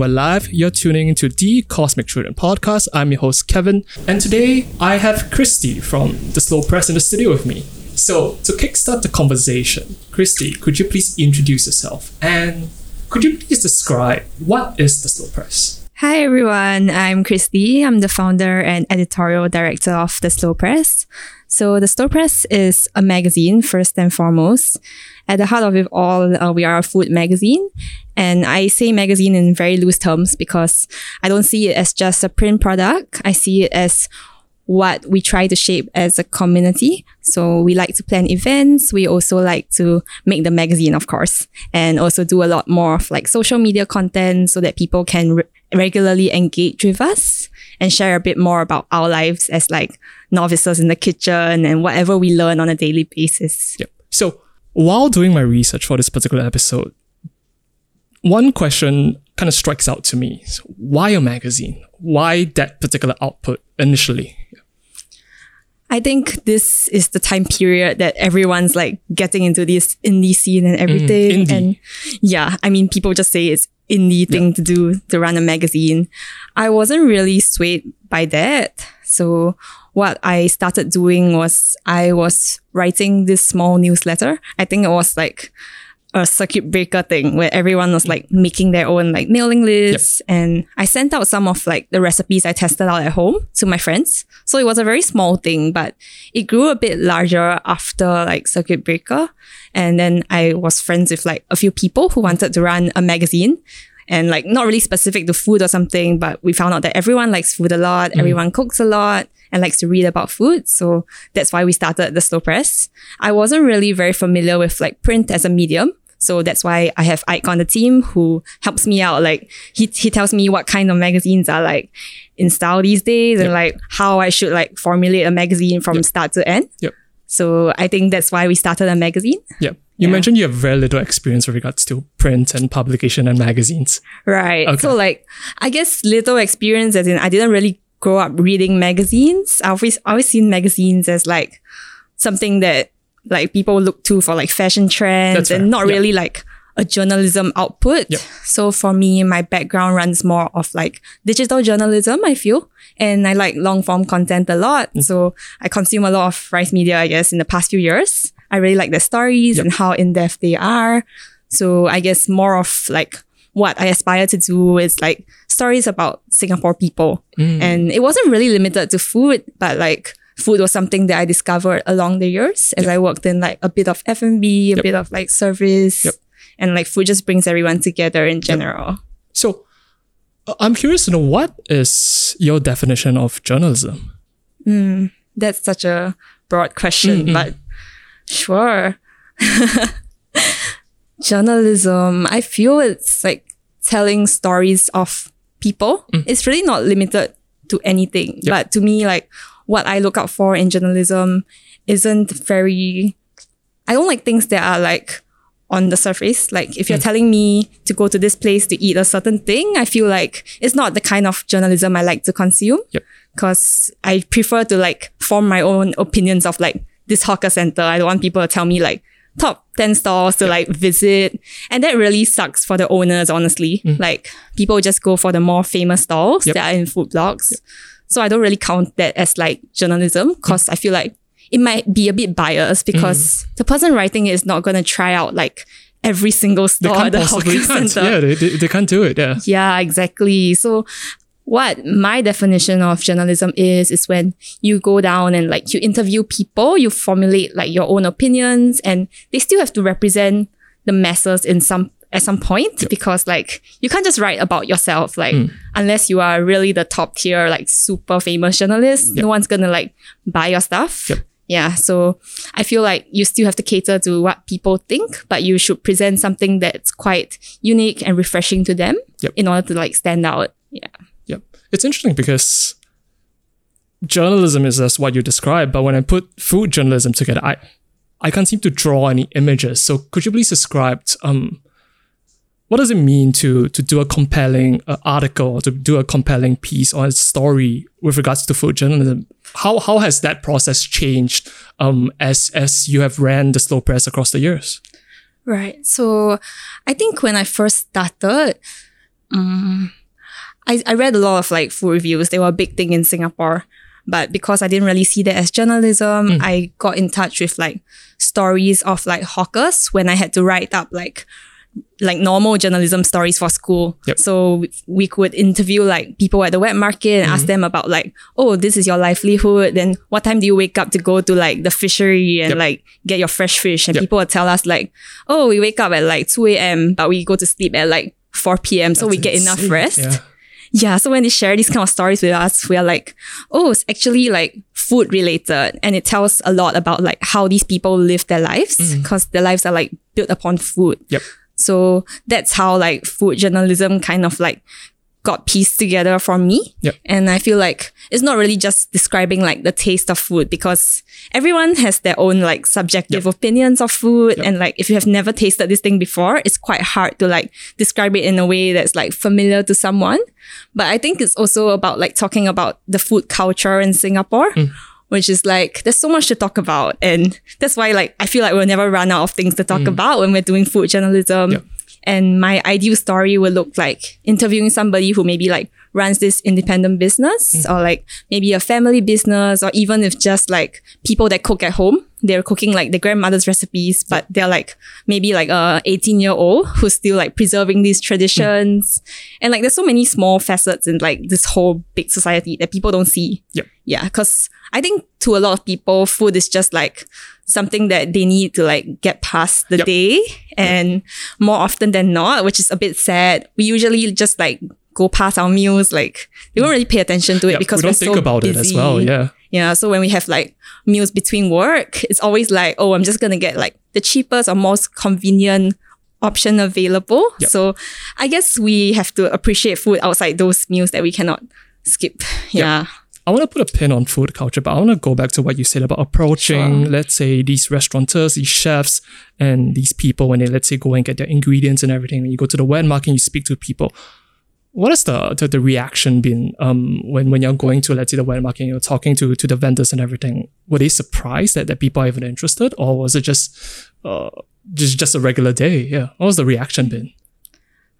we're live. You're tuning into the Cosmic Children podcast. I'm your host, Kevin, and today I have Christy from the Slow Press in the studio with me. So, to kickstart the conversation, Christy, could you please introduce yourself and could you please describe what is the Slow Press? Hi everyone, I'm Christy. I'm the founder and editorial director of The Slow Press. So The Slow Press is a magazine first and foremost. At the heart of it all, uh, we are a food magazine. And I say magazine in very loose terms because I don't see it as just a print product. I see it as what we try to shape as a community. So we like to plan events. We also like to make the magazine, of course, and also do a lot more of like social media content so that people can re- regularly engage with us and share a bit more about our lives as like novices in the kitchen and whatever we learn on a daily basis. Yep. So while doing my research for this particular episode, one question kind of strikes out to me. So why a magazine? Why that particular output initially? I think this is the time period that everyone's like getting into this indie scene and mm, everything. indie. and yeah, I mean, people just say it's indie thing to do to run a magazine. I wasn't really swayed by that. So what I started doing was I was writing this small newsletter. I think it was like a circuit breaker thing where everyone was like making their own like mailing lists and I sent out some of like the recipes I tested out at home to my friends. So it was a very small thing, but it grew a bit larger after like circuit breaker. And then I was friends with like a few people who wanted to run a magazine and like not really specific to food or something, but we found out that everyone likes food a lot, mm. everyone cooks a lot and likes to read about food. So that's why we started the Slow Press. I wasn't really very familiar with like print as a medium. So that's why I have Ike on the team who helps me out. Like he, he tells me what kind of magazines are like in style these days and like how I should like formulate a magazine from start to end. Yep. So I think that's why we started a magazine. Yeah. You Yeah. mentioned you have very little experience with regards to print and publication and magazines. Right. Okay. So like I guess little experience as in I didn't really grow up reading magazines. I've always always seen magazines as like something that like people look to for like fashion trends and not Yeah. really like a journalism output. Yep. So for me, my background runs more of like digital journalism, I feel. And I like long form content a lot. Mm. So I consume a lot of Rice Media, I guess, in the past few years. I really like the stories Yep. and how in depth they are. So I guess more of like what I aspire to do is like stories about Singapore people. Mm. And it wasn't really limited to food, but like food was something that I discovered along the years as I worked in like a bit of F&B, a Yep. bit of like service. And like food just brings everyone together in general. So uh, I'm curious to know what is your definition of journalism? That's such a broad question, Mm-hmm. but sure. Journalism, I feel it's like telling stories of people. It's really not limited to anything. Mm. Yep. But to me, like what I look out for in journalism isn't very, I don't like things that are like on the surface. Like if you're Mm. telling me to go to this place to eat a certain thing, I feel like it's not the kind of journalism I like to consume Yep. because I prefer to like form my own opinions of like this hawker center. I don't want people to tell me like top 10 stores to like visit. And that really sucks for the owners, honestly. Like people just go for the more famous stalls Mm. Yep. that are in food blogs. So I don't really count that as like journalism because Mm. I feel like it might be a bit biased because mm. the person writing it is not going to try out like every single They store can't at the hawker center. Yeah, they, they, they can't do it. Yeah. Yeah, exactly. So what my definition of journalism is is when you go down and like you interview people, you formulate like your own opinions and they still have to represent the masses in some at some point because like you can't just write about yourself like mm. unless you are really the top tier like super famous journalist no one's gonna like buy your stuff Yep. Yeah so i feel like you still have to cater to what people think but you should present something that's quite unique and refreshing to them Yep. in order to like stand out yeah Yep. It's interesting because journalism is just what you describe, but when I put food journalism together, I I can't seem to draw any images. So could you please describe um what does it mean to to do a compelling uh, article or to do a compelling piece or a story with regards to food journalism? How how has that process changed um as as you have ran the slow press across the years? Right. So I think when I first started, um, I, I read a lot of like food reviews. They were a big thing in Singapore. But because I didn't really see that as journalism, I got in touch with like stories of like hawkers when I had to write up like like normal journalism stories for school. Yep. So we could interview like people at the wet market and ask them about like, oh, this is your livelihood. Then what time do you wake up to go to like the fishery and Yep. like get your fresh fish? And Yep. people would tell us like, oh, we wake up at like 2 a.m., but we go to sleep at like 4 p.m. So we get enough rest. Yeah. Yeah, so when they share these kind of stories with us, we are like, oh, it's actually like food related. And it tells a lot about like how these people live their lives because their lives are like built upon food. Yep. So that's how like food journalism kind of like got pieced together for me. Yep. And I feel like it's not really just describing like the taste of food because everyone has their own like subjective opinions of food. Yep. And like if you have never tasted this thing before, it's quite hard to like describe it in a way that's like familiar to someone. But I think it's also about like talking about the food culture in Singapore. Mm. Which is like, there's so much to talk about. And that's why like, I feel like we'll never run out of things to talk mm. about when we're doing food journalism. Yep. And my ideal story would look like interviewing somebody who maybe like runs this independent business or mm-hmm. like maybe a family business or even if just like people that cook at home. They're cooking like their grandmother's recipes, but they're like maybe like a 18 year old who's still like preserving these traditions. Mm. And like there's so many small facets in like this whole big society that people don't see. Yep. Yeah. Cause I think to a lot of people, food is just like something that they need to like get past the Yep. day. And more often than not, which is a bit sad, we usually just like go past our meals. Like we don't really pay attention to it Yeah, because we don't we're think so about it as well. busy. Yeah. Yeah. So when we have like meals between work, it's always like, oh, I'm just going to get like the cheapest or most convenient option available. Yep. So I guess we have to appreciate food outside those meals that we cannot skip. Yeah. I want to put a pin on food culture, but I want to go back to what you said about approaching, let's say, these restaurateurs, these chefs, and these people when they, let's say, go and get their ingredients and everything. When you go to the wet market, and you speak to people. What has the, the, the reaction been um, when, when you're going to, let's say, the wet market, and you're talking to, to the vendors and everything? Were they surprised that, that people are even interested? Or was it just, uh, just, just a regular day? Yeah. What was the reaction been?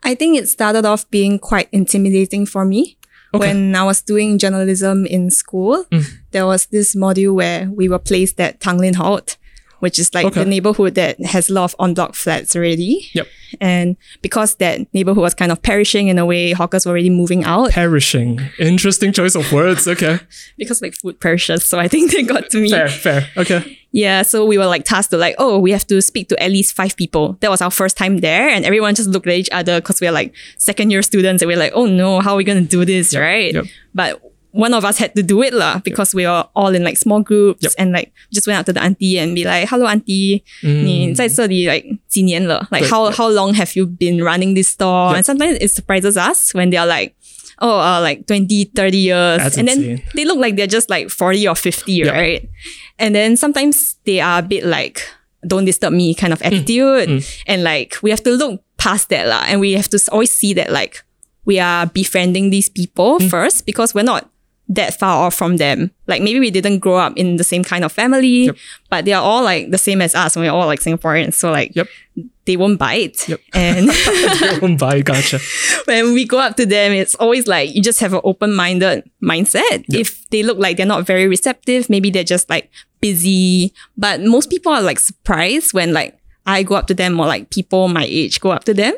I think it started off being quite intimidating for me. Okay. When I was doing journalism in school, Mm. there was this module where we were placed at Tanglin Halt, which is like Okay. the neighborhood that has a lot of on-block flats already. Yep. And because that neighborhood was kind of perishing in a way, hawkers were already moving out Perishing. Interesting choice of words. Okay. because like food perishes. So I think they got to me. Fair, fair. Okay. Yeah, so we were like tasked to like, oh, we have to speak to at least five people. That was our first time there, and everyone just looked at each other because we are like second year students, and we're like, oh no, how are we gonna do this, right? yep. But one of us had to do it lah because we were all in like small groups Yep. and like just went up to the auntie and be like, hello auntie, 你在这里 like 几年了? Like Mm. Right, how yep. how long have you been running this store? Yep. And sometimes it surprises us when they're like. Oh, uh, like 20, 30 years. That's and insane. then they look like they're just like 40 or 50, Yep. right? And then sometimes they are a bit like, don't disturb me kind of attitude. And like, we have to look past that lah. And we have to s- always see that like, we are befriending these people first because we're not that far off from them. Like maybe we didn't grow up in the same kind of family, Yep. but they are all like the same as us and we're all like Singaporeans. So like, Yep. they won't bite. Yep. And Bye. Gotcha. when we go up to them, it's always like you just have an open minded mindset. If they look like they're not very receptive, maybe they're just like busy. But most people are like surprised when like I go up to them or like people my age go up to them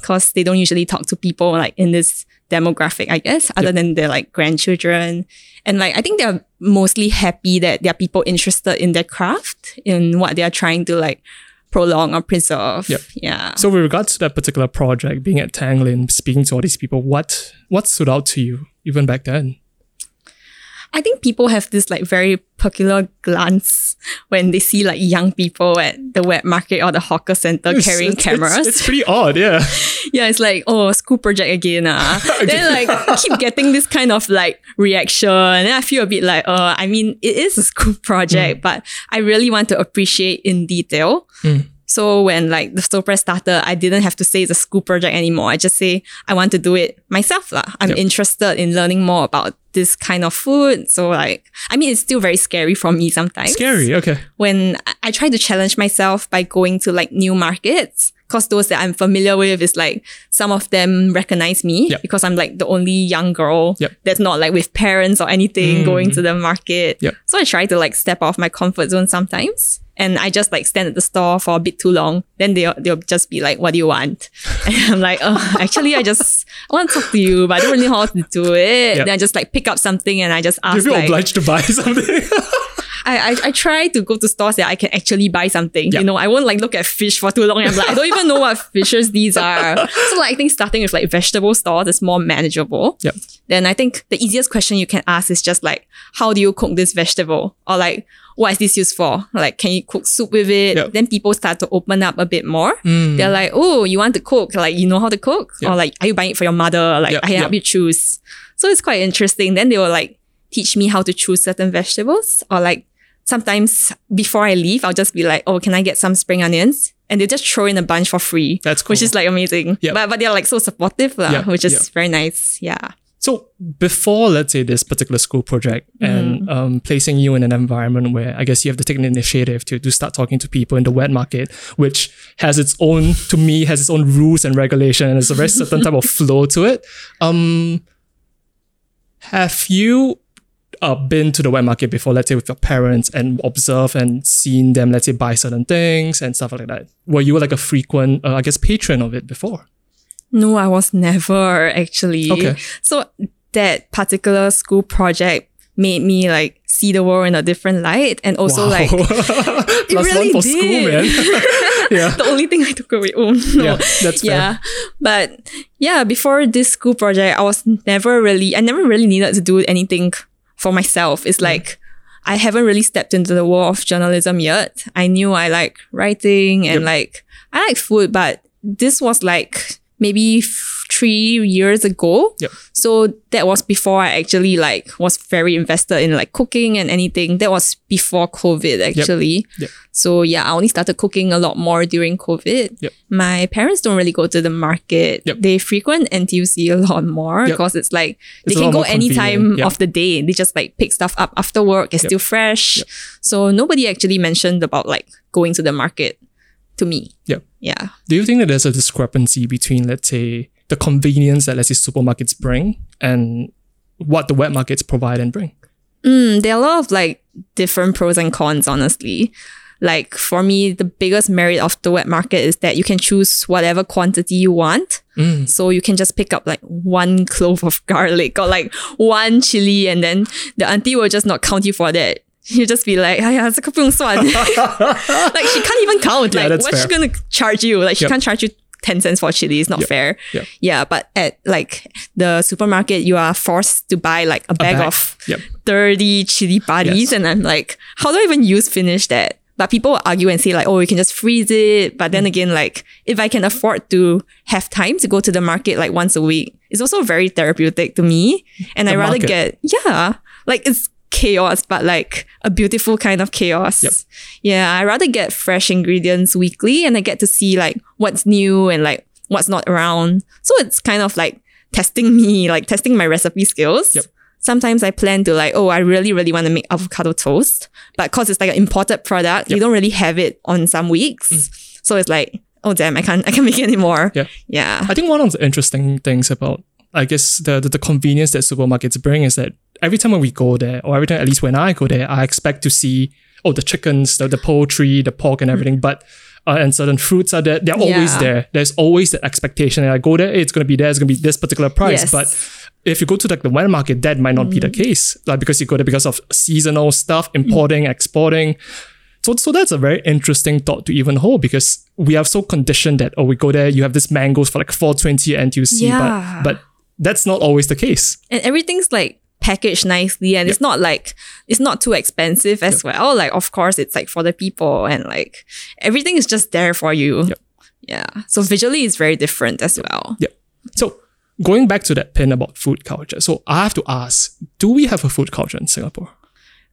because they don't usually talk to people like in this demographic, I guess, other than their like grandchildren. And like I think they're mostly happy that there are people interested in their craft, in what they are trying to like prolong or preserve. Yep. Yeah. So with regards to that particular project, being at Tanglin, speaking to all these people, what what stood out to you even back then? I think people have this like very peculiar glance when they see like young people at the wet market or the hawker center It's- carrying it's- cameras. It's, it's pretty odd, yeah. yeah, it's like, oh, school project again. Ah. then like keep getting this kind of like reaction. And then I feel a bit like, oh, I mean, it is a school project, but I really want to appreciate in detail. So when like the Slow Press started, I didn't have to say it's a school project anymore. I just say I want to do it myself. lah. I'm Yep. interested in learning more about this kind of food. So like, I mean, it's still very scary for me sometimes Scary, okay. when I try to challenge myself by going to like new markets. Cause those that I'm familiar with is like some of them recognize me Yep. because I'm like the only young girl Yep. that's not like with parents or anything Mm. going to the market. Yep. So I try to like step off my comfort zone sometimes. And I just like stand at the store for a bit too long. Then they'll, they'll just be like, what do you want? And I'm like, oh, actually, I just I want to talk to you, but I don't really know how to do it. Then I just like pick up something and I just You ask feel like, obliged to buy something. I, I I try to go to stores that I can actually buy something. Yeah. You know, I won't like look at fish for too long. I'm like, I don't even know what fishes these are. So like I think starting with like vegetable stores is more manageable. Yep. Then I think the easiest question you can ask is just like, how do you cook this vegetable? Or like, what is this used for? Like, can you cook soup with it? Yep. Then people start to open up a bit more. Mm. They're like, oh, you want to cook? Like, you know how to cook? Yep. Or like, are you buying it for your mother? Like, Yep, I help yep. you choose. So it's quite interesting. Then they will like teach me how to choose certain vegetables or like sometimes before I leave, I'll just be like, oh, can I get some spring onions? And they just throw in a bunch for free. That's cool. Which is like amazing. Yep. But, but they're like so supportive, lah, Yep, which is yep. very nice. Yeah. So before, let's say, this particular school project and um, placing you in an environment where I guess you have to take an initiative to, to start talking to people in the wet market, which has its own, to me, has its own rules and regulation and it's a very certain type of flow to it. Um, have you uh, been to the wet market before, let's say with your parents and observed and seen them, let's say, buy certain things and stuff like that? Were you like a frequent, uh, I guess, patron of it before? No, I was never actually. Okay. So that particular school project made me like see the world in a different light and also Wow. like Plus really one for school, did. man. yeah. the only thing I took away. Oh no. Yeah, that's fair. Yeah. But yeah, before this school project, I was never really, I never really needed to do anything for myself. It's mm. like, I haven't really stepped into the world of journalism yet. I knew I like writing and Yep. like, I like food, but this was like maybe f- three years ago. Yep. So that was before I actually like was very invested in like cooking and anything. That was before COVID actually. Yep. So yeah, I only started cooking a lot more during COVID. Yep. My parents don't really go to the market. Yep. They frequent NTUC a lot more Yep. because it's like It's they can go convenient. Yep. of the day. They just like pick stuff up after work. It's Yep. still fresh. Yep. So nobody actually mentioned about like going to the market to me. Yeah. Yeah. Do you think that there's a discrepancy between, let's say, the convenience that, let's say, supermarkets bring and what the wet markets provide and bring? Mm, there are a lot of like different pros and cons, honestly. Like for me, the biggest merit of the wet market is that you can choose whatever quantity you want. Mm. So you can just pick up like one clove of garlic or like one chili and then the auntie will just not count you for that. She just be like, yeah, it's a Like she can't even count. Like yeah, what's she gonna charge you? Like she yep. can't charge you 10 cents for chili. It's not yep. fair. Yep. Yeah. But at like the supermarket, you are forced to buy like a, a bag, of yep. 30 chili padis. Yes. And I'm like, how do I even use finish that? But people argue and say like, oh, you can just freeze it. But then mm. again, like if I can afford to have time to go to the market like once a week, it's also very therapeutic to me. And the I rather market. get, yeah, like it's chaos, but like a beautiful kind of chaos. Yep. Yeah, I rather get fresh ingredients weekly and I get to see like what's new and like what's not around. So it's kind of like testing me, like testing my recipe skills. Yep. Sometimes I plan to like, oh, I really, really want to make avocado toast. But cause it's like an imported product, you don't really have it on some weeks. Mm. So it's like, oh damn, I can't I can't make it anymore. Yeah. Yeah. I think one of the interesting things about, I guess, the, the, the convenience that supermarkets bring is that every time when we go there, or every time, at least when I go there, I expect to see, oh, the chickens, the, the poultry, the pork and hmm. everything, but uh, and certain fruits are there. They're always Yeah. there. There's always that expectation. And I go there, it's going to be there. It's going to be this particular price. Yes. But if you go to like the wet market, that might not be the hmm. case. Like because you go there because of seasonal stuff, hmm. importing, exporting. So, so that's a very interesting thought to even hold because we are so conditioned that oh we go there you have this mangoes for like 420 at NTUC Yeah. but but that's not always the case. and everything's like packaged nicely and it's not like it's not too expensive as well like of course it's like for the people and like everything is just there for you Yep. yeah so visually it's very different as well Yeah. So going back to that pin about food culture. So I have to ask, do we have a food culture in Singapore?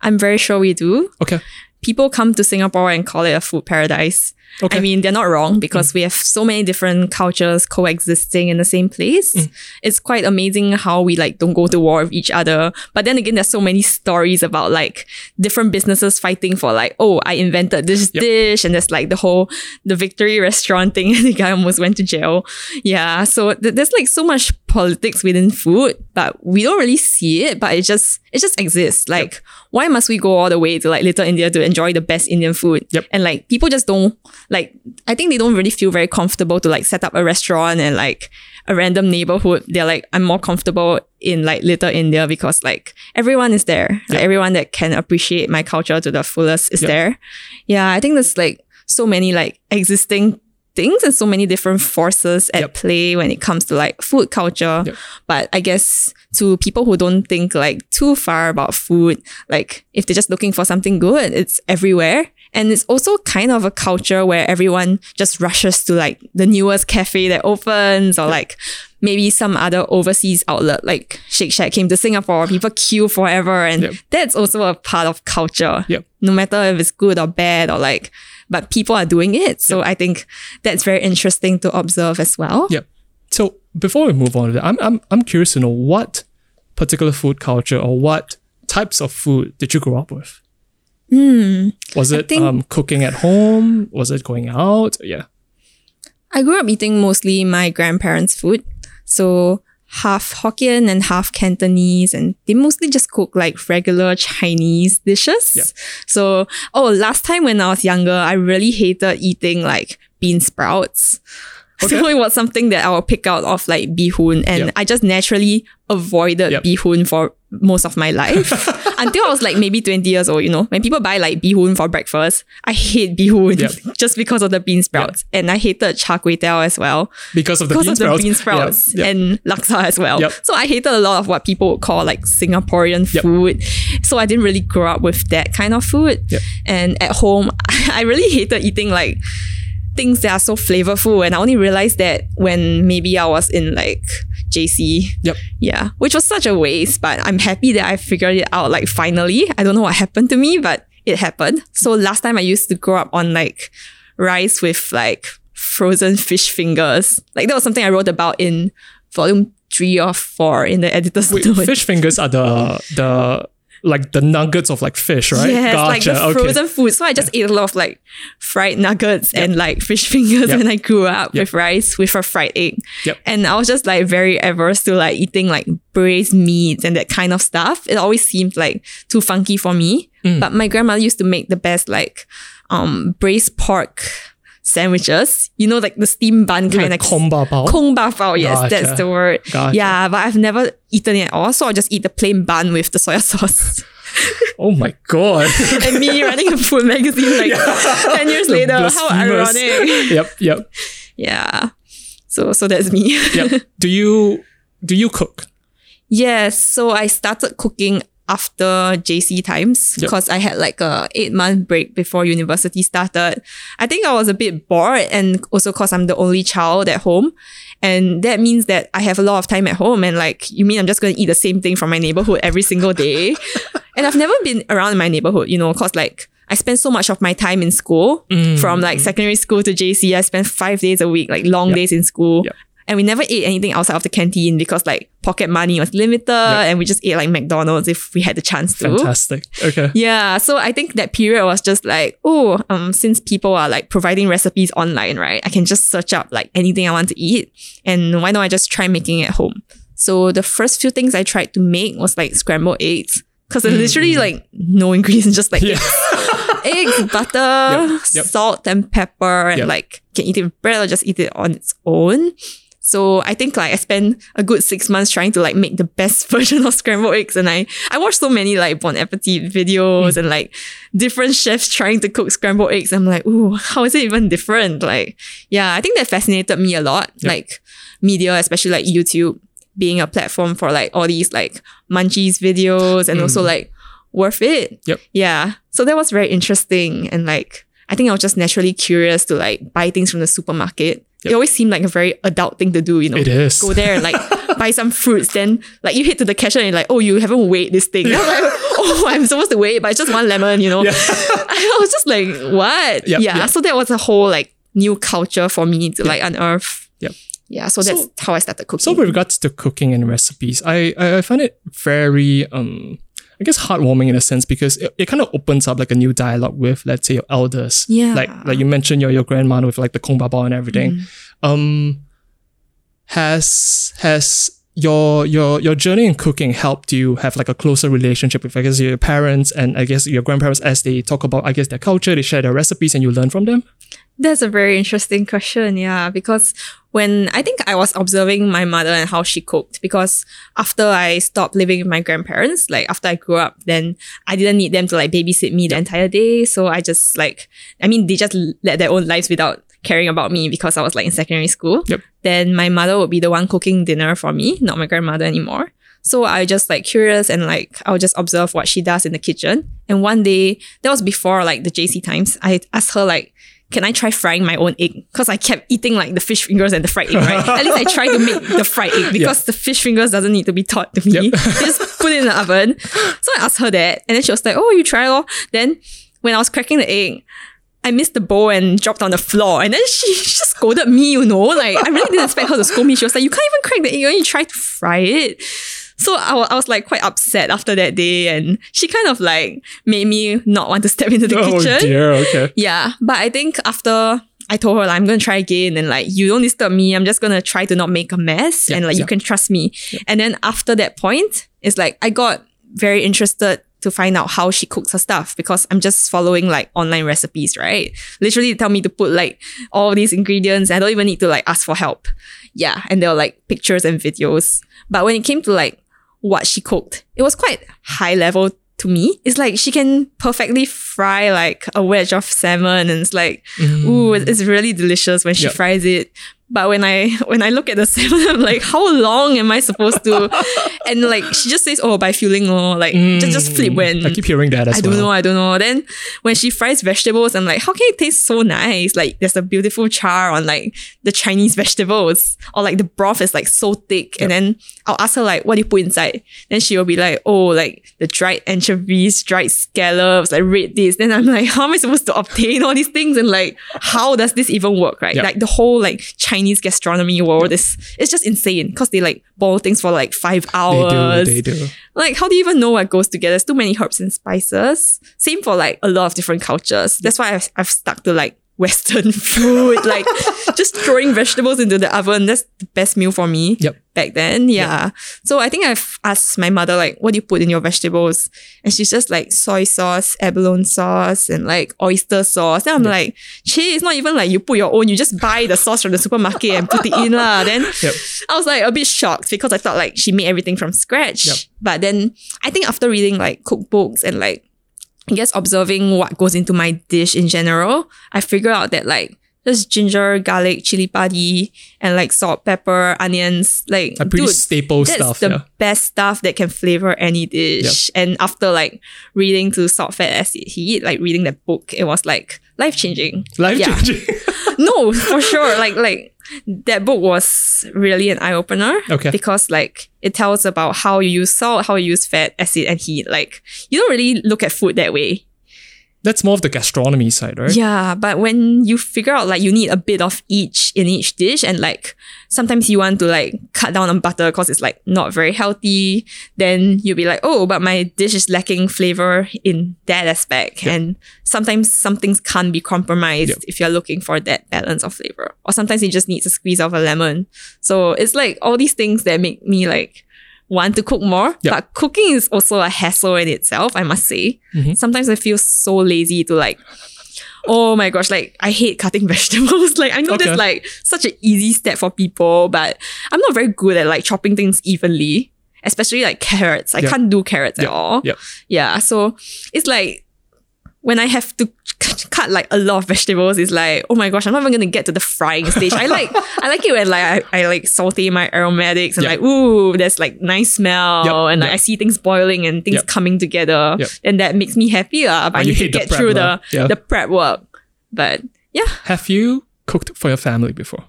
i'm very sure we do Okay. People come to Singapore and call it a food paradise. Okay. I mean, they're not wrong because mm. we have so many different cultures coexisting in the same place. Mm. It's quite amazing how we like don't go to war with each other. But then again, there's so many stories about like different businesses fighting for like, oh, I invented this Yep. dish, and there's like the whole the victory restaurant thing, and the guy almost went to jail. Yeah, so th- there's like so much politics within food, but we don't really see it. But it just it just exists. Like, why must we go all the way to like Little India to enjoy the best Indian food? Yep. And like people just don't like. I think they don't really feel very comfortable to like set up a restaurant and like a random neighborhood. They're like, I'm more comfortable in like Little India because like everyone is there. Like, everyone that can appreciate my culture to the fullest is Yep. there. Yeah, I think there's like so many like existing things and so many different forces at Yep. play when it comes to like food culture. Yep. But I guess to people who don't think like too far about food, like if they're just looking for something good, it's everywhere. And it's also kind of a culture where everyone just rushes to like the newest cafe that opens or like maybe some other overseas outlet like Shake Shack came to Singapore. People queue forever. And Yep. that's also a part of culture. Yep. No matter if it's good or bad or like, but people are doing it. So I think that's very interesting to observe as well. Yep. So before we move on to that, I'm, I'm, I'm curious to know what particular food culture or what types of food did you grow up with? Was it think- um, cooking at home? Was it going out? Yeah. I grew up eating mostly my grandparents' food. So half Hokkien and half Cantonese, and they mostly just cook like regular Chinese dishes. Yeah. So, oh, last time when I was younger, I really hated eating like bean sprouts. So it was something that I would pick out of like bihun, and Yep. I just naturally avoided Yep. bihun for most of my life until I was like maybe 20 years old, you know. When people buy like bihun for breakfast, I hate bihun Yep. just because of the bean sprouts. And I hated char kway teow as well Because of the because bean of sprouts. the bean sprouts Yep, yep. and laksa as well. Yep. So I hated a lot of what people would call like Singaporean Yep. food. So I didn't really grow up with that kind of food. Yep. And at home, I really hated eating like things that are so flavorful. And I only realized that when maybe I was in like JC. Yep. Yeah, which was such a waste, but I'm happy that I figured it out like finally. I don't know what happened to me, but it happened. So last time I used to grow up on like rice with like frozen fish fingers. Like that was something I wrote about in volume three or four in the editor's Wait, note. fish fingers are the the like the nuggets of like fish, right? Yes, like the okay. frozen food. So I just ate a lot of like fried nuggets and like fish fingers Yep. when I grew up Yep. with rice with a fried egg. Yep. And I was just like very averse to like eating like braised meats and that kind of stuff. It always seemed like too funky for me. Mm. But my grandma used to make the best like um braised pork sandwiches. You know, like the steam bun kind like of kong ba bao. Kong ba bao, yes, Gotcha. that's the word. Gotcha. Yeah, but I've never eaten it at all, so I just eat the plain bun with the soy sauce. oh my god. and me running a food magazine like 10 years The later. How ironic. yep, yep, Yeah. So so that's me. yep. do you do you cook? yes. So I started cooking after JC times Yep. because I had like a eight month break before university started. I think I was a bit bored and also because I'm the only child at home. And that means that I have a lot of time at home and like you mean I'm just gonna eat the same thing from my neighborhood every single day. and I've never been around my neighborhood, you know, cause like I spend so much of my time in school mm. from like secondary school to JC. I spent five days a week, like long Yep. days in school. Yep. And we never ate anything outside of the canteen because like pocket money was limited and we just ate like McDonald's if we had the chance to. Fantastic. Okay. Yeah, so I think that period was just like, oh, um, since people are like providing recipes online, right? I can just search up like anything I want to eat, and why don't I just try making it at home? So the first few things I tried to make was like scrambled eggs, because there's literally like no ingredients, just like Yeah. eggs, butter, Yep, yep. salt, and pepper, and Yep. like can eat it with bread or just eat it on its own. So I think like I spent a good six months trying to like make the best version of scrambled eggs, and I I watched so many like Bon Appetit Mm. videos and like different chefs trying to cook scrambled eggs. I'm like, ooh, how is it even different? Like, yeah, I think that fascinated me a lot. Yep. Like media, especially like YouTube, being a platform for like all these like munchies videos and also like worth it. Mm. Yep. Yeah. So that was very interesting. And like, I think I was just naturally curious to like buy things from the supermarket. It always seemed like a very adult thing to do, you know. It is. Go there and like buy some fruits, then like you hit to the cashier and you're like, oh, you haven't weighed this thing. I'm like, oh, I'm supposed to weigh it, but it's just one lemon, you know. Yeah. I was just like, what? Yep, yeah. yep. So that was a whole like new culture for me to like unearth. Yep. Yeah. So that's So- how I started cooking. So with regards to cooking and recipes, I I, I find it very um I guess heartwarming in a sense because it, it kind of opens up like a new dialogue with let's say your elders. Yeah. Like like you mentioned your your grandmother with like the kong baba and everything. Mm. Um has has your your your journey in cooking helped you have like a closer relationship with I guess your parents and I guess your grandparents as they talk about I guess their culture, they share their recipes and you learn from them? That's a very interesting question, yeah. Because when I think I was observing my mother and how she cooked, because after I stopped living with my grandparents, like after I grew up, then I didn't need them to like babysit me the entire day. So I just like, I mean, they just led their own lives without caring about me because I was like in secondary school. Yep. Then my mother would be the one cooking dinner for me, not my grandmother anymore. So I just like curious and like I'll just observe what she does in the kitchen. And one day, that was before like the JC times, I asked her like, can I try frying my own egg? Because I kept eating like the fish fingers and the fried egg, right? At least I tried to make the fried egg because the fish fingers doesn't need to be taught to me. Yep. Just put it in the oven. So I asked her that, and then she was like, "Oh, you try lor." Then when I was cracking the egg, I missed the bowl and dropped on the floor. And then she, she just scolded me, you know. Like, I really didn't expect her to scold me. She was like, You can't even crack the egg, when you try to fry it. So I wa- I was like quite upset after that day. And she kind of like made me not want to step into the oh kitchen. dear, okay. Yeah. But I think after I told her like, I'm gonna try again and like you don't disturb me. I'm just gonna try to not make a mess Yeah, and like yeah. you can trust me. And then after that point, it's like I got very interested to find out how she cooks her stuff because I'm just following like online recipes, right? Literally they tell me to put like all these ingredients. I don't even need to like ask for help. Yeah. And there were like pictures and videos. But when it came to like what she cooked, it was quite high level to me. It's like she can perfectly fry like a wedge of salmon and it's like, mm. ooh, it's really delicious when she Yep. fries it. But when I when I look at the salmon, I'm like, how long am I supposed to? and like she just says, oh, by feeling, or like just just flip when I keep hearing that as I don't well. know, I don't know. Then when she fries vegetables, I'm like, how can it taste so nice? Like there's a beautiful char on like the Chinese vegetables, or like the broth is like so thick. And then I'll ask her like, what do you put inside? Then she will be like, oh, like the dried anchovies, dried scallops, like red this. Then I'm like, how am I supposed to obtain all these things? And like, how does this even work? Right? Yeah. Like the whole like Chinese gastronomy world is it's just insane because they like boil things for like five hours. They do, they do. Like, how do you even know what goes together? There's too many herbs and spices. Same for like a lot of different cultures. That's why I've, I've stuck to like Western food, like just throwing vegetables into the oven. That's the best meal for me. Yep. Back then, yeah. So I think I've asked my mother like, "What do you put in your vegetables?" And she's just like soy sauce, abalone sauce, and like oyster sauce. Then I'm like, "Che, it's not even like you put your own. You just buy the sauce from the supermarket and put it in lah." Then Yep. I was like a bit shocked because I thought like she made everything from scratch. Yep. But then I think after reading like cookbooks and like I guess observing what goes into my dish in general, I figured out that like just ginger, garlic, chili padi, and like salt, pepper, onions, like A pretty dude, staple that's stuff. the yeah. best stuff that can flavor any dish. And after like reading to Salt, Fat, Acid, Heat, like reading that book, it was like life changing. Life Yeah. changing. no, for sure. Like like that book was really an eye opener. Okay. Because like it tells about how you use salt, how you use fat, acid, and heat. Like you don't really look at food that way. That's more of the gastronomy side, right? Yeah, but when you figure out like you need a bit of each in each dish, and like sometimes you want to like cut down on butter because it's like not very healthy, then you'll be like, oh, but my dish is lacking flavor in that aspect. And sometimes some things can't be compromised Yep. if you're looking for that balance of flavor. Or sometimes it just needs a squeeze of a lemon. So it's like all these things that make me like want to cook more. Yep. But cooking is also a hassle in itself, I must say. Mhm. Sometimes I feel so lazy to like Oh my gosh, like I hate cutting vegetables. like I know Okay. that's like such an easy step for people, but I'm not very good at like chopping things evenly, especially like carrots. I Yep. can't do carrots at all. Yep. Yeah, so it's like when I have to cut like a lot of vegetables, it's like, oh my gosh, I'm not even gonna get to the frying stage. I like I like it when like I, I like saute my aromatics and Yep. like, ooh, there's like nice smell Yep. and like. I see things boiling and things coming together. And that makes me happy. lah. But I you need to the get prep through the. Yeah. the prep work. But yeah. Have you cooked for your family before?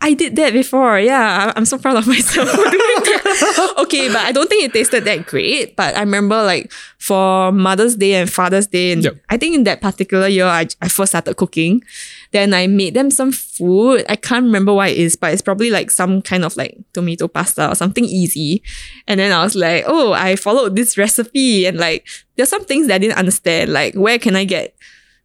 I did that before. Yeah, I'm so proud of myself for doing that. okay, but I don't think it tasted that great. But I remember like for Mother's Day and Father's Day, and Yep. I think in that particular year, I, I first started cooking. Then I made them some food. I can't remember what it is, but it's probably like some kind of like tomato pasta or something easy. And then I was like, oh, I followed this recipe, and like there's some things that I didn't understand. Like, where can I get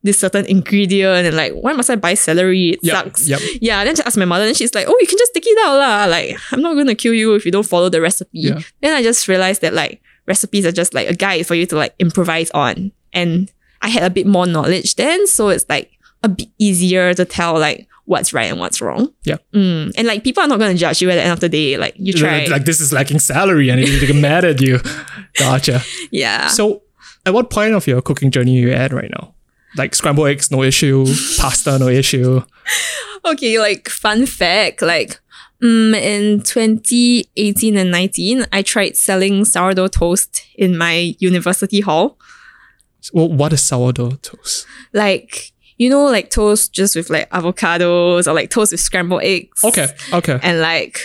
this certain ingredient and like why must I buy celery? It Yep, sucks. yep. Yeah. Then I asked my mother, and she's like, Oh, you can just take it out lah. Like, I'm not gonna kill you if you don't follow the recipe. Yeah. Then I just realized that like recipes are just like a guide for you to like improvise on. And I had a bit more knowledge then, so it's like a bit easier to tell like what's right and what's wrong. Yeah. Mm. And like people are not gonna judge you at the end of the day. Like you try. Like, like this is lacking salary and they get mad at you. Gotcha. yeah. So, at what point of your cooking journey are you at right now? Like scrambled eggs, no issue. Pasta, no issue. Okay, like fun fact, like mm, in 2018 and 19, I tried selling sourdough toast in my university hall. Well, what is sourdough toast? Like, you know, like toast just with like avocados or like toast with scrambled eggs. Okay, okay. And like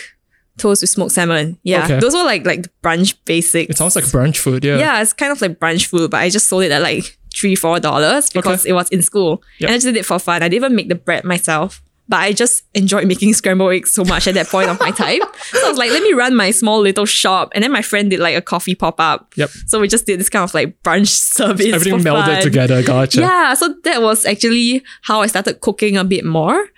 toast with smoked salmon. Yeah. Okay. Those were like like brunch basics. It sounds like brunch food. Yeah. yeah, it's kind of like brunch food, but I just sold it at like three, four dollars because it was in school. Yep. And I just did it for fun. I didn't even make the bread myself. But I just enjoyed making scrambled eggs so much at that point of my time. So I was like, let me run my small little shop. And then my friend did like a coffee pop-up. Yep. So we just did this kind of like brunch service. Everything for melded fun. together. Gotcha. Yeah, so that was actually how I started cooking a bit more.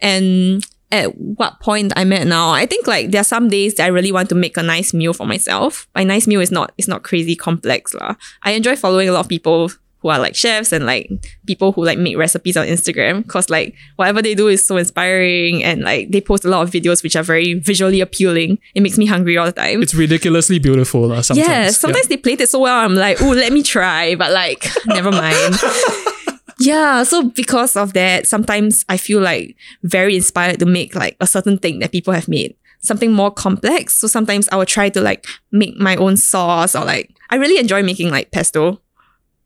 And at what point I'm at now, I think like there are some days that I really want to make a nice meal for myself. My nice meal is not it's not crazy complex lah. I enjoy following a lot of people who are like chefs and like people who like make recipes on Instagram because like whatever they do is so inspiring and like they post a lot of videos which are very visually appealing. It makes me hungry all the time. It's ridiculously beautiful. Uh, sometimes. Yeah, sometimes they played it so well. I'm like, oh, let me try, but like, never mind. yeah, so because of that, sometimes I feel like very inspired to make like a certain thing that people have made. Something more complex. So sometimes I will try to like make my own sauce or like I really enjoy making like pesto.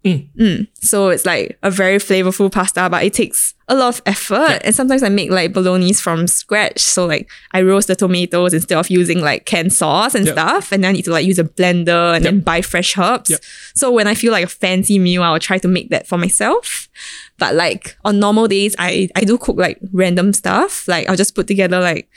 Mm. Mm. So it's like a very flavorful pasta, but it takes a lot of effort. And sometimes I make like bolognese from scratch. So like I roast the tomatoes instead of using like canned sauce and Yep. stuff. And then I need to like use a blender and then buy fresh herbs. So when I feel like a fancy meal, I'll try to make that for myself. But like on normal days, I, I do cook like random stuff. Like I'll just put together like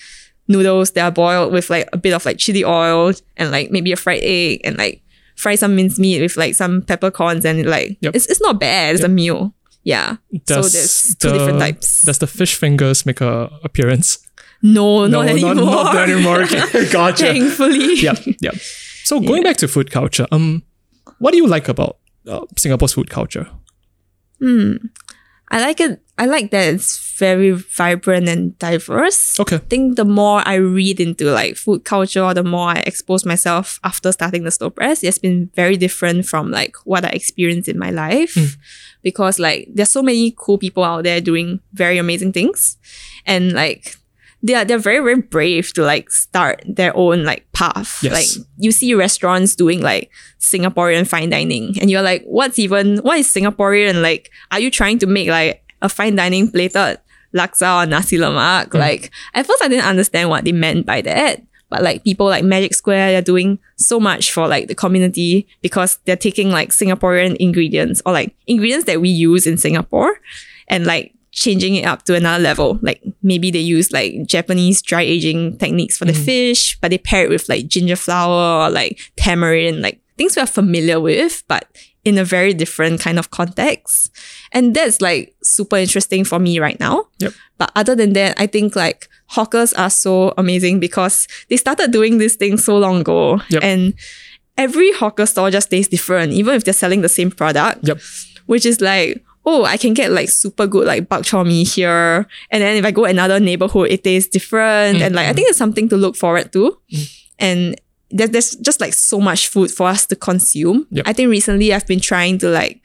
noodles that are boiled with like a bit of like chili oil and like maybe a fried egg and like fry some minced meat with like some peppercorns and like Yep. it's, it's not bad. It's a meal. Yeah. so there's two the- different types. Does the fish fingers make a appearance? no, not anymore. Not, not anymore. Gotcha. Thankfully. yep, yep. So going back to food culture, um, what do you like about uh, Singapore's food culture? I like it. I like that it's very vibrant and diverse. Okay. I think the more I read into like food culture, the more I expose myself after starting the slow press. It's been very different from like what I experienced in my life. Hmm. Because like there's so many cool people out there doing very amazing things. And like they are they're very, very brave to like start their own like path. Yes. Like you see restaurants doing like Singaporean fine dining and you're like, what's even what is Singaporean? Like, are you trying to make like a fine dining plated laksa or nasi lemak? Mm. Like at first I didn't understand what they meant by that. But like people like Magic Square, they're doing so much for like the community because they're taking like Singaporean ingredients or like ingredients that we use in Singapore and like changing it up to another level. Like maybe they use like Japanese dry aging techniques for the mm-hmm. fish, but they pair it with like ginger flower or like tamarind, like things we are familiar with, but in a very different kind of context. And that's like super interesting for me right now. Yep. But other than that, I think like hawkers are so amazing because they started doing this thing so long ago. Yep. And every hawker store just tastes different, even if they're selling the same product Yep. which is like, oh, I can get like super good like bak chor mee here. And then if I go another neighborhood, it tastes different. And like, I think mm-hmm. it's something to look forward to. Mm. And there, there's just like so much food for us to consume. Yep. I think recently I've been trying to like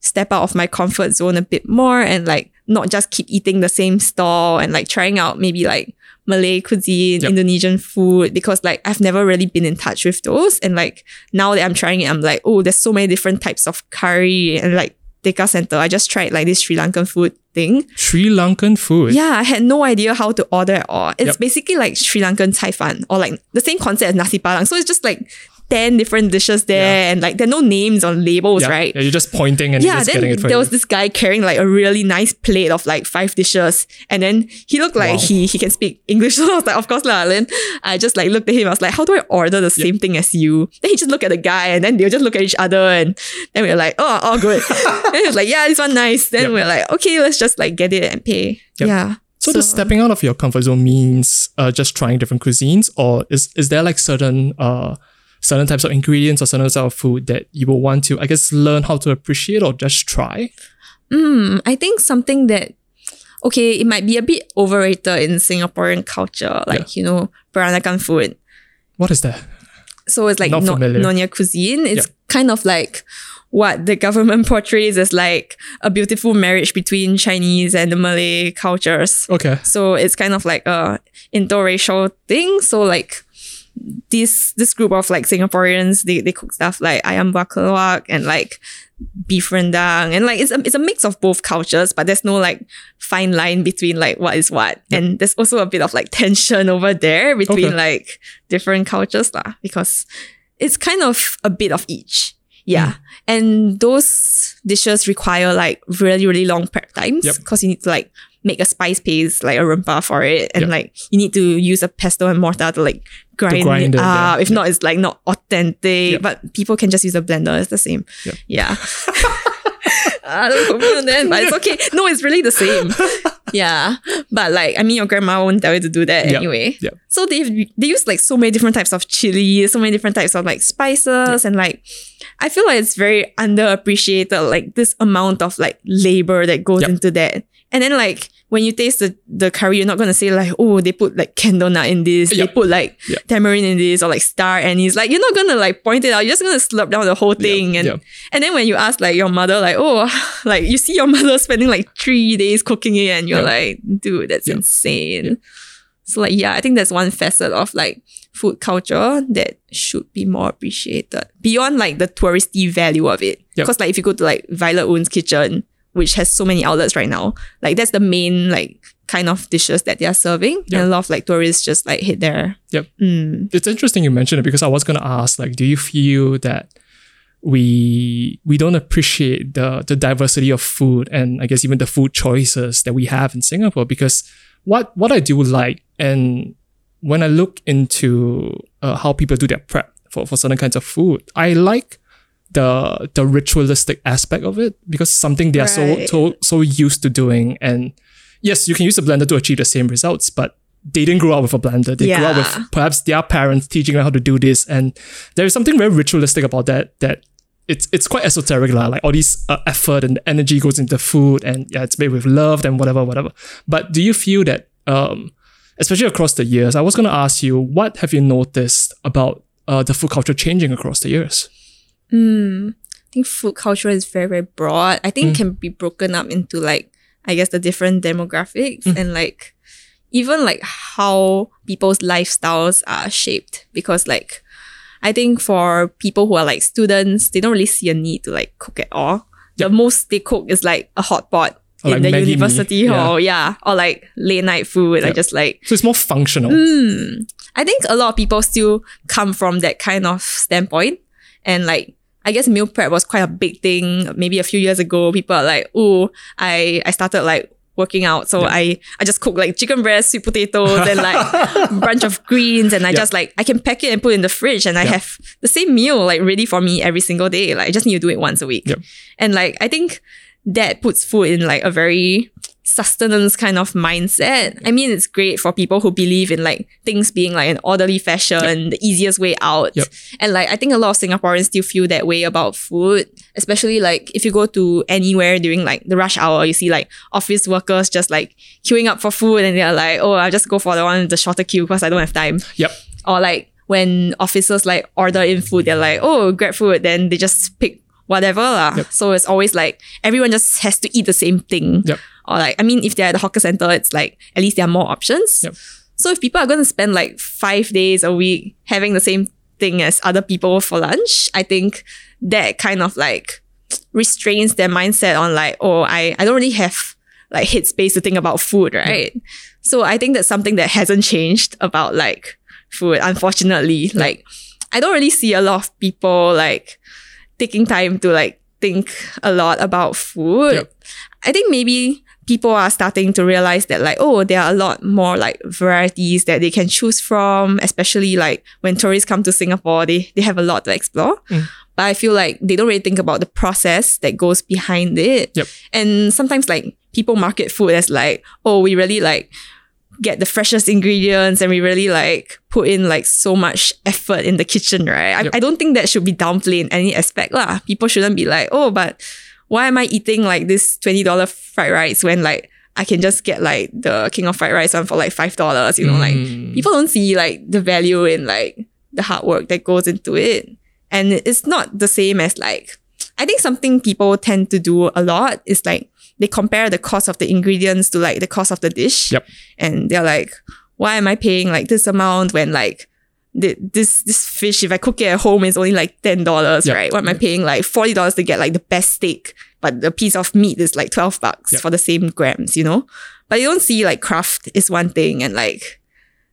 step out of my comfort zone a bit more and like not just keep eating the same stall and like trying out maybe like Malay cuisine, Yep. Indonesian food, because like I've never really been in touch with those. And like now that I'm trying it, I'm like, oh, there's so many different types of curry and like Tekka Center. I just tried like this Sri Lankan food thing. Sri Lankan food. Yeah, I had no idea how to order at all. It's Yep. basically like Sri Lankan cai fan or like the same concept as nasi padang. So it's just like 10 different dishes there Yeah. and like there are no names on labels, Yeah, right? Yeah, you're just pointing and yeah, just then getting it for there you. was this guy carrying like a really nice plate of like five dishes, and then he looked like Wow. he he can speak English. So I was like, of course, lah. Then I just like looked at him. I was like, how do I order the same thing as you? Then he just looked at the guy, and then they'll just look at each other, and then we were like, oh, all good. then he was like, yeah, this one nice. Then we are like, okay, let's just like get it and pay. Yep. Yeah. So, the stepping out of your comfort zone means uh, just trying different cuisines, or is is there like certain uh certain types of ingredients or certain types of food that you will want to, I guess, learn how to appreciate or just try? Mm, I think something that okay, it might be a bit overrated in Singaporean culture, like you know, Peranakan food. What is that? So it's like Not no. Nonya cuisine. It's Yeah. kind of like what the government portrays as like a beautiful marriage between Chinese and the Malay cultures. Okay. So it's kind of like a interracial thing. So like this this group of like Singaporeans, they, they cook stuff like ayam buah keluak and like beef rendang and like it's a, it's a mix of both cultures, but there's no like fine line between like what is what. And there's also a bit of like tension over there between Okay. like different cultures lah, because it's kind of a bit of each. Yeah. Mm. And those dishes require like really, really long prep times Yep. because you need to like make a spice paste, like a rempah for it. And Yep. like you need to use a pestle and mortar to like grind, grind it it, yeah. up. If not, it's like not authentic. Yep. But people can just use a blender. It's the same. Yeah. I don't on that, but it's okay. No, it's really the same. Yeah. But like, I mean, your grandma won't tell you to do that Yep. anyway. Yep. So they they use like so many different types of chili, so many different types of like spices, and like I feel like it's very underappreciated, like this amount of like labor that goes into that. And then like when you taste the, the curry, you're not gonna say like, oh, they put like candle nut in this, they put like Yep. tamarind in this, or like star anise. Like you're not gonna like point it out. You're just gonna slurp down the whole thing. And Yep. and then when you ask like your mother, like, oh, like you see your mother spending like three days cooking it, and you're Yep. like, dude, that's Yep. insane. So like yeah, I think that's one facet of like food culture that should be more appreciated beyond like the touristy value of it. Yep. Because like if you go to like Violet Oon's kitchen, which has so many outlets right now, like that's the main like kind of dishes that they are serving, Yep. and a lot of like tourists just like hit there. Yep. Mm. It's interesting you mentioned it because I was gonna ask, like, do you feel that we we don't appreciate the the diversity of food and I guess even the food choices that we have in Singapore? Because what what I do like and when I look into uh, how people do their prep for, for certain kinds of food, I like the the ritualistic aspect of it because something they are so Right. so so used to doing. And yes you can use a blender to achieve the same results but they didn't grow up with a blender. They grew up with perhaps their parents teaching them how to do this. And there is something very ritualistic about that that it's it's quite esoteric lah. like all this uh, effort and energy goes into food and yeah it's made with love and whatever whatever. But do you feel that um especially across the years i was going to ask you what have you noticed about uh, the food culture changing across the years Mm, I think food culture is very, very broad. I Mm. think it can be broken up into like, I guess the different demographics Mm. and like even like how people's lifestyles are shaped. Because like I think for people who are like students, they don't really see a need to like cook at all. The most they cook is like a hot pot in like the Maggi mee. university Yeah. hall, yeah. Or like late night food. I Yeah. just like so it's more functional Mm. I think a lot of people still come from that kind of standpoint. And like, I guess meal prep was quite a big thing. Maybe a few years ago, people are like, oh, I, I started like working out. So I, I just cook like chicken breast, sweet potatoes, and like a bunch of greens. And I Yeah. just like, I can pack it and put it in the fridge and I Yeah. have the same meal like ready for me every single day. Like I just need to do it once a week. And like, I think that puts food in like a very sustenance kind of mindset. I mean, it's great for people who believe in like things being like an orderly fashion, the easiest way out. Yep. And like, I think a lot of Singaporeans still feel that way about food, especially like if you go to anywhere during like the rush hour, you see like office workers just like queuing up for food and they're like, oh, I'll just go for the one with the shorter queue because I don't have time. yep Or like when officers like order in food, they're like, oh, grab food, then they just pick whatever. lah. Yep. So it's always like everyone just has to eat the same thing. Yep. Or like, I mean, if they're at the hawker center, it's like at least there are more options. Yep. So if people are going to spend like five days a week having the same thing as other people for lunch, I think that kind of like restrains their mindset on like, oh, I, I don't really have like headspace to think about food, right? So I think that's something that hasn't changed about like food, unfortunately. Like I don't really see a lot of people like taking time to like think a lot about food. Yep. I think maybe people are starting to realize that like oh there are a lot more like varieties that they can choose from especially like when tourists come to singapore they, they have a lot to explore Mm. but i feel like they don't really think about the process that goes behind it Yep. and sometimes like people market food as like oh we really like get the freshest ingredients and we really like put in like so much effort in the kitchen right I, Yep. I don't think that should be downplayed in any aspect lah people shouldn't be like oh but why am I eating like this $20 fried rice when like I can just get like the king of fried rice one for like $5 you know like Mm. people don't see like the value in like the hard work that goes into it and it's not the same as like I think something people tend to do a lot is like they compare the cost of the ingredients to like the cost of the dish Yep. and they're like why am I paying like this amount when like thi- this this fish if I cook it at home is only like ten dollars, Yep. right? Why am I paying like forty dollars to get like the best steak, but the piece of meat is like twelve bucks Yep. for the same grams, you know? But you don't see like craft is one thing and like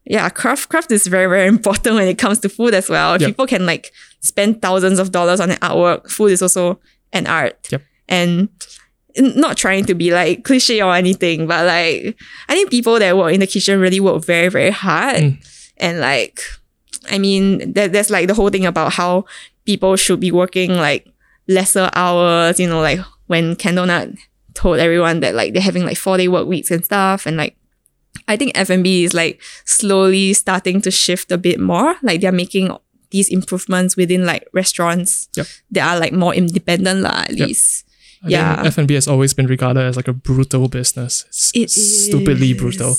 yeah, craft craft is very very important when it comes to food as well. Yep. people can like spend thousands of dollars on an artwork, food is also an art. Yep. And not trying to be like cliche or anything, but like I think people that work in the kitchen really work very very hard, Mm. and like I mean there, there's like the whole thing about how people should be working like lesser hours. You know, like when Candlenut told everyone that like they're having like four day work weeks and stuff, and like I think F&B is like slowly starting to shift a bit more. Like they're making these improvements within like restaurants Yep. that are like more independent lah, at Yep. least. I Yeah. F&B has always been regarded as like a brutal business. It's It stupidly is. brutal.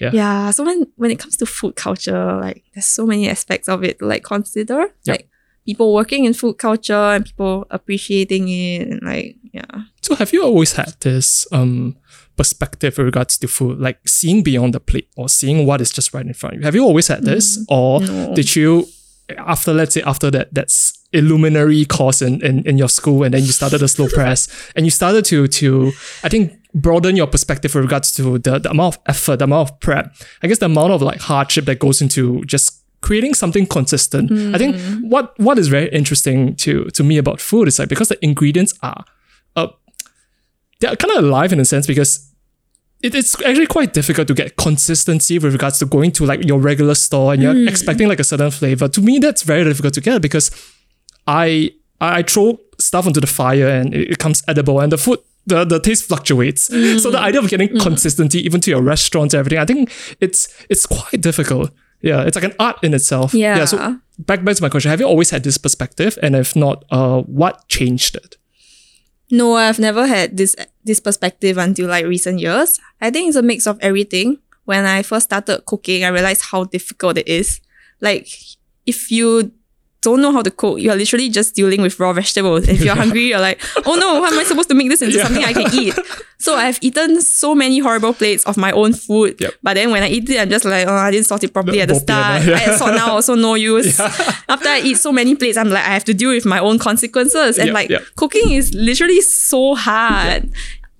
Yeah. Yeah. So when when it comes to food culture, like there's so many aspects of it to like consider. Yep. Like people working in food culture and people appreciating it and like yeah. So have you always had this um perspective with regards to food, like seeing beyond the plate or seeing what is just right in front of you? Have you always had this, or No. did you after let's say after that that's illuminary course in, in, in your school and then you started the slow press and you started to to I think broaden your perspective with regards to the, the amount of effort, the amount of prep, I guess the amount of like hardship that goes into just creating something consistent. I think what what is very interesting to to me about food is like because the ingredients are uh, they're kind of alive in a sense because it, it's actually quite difficult to get consistency with regards to going to like your regular store and you're expecting like a certain flavor. To me, that's very difficult to get because I I throw stuff onto the fire and it, it comes edible and the food the, the taste fluctuates. So the idea of getting consistency even to your restaurants and everything, I think it's it's quite difficult. Yeah, it's like an art in itself. Yeah. so back back to my question, have you always had this perspective? And if not, uh what changed it? No, I've never had this this perspective until like recent years. I think it's a mix of everything. When I first started cooking, I realized how difficult it is. Like if you don't know how to cook, you're literally just dealing with raw vegetables. If you're hungry, you're like, oh no, how am I supposed to make this into Yeah. something I can eat? So I've eaten so many horrible plates of my own food. Yep. But then when I eat it, I'm just like, oh, I didn't salt it properly at the start. yeah. I salt now, also no use. After I eat so many plates, I'm like, I have to deal with my own consequences. And Yep, like yep. cooking is literally so hard.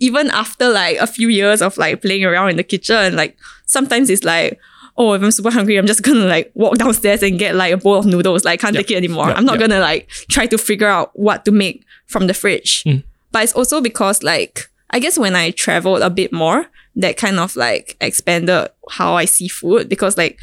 Even after like a few years of like playing around in the kitchen, like sometimes it's like, oh, if I'm super hungry, I'm just gonna like walk downstairs and get like a bowl of noodles. Like, I can't Yep. take it anymore. Yep, I'm not yep. gonna like try to figure out what to make from the fridge. Mm. But it's also because like I guess when I traveled a bit more, that kind of like expanded how I see food because like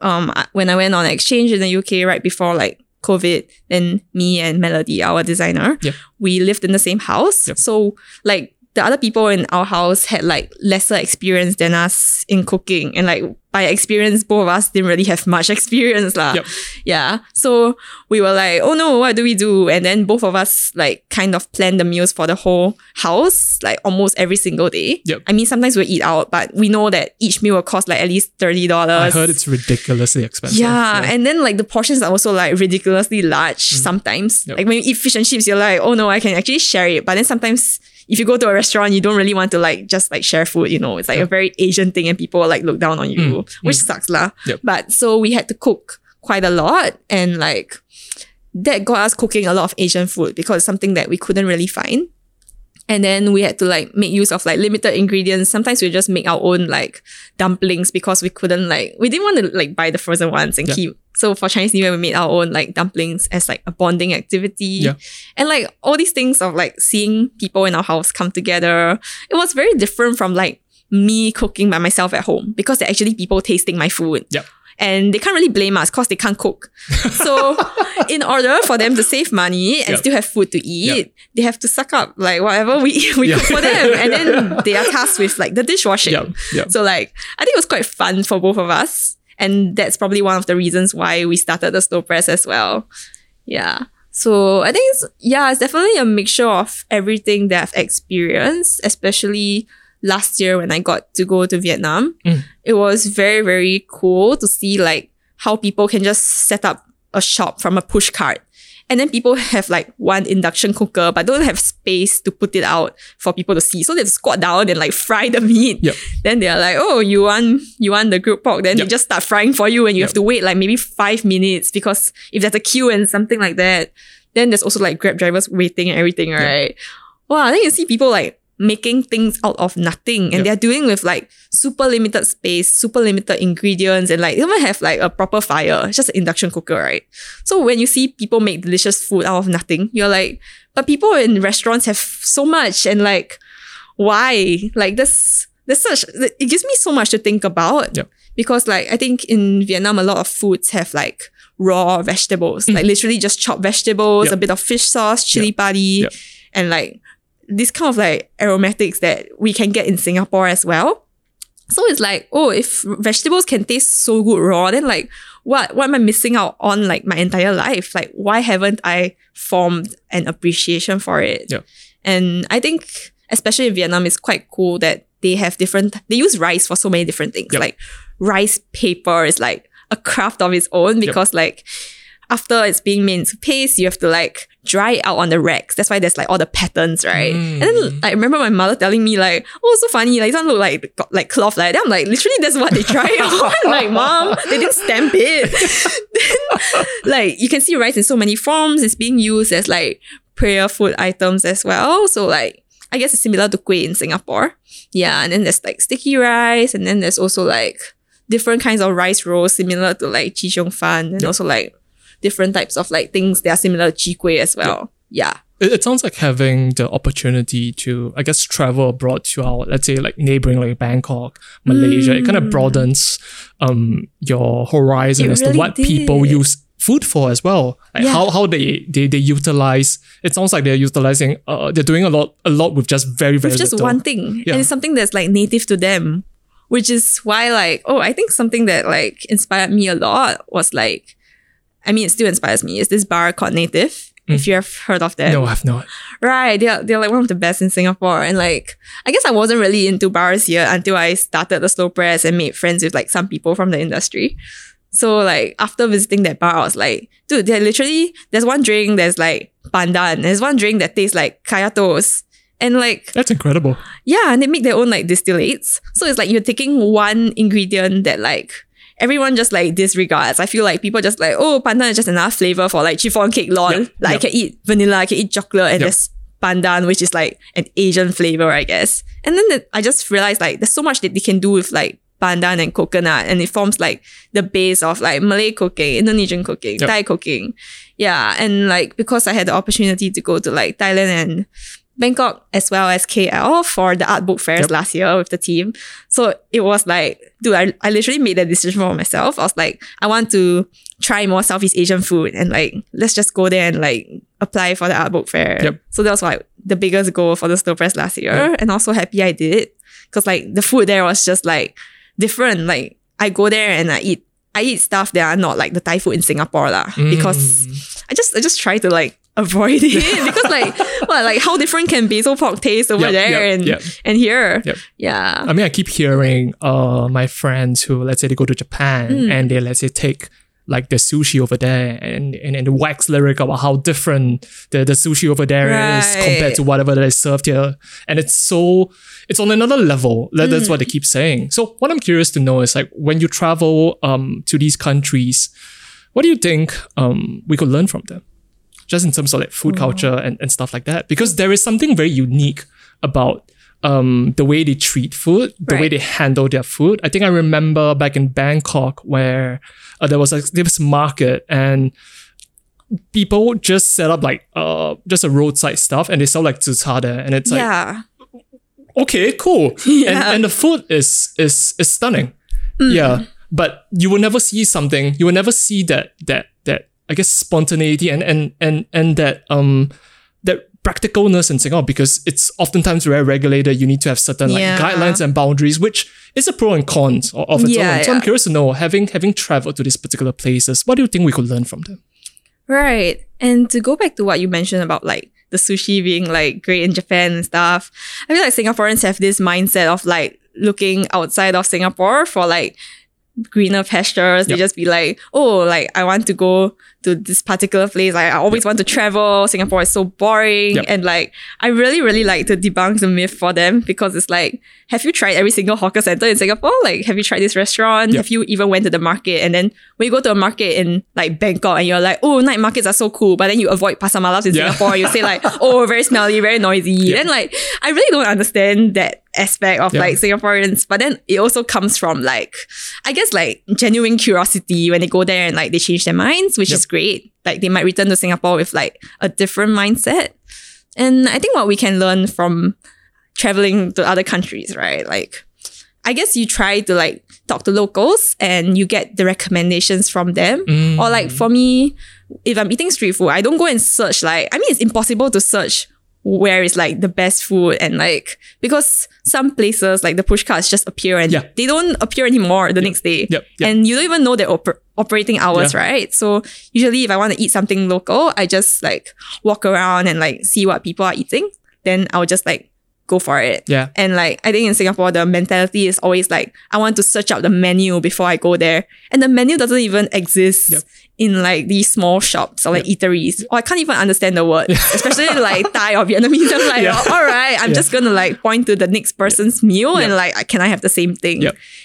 um when I went on exchange in the UK right before like COVID, then me and Melody, our designer, we lived in the same house. So like the other people in our house had like lesser experience than us in cooking. And like by experience, both of us didn't really have much experience. lah. Yep. Yeah. So we were like, oh no, what do we do? And then both of us like kind of planned the meals for the whole house, like almost every single day. Yep. I mean, sometimes we eat out, but we know that each meal will cost like at least $30. I heard it's ridiculously expensive. Yeah, and then like the portions are also like ridiculously large sometimes. Mm-hmm. Yep. Like when you eat fish and chips, you're like, oh no, I can actually share it. But then sometimes if you go to a restaurant, you don't really want to like just like share food, you know. It's like a very Asian thing and people like look down on you, mm. which mm. sucks lah. Yep. But so we had to cook quite a lot and like that got us cooking a lot of Asian food because it's something that we couldn't really find. And then we had to like make use of like limited ingredients. Sometimes we just make our own like dumplings because we couldn't like we didn't want to like buy the frozen ones and Yeah. keep. So for Chinese New Year, we made our own like dumplings as like a bonding activity. Yeah. And like all these things of like seeing people in our house come together. It was very different from like me cooking by myself at home because they're actually people tasting my food. Yep. And they can't really blame us because they can't cook. So in order for them to save money and Yep. still have food to eat, Yep. they have to suck up like whatever we, we cook for them. And then they are tasked with like the dishwashing. So like I think it was quite fun for both of us. And that's probably one of the reasons why we started the slow press as well. Yeah. So I think it's yeah, it's definitely a mixture of everything that I've experienced, especially last year when I got to go to Vietnam. Mm. It was very, very cool to see like how people can just set up a shop from a push cart. And then people have like one induction cooker, but don't have space to put it out for people to see. So they squat down and like fry the meat. Yep. Then they're like, oh, you want you want the grilled pork? Then Yep. they just start frying for you, and you Yep. have to wait like maybe five minutes because if there's a queue and something like that, then there's also like grab drivers waiting and everything, right? Wow, then you see people like making things out of nothing, and Yep. they're doing with like super limited space, super limited ingredients, and like they don't have like a proper fire. It's just an induction cooker, right? So when you see people make delicious food out of nothing, you're like, but people in restaurants have so much, and like, why? Like this, there's such. It gives me so much to think about. Yep. Because like I think in Vietnam, a lot of foods have like raw vegetables, like mm-hmm. literally just chopped vegetables, Yep. a bit of fish sauce, chili padi, Yep. and like this kind of like aromatics that we can get in Singapore as well. So it's like, oh, if vegetables can taste so good raw, then like what what am I missing out on like my entire life? Like why haven't I formed an appreciation for it? Yeah. And I think especially in Vietnam it's quite cool that they have different they use rice for so many different things. Yep. Like rice paper is like a craft of its own because like after it's being made into paste, you have to like dry it out on the racks. That's why there's like all the patterns, right? Mm. And then I remember my mother telling me like, "Oh, so funny! Like, it doesn't look like like cloth like that." I'm like, literally, that's what they dry on. like, mom, they didn't stamp it. then, like, you can see rice in so many forms. It's being used as like prayer food items as well. So like, I guess it's similar to kueh in Singapore. Yeah, and then there's like sticky rice, and then there's also like different kinds of rice rolls similar to like chi fan, and also like different types of like things that are similar to chi kueh as well. Yeah. It, it sounds like having the opportunity to, I guess, travel abroad to our, let's say, like neighboring, like Bangkok, Malaysia. It kind of broadens um your horizon It as really to what people use food for as well. Like Yeah. how how they, they they utilize. It sounds like they're utilizing. Uh, they're doing a lot a lot with just very very With just little. one thing. Yeah. And it's something that's like native to them. Which is why like, oh, I think something that like inspired me a lot was like I mean it still inspires me, is this bar called Native. If mm. you have heard of them. No, I've not. Right. They're they're like one of the best in Singapore. And like I guess I wasn't really into bars here until I started the slow press and made friends with like some people from the industry. So like after visiting that bar, I was like, dude, they're literally there's one drink that's like pandan. There's one drink that tastes like kaya toast. And like That's incredible. yeah, and they make their own like distillates. So it's like you're taking one ingredient that like everyone just like disregards. I feel like people just like, oh, pandan is just another flavor for like chiffon cake, lol. Yep, Like I can eat vanilla, I can eat chocolate, and Yep. there's pandan, which is like an Asian flavor, I guess. And then the, I just realized like there's so much that they can do with like pandan and coconut, and it forms like the base of like Malay cooking, Indonesian cooking, Yep. Thai cooking. Yeah, and like because I had the opportunity to go to like Thailand and Bangkok as well as KL for the art book fairs Yep. last year with the team. So it was like, dude, I, I literally made that decision for myself. I was like, I want to try more Southeast Asian food and like, let's just go there and like apply for the art book fair. Yep. So that was like the biggest goal for the Slow Press last year. Yep. And also happy I did it. Cause like the food there was just like different. Like I go there and I eat, I eat stuff that are not like the Thai food in Singapore lah. Mm. Because I just I just try to like avoid it because like what like how different can basil pork taste over Yep, there yep, and yep. and here yeah I mean, I keep hearing uh my friends who let's say they go to Japan Mm. and they let's say take like the sushi over there and and, and wax lyric about how different the, the sushi over there is Right. compared to whatever that is served here. And it's so it's on another level. That- That's Mm. what they keep saying. So what I'm curious to know is like when you travel um to these countries, what do you think um we could learn from them? Just in terms of like food culture and, and stuff like that. Because there is something very unique about um, the way they treat food, the way they handle their food. I think I remember back in Bangkok where uh, there was a a market and people just set up like uh just a roadside stuff and they sell like zhicha there and it's like yeah. okay cool and, Yeah. and the food is is is stunning yeah but you will never see something you will never see that that i guess spontaneity and and and and that um that practicalness in singapore because it's oftentimes very regulated you need to have certain like Yeah. guidelines and boundaries which is a pro and cons of, its Yeah, own so i'm curious to know having having traveled to these particular places what do you think we could learn from them Right. And to go back to what you mentioned about like the sushi being like great in Japan and stuff, I feel like Singaporeans have this mindset of like looking outside of Singapore for like greener pastures. They just be like, oh, like I want to go to this particular place. Like I always want to travel. Singapore is so boring. Yep. And like I really, really like to debunk the myth for them because it's like, have you tried every single hawker center in Singapore? Like, have you tried this restaurant? Yep. Have you even went to the market? And then when you go to a market in like Bangkok and you're like, oh, night markets are so cool, but then you avoid pasar malams in Yeah. Singapore, you say like, oh, very smelly, very noisy. Then like, I really don't understand that aspect of Yeah. like Singaporeans. But then it also comes from like, I guess like genuine curiosity when they go there and like they change their minds, which Yep. is great. Like they might return to Singapore with like a different mindset. And I think what we can learn from traveling to other countries, right? Like, I guess you try to like talk to locals and you get the recommendations from them. Mm. Or like for me, if I'm eating street food, I don't go and search like I mean it's impossible to search where is like the best food and like because some places like the push carts just appear and Yeah. they don't appear anymore the next day. Yep, yep. And you don't even know their oper- operating hours, Yeah. right? So usually if I want to eat something local, I just like walk around and like see what people are eating. Then I'll just like go for it. yeah And like I think in Singapore the mentality is always like I want to search out the menu before I go there. And the menu doesn't even exist Yep. In like these small shops or like eateries. Or I can't even understand the word. Especially like Thai or Vietnamese. I'm like, Yeah. Oh, all right, I'm Yeah. just gonna like point to the next person's meal and like can I have the same thing?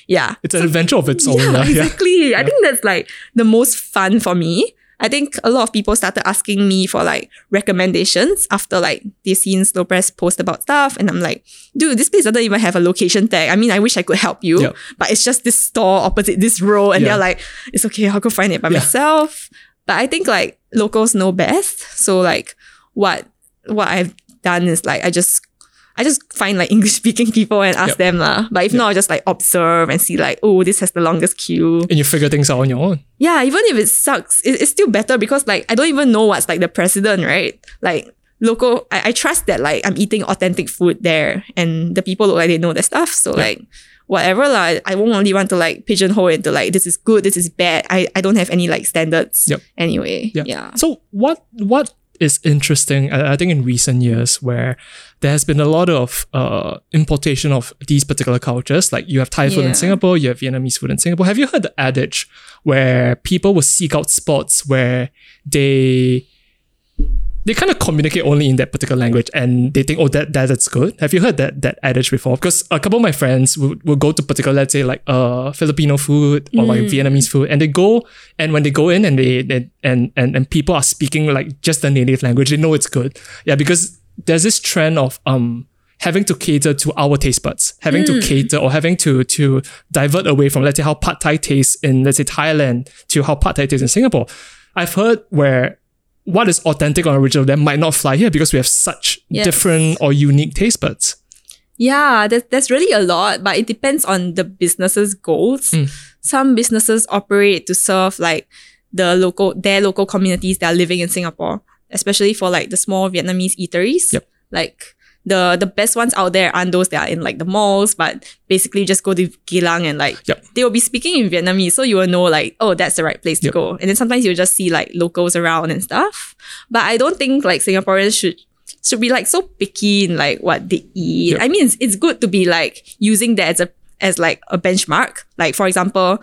Yeah. it's an adventure of its own yeah. exactly. I think that's like the most fun for me. I think a lot of people started asking me for like recommendations after like they seen Slow Press post about stuff. And I'm like, dude, this place doesn't even have a location tag. I mean, I wish I could help you, Yep. but it's just this store opposite this row. And Yeah. they're like, it's okay, I'll go find it by Yeah. myself. But I think like locals know best. So like what what I've done is like I just I just find like English speaking people and ask Yep. them lah. But if not, I'll just like observe and see like, oh, this has the longest queue. and you figure things out on your own Yeah, even if it sucks, it, it's still better because like I don't even know what's like the precedent, right? Like local, I, I trust that like I'm eating authentic food there and the people look like they know their stuff. So Yeah. like whatever like I won't only want to like pigeonhole into like this is good, this is bad. I, I don't have any like standards Yep. anyway. Yeah. Yeah. So what what is interesting, I I think in recent years where there has been a lot of uh, importation of these particular cultures, like you have Thai food in Singapore, you have Vietnamese food in Singapore. Have you heard the adage where people will seek out spots where they they kind of communicate only in that particular language and they think, oh, that, that that's good. Have you heard that that adage before? Because a couple of my friends will, will go to particular, let's say like uh Filipino food or like Vietnamese food, and they go and when they go in and they, they and, and and people are speaking like just the native language, they know it's good. Yeah, because there's this trend of um having to cater to our taste buds, having to cater or having to to divert away from let's say how pad thai tastes in let's say Thailand to how pad thai tastes in Singapore. I've heard where what is authentic or original that might not fly here because we have such Yes. different or unique taste buds. Yeah, there's, there's really a lot, but it depends on the business's goals. Mm. Some businesses operate to serve like the local, their local communities that are living in Singapore, especially for like the small Vietnamese eateries. Yep. Like the the best ones out there aren't those that are in like the malls, but basically just go to Geylang and like Yep. they will be speaking in Vietnamese, so you will know like, oh, that's the right place to go. And then sometimes you'll just see like locals around and stuff. But I don't think like Singaporeans should should be like so picky in like what they eat. Yep. I mean, it's, it's good to be like using that as a as like a benchmark. Like for example,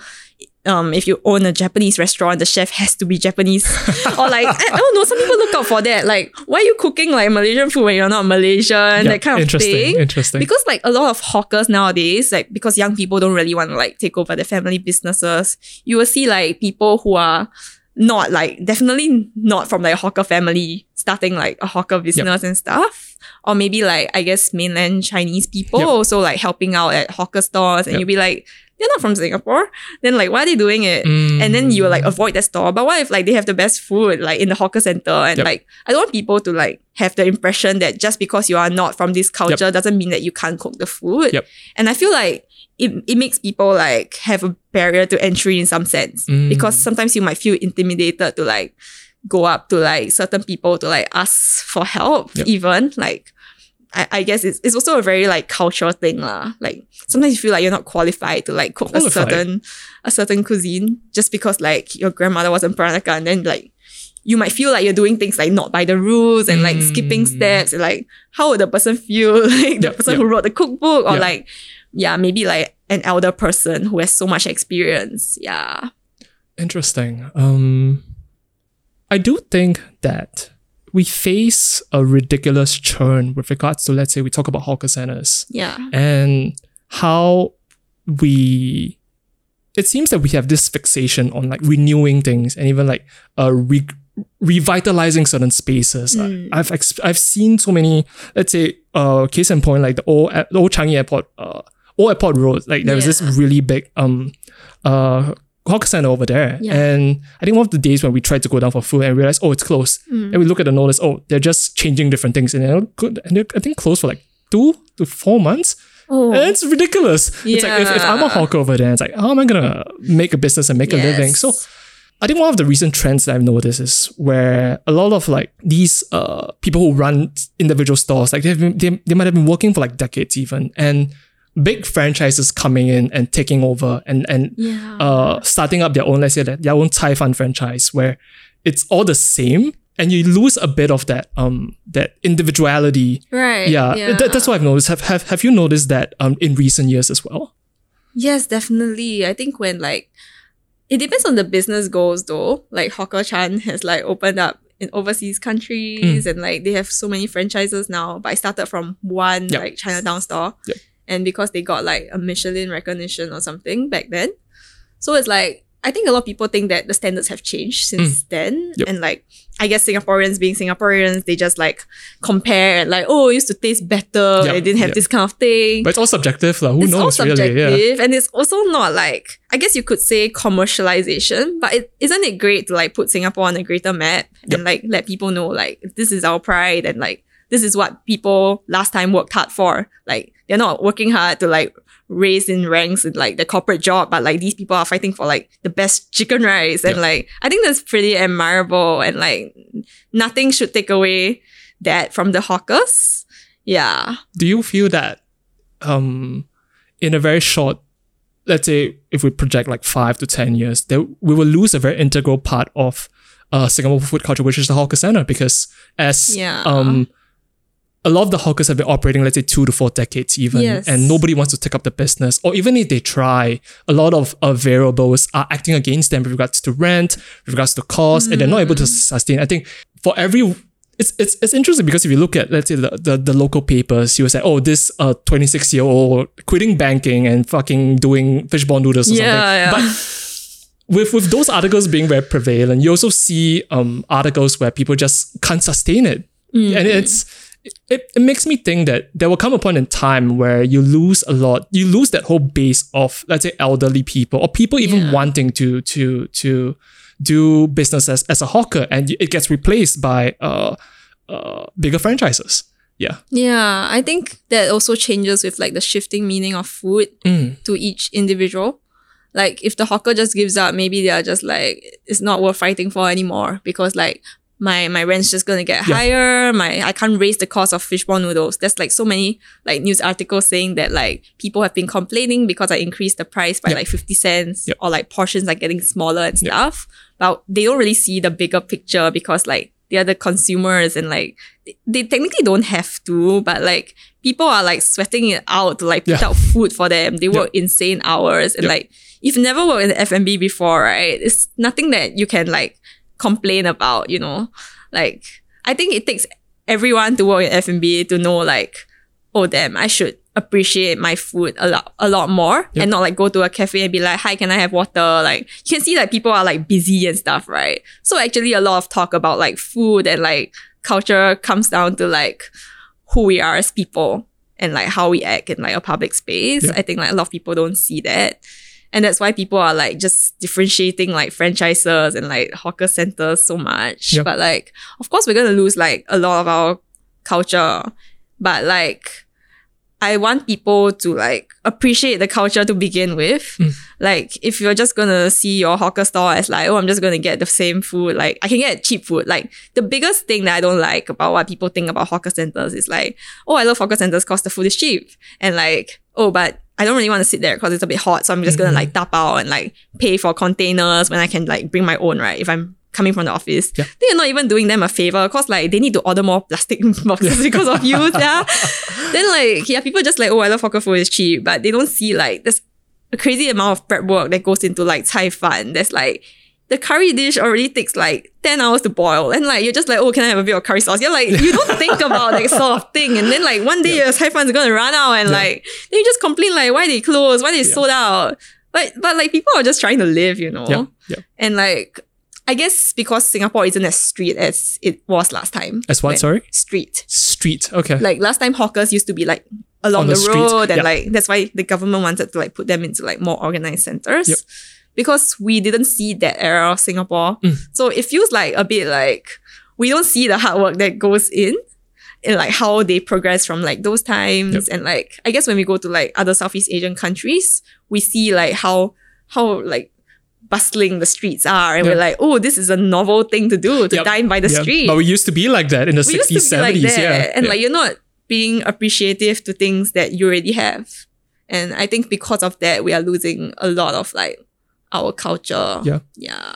um, if you own a Japanese restaurant, the chef has to be Japanese. or like I, I don't know, some people look out for that. Like, why are you cooking like Malaysian food when you're not Malaysian? Yeah, that kind of interesting, thing. interesting. Because like a lot of hawkers nowadays, like because young people don't really want to like take over their family businesses, you will see like people who are not like definitely not from like a hawker family starting like a hawker business and stuff. Or maybe like I guess mainland Chinese people Yep. also like helping out at hawker stores and Yep. you'll be like, they're not from Singapore. Then like why are they doing it? And then you like avoid that store. But what if like they have the best food like in the hawker center? And Yep. like I don't want people to like have the impression that just because you are not from this culture doesn't mean that you can't cook the food. Yep. And I feel like it, it makes people like have a barrier to entry in some sense. Mm. Because sometimes you might feel intimidated to like go up to like certain people to like ask for help, Yep. even. Like I, I guess it's, it's also a very like cultural thing lah. Like sometimes you feel like you're not qualified to like cook a certain a certain cuisine just because like your grandmother was in Peranakan and then like you might feel like you're doing things like not by the rules and like skipping Mm. steps and like how would the person feel like the Yep, person yep. who wrote the cookbook or Yep. like yeah maybe like an elder person who has so much experience yeah Interesting. Um, I do think that we face a ridiculous churn with regards to, let's say, we talk about hawker centers yeah and how we. It seems that we have this fixation on like renewing things and even like uh re- revitalizing certain spaces. Mm. I've ex- I've seen so many. Let's say, uh, case in point, like the old the old Changi Airport, uh, old Airport Road. Like there was this really big um, uh, hawker center over there, Yeah. and I think one of the days when we tried to go down for food and realized, oh, it's closed. Mm. And we look at the notice, oh, they're just changing different things, and they're good. And they're, I think closed for like two to four months. Oh it's ridiculous. It's like if, if I'm a Yeah. hawker over there, it's like, how am I gonna make a business and make a living? So I think one of the recent trends that I've noticed is where a lot of like these uh people who run individual stores, like they've been, they, they might have been working for like decades even, and big franchises coming in and taking over and and yeah uh starting up their own, let's say that their own cai fan franchise where it's all the same and you lose a bit of that um that individuality. right Yeah, that- that's what I've noticed. Have have have you noticed that um in recent years as well? Yes, definitely. I think when like it depends on the business goals though. Like Hawker Chan has like opened up in overseas Mm. countries and like they have so many franchises now. But I started from one Yep. like Chinatown store. Yep. And because they got like a Michelin recognition or something back then. So it's like I think a lot of people think that the standards have changed since then. Mm. Yep. And like I guess Singaporeans being Singaporeans, they just like compare and like, oh, it used to taste better. Yep, It didn't have yep. this kind of thing But it's all subjective, lah. Who it's all knows really? Yeah. and it's also not like I guess you could say commercialization, but it isn't it great to like put Singapore on a greater map and like let people know like this is our pride and like this is what people last time worked hard for. Like they're not working hard to like raise in ranks in like the corporate job, but like these people are fighting for like the best chicken rice. And Yeah. like I think that's pretty admirable and like nothing should take away that from the hawkers. Yeah. Do you feel that um in a very short let's say if we project like five to ten years, that we will lose a very integral part of uh Singapore food culture, which is the hawker center, because as Yeah. um a lot of the hawkers have been operating, let's say, two to four decades even, Yes. and nobody wants to take up the business. Or even if they try, a lot of uh, variables are acting against them with regards to rent, with regards to cost, and they're not able to sustain. I think for every it's, it's, it's interesting because if you look at let's say the, the, the local papers, you will say, oh, this uh 26 year old quitting banking and fucking doing fishball noodles or Yeah, yeah. something. But with with those articles being very prevalent, you also see um articles where people just can't sustain it, Mm. and it's it, it makes me think that there will come a point in time where you lose a lot, you lose that whole base of let's say elderly people or people even Yeah. wanting to to to do business as, as a hawker, and it gets replaced by uh uh bigger franchises. Yeah. Yeah, I think that also changes with like the shifting meaning of food Mm. to each individual. Like if the hawker just gives up, maybe they are just like it's not worth fighting for anymore because like my my rent's just gonna get Yeah. higher. My I can't raise the cost of fishball noodles. There's like so many like news articles saying that like people have been complaining because I increased the price by Yep. like fifty cents Yep. or like portions are getting smaller and stuff. But they don't really see the bigger picture because like they are the consumers and like they- technically don't have to, but like people are like sweating it out to like Yeah. out food for them. They work insane hours and like you've never worked in F&B before, right? It's nothing that you can like complain about, you know? Like I think it takes everyone to work in F&B to know like, oh damn, I should appreciate my food a lot a lot more Yep. and not like go to a cafe and be like, hi, can I have water? Like you can see that people are like busy and stuff, right? So actually a lot of talk about like food and like culture comes down to like who we are as people and like how we act in like a public space. Yep. I think like a lot of people don't see that. And that's why people are like just differentiating like franchises and like hawker centers so much. Yep. But like, of course, we're gonna lose like a lot of our culture. But like, I want people to like appreciate the culture to begin with. Mm. Like, if you're just gonna see your hawker store as like, oh, I'm just gonna get the same food, like I can get cheap food. Like the biggest thing that I don't like about what people think about hawker centers is like, oh, I love hawker centers because the food is cheap. And like, oh, but I don't really want to sit there because it's a bit hot. So I'm just gonna Mhm. like tap out and like pay for containers when I can like bring my own, right? If I'm coming from the office. Yeah. Then you're not even doing them a favor because like they need to order more plastic boxes because of you, yeah. then like yeah, people just like, oh I love hawker food, it's cheap, but they don't see like there's a crazy amount of prep work that goes into like cai fan. There's like the curry dish already takes like 10 hours to boil. And like, you're just like, oh, can I have a bit of curry sauce? You're like, you don't think about that sort of thing. And then like one day your cai fan's gonna run out and Yeah. like, then you just complain like, why they close? Why they sold out? But, but like people are just trying to live, you know? Yeah. Yeah. And like, I guess because Singapore isn't as street as it was last time. As what, sorry? Street. Street. Okay. Like last time hawkers used to be like along On the, the road and yeah. like that's why the government wanted to like put them into like more organized centers. Yep. Because we didn't see that era of Singapore. Mm. So it feels like a bit like we don't see the hard work that goes in and like how they progress from like those times Yep. and like I guess when we go to like other Southeast Asian countries, we see like how how like bustling the streets are and Yeah. we're like, oh, this is a novel thing to do to Yep. dine by the street But we used to be like that in the we used to 60s, be like 70s. that. yeah. And like you're not being appreciative to things that you already have. And I think because of that, we are losing a lot of like our culture. Yeah. Yeah.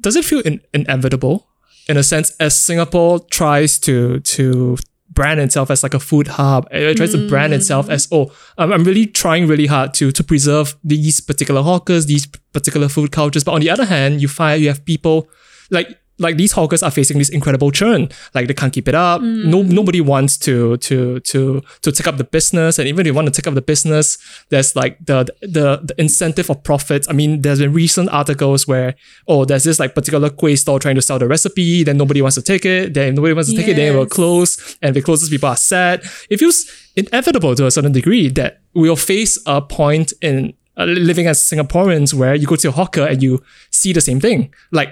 does it feel in- inevitable in a sense as Singapore tries to to brand itself as like a food hub it tries to brand itself as mm. oh I'm, I'm really trying really hard to to preserve these particular hawkers these particular food cultures but on the other hand you find you have people like like these hawkers are facing this incredible churn. Like they can't keep it up. No nobody wants to to to to take up the business. And even if you want to take up the business there's like the the the incentive of profits. I mean there's been recent articles where oh there's this like particular kueh store trying to sell the recipe then nobody wants to take it then nobody wants to take it then it will close and if it closes people are sad. It feels inevitable to a certain degree that we'll face a point in uh, living as Singaporeans where you go to a hawker and you see the same thing. Like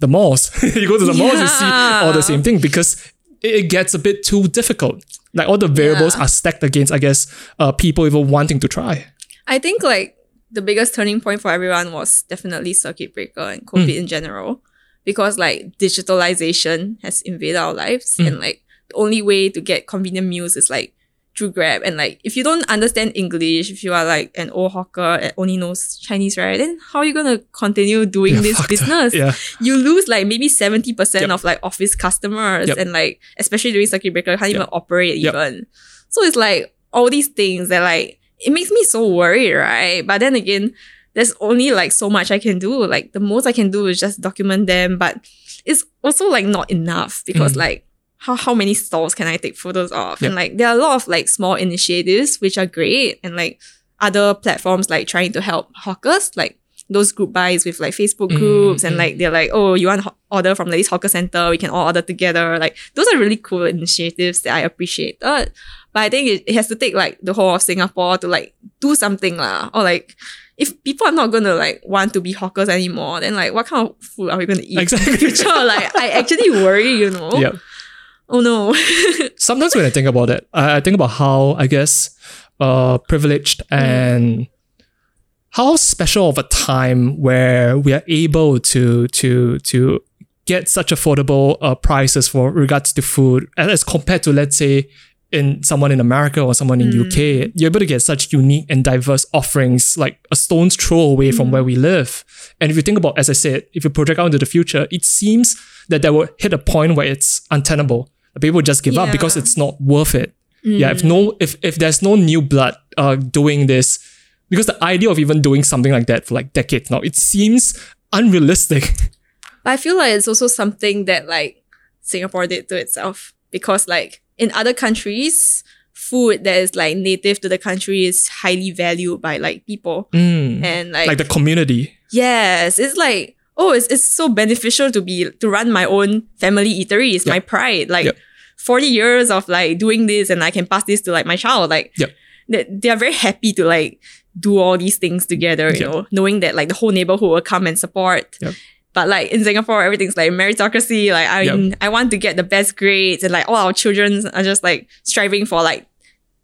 the malls. You go to the malls you see all the same thing because it gets a bit too difficult. Like all the variables Yeah. are stacked against I guess uh, people even wanting to try. I think like the biggest turning point for everyone was definitely circuit breaker and COVID in general. Because like digitalization has invaded our lives and like the only way to get convenient meals is like through Grab. And like if you don't understand English, if you are like an old hawker that only knows Chinese, right? Then how are you gonna continue doing Yeah, this that. business? yeah You lose like maybe 70% Yep. of like office customers Yep. and like especially during circuit breaker, can't even operate Yep. even. So it's like all these things that like it makes me so worried, right? But then again, there's only like so much I can do. Like the most I can do is just document them, but it's also like not enough because Mm. like how, how many stalls can I take photos of? Yep. And like there are a lot of like small initiatives which are great and like other platforms like trying to help hawkers, like those group buys with like Facebook groups and mm. like they're like, oh, you want ho- order from like, this hawker center, we can all order together. Like those are really cool initiatives that I appreciated. But I think it, it has to take like the whole of Singapore to like do something lah. Or like if people are not gonna like want to be hawkers anymore, then like what kind of food are we gonna eat Exactly. in the future? like I actually worry, you know. yeah Oh no. sometimes when I think about it, I, I think about how I guess uh, privileged and how special of a time where we are able to to to get such affordable uh, prices for regards to food as, compared to let's say in someone in America or someone in UK, you're able to get such unique and diverse offerings like a stone's throw away from where we live. And if you think about, as I said, if you project out into the future, it seems that that will hit a point where it's untenable. People just give up because it's not worth it. Yeah, if no, if if there's no new blood uh doing this, because the idea of even doing something like that for like decades now, it seems unrealistic. But I feel like it's also something that like Singapore did to itself because like in other countries, food that is like native to the country is highly valued by like people. Mm. And like, like the community. yes, it's like, oh, it's, it's so beneficial to be to run my own family eatery. It's my pride. Like Yep. 40 years of like doing this and I can pass this to like my child. Like Yep. they, they are very happy to like do all these things together, you Yep. know, knowing that like the whole neighborhood will come and support. Yep. But like in Singapore, everything's like meritocracy. Like I, Yep. I want to get the best grades, and like all our children are just like striving for like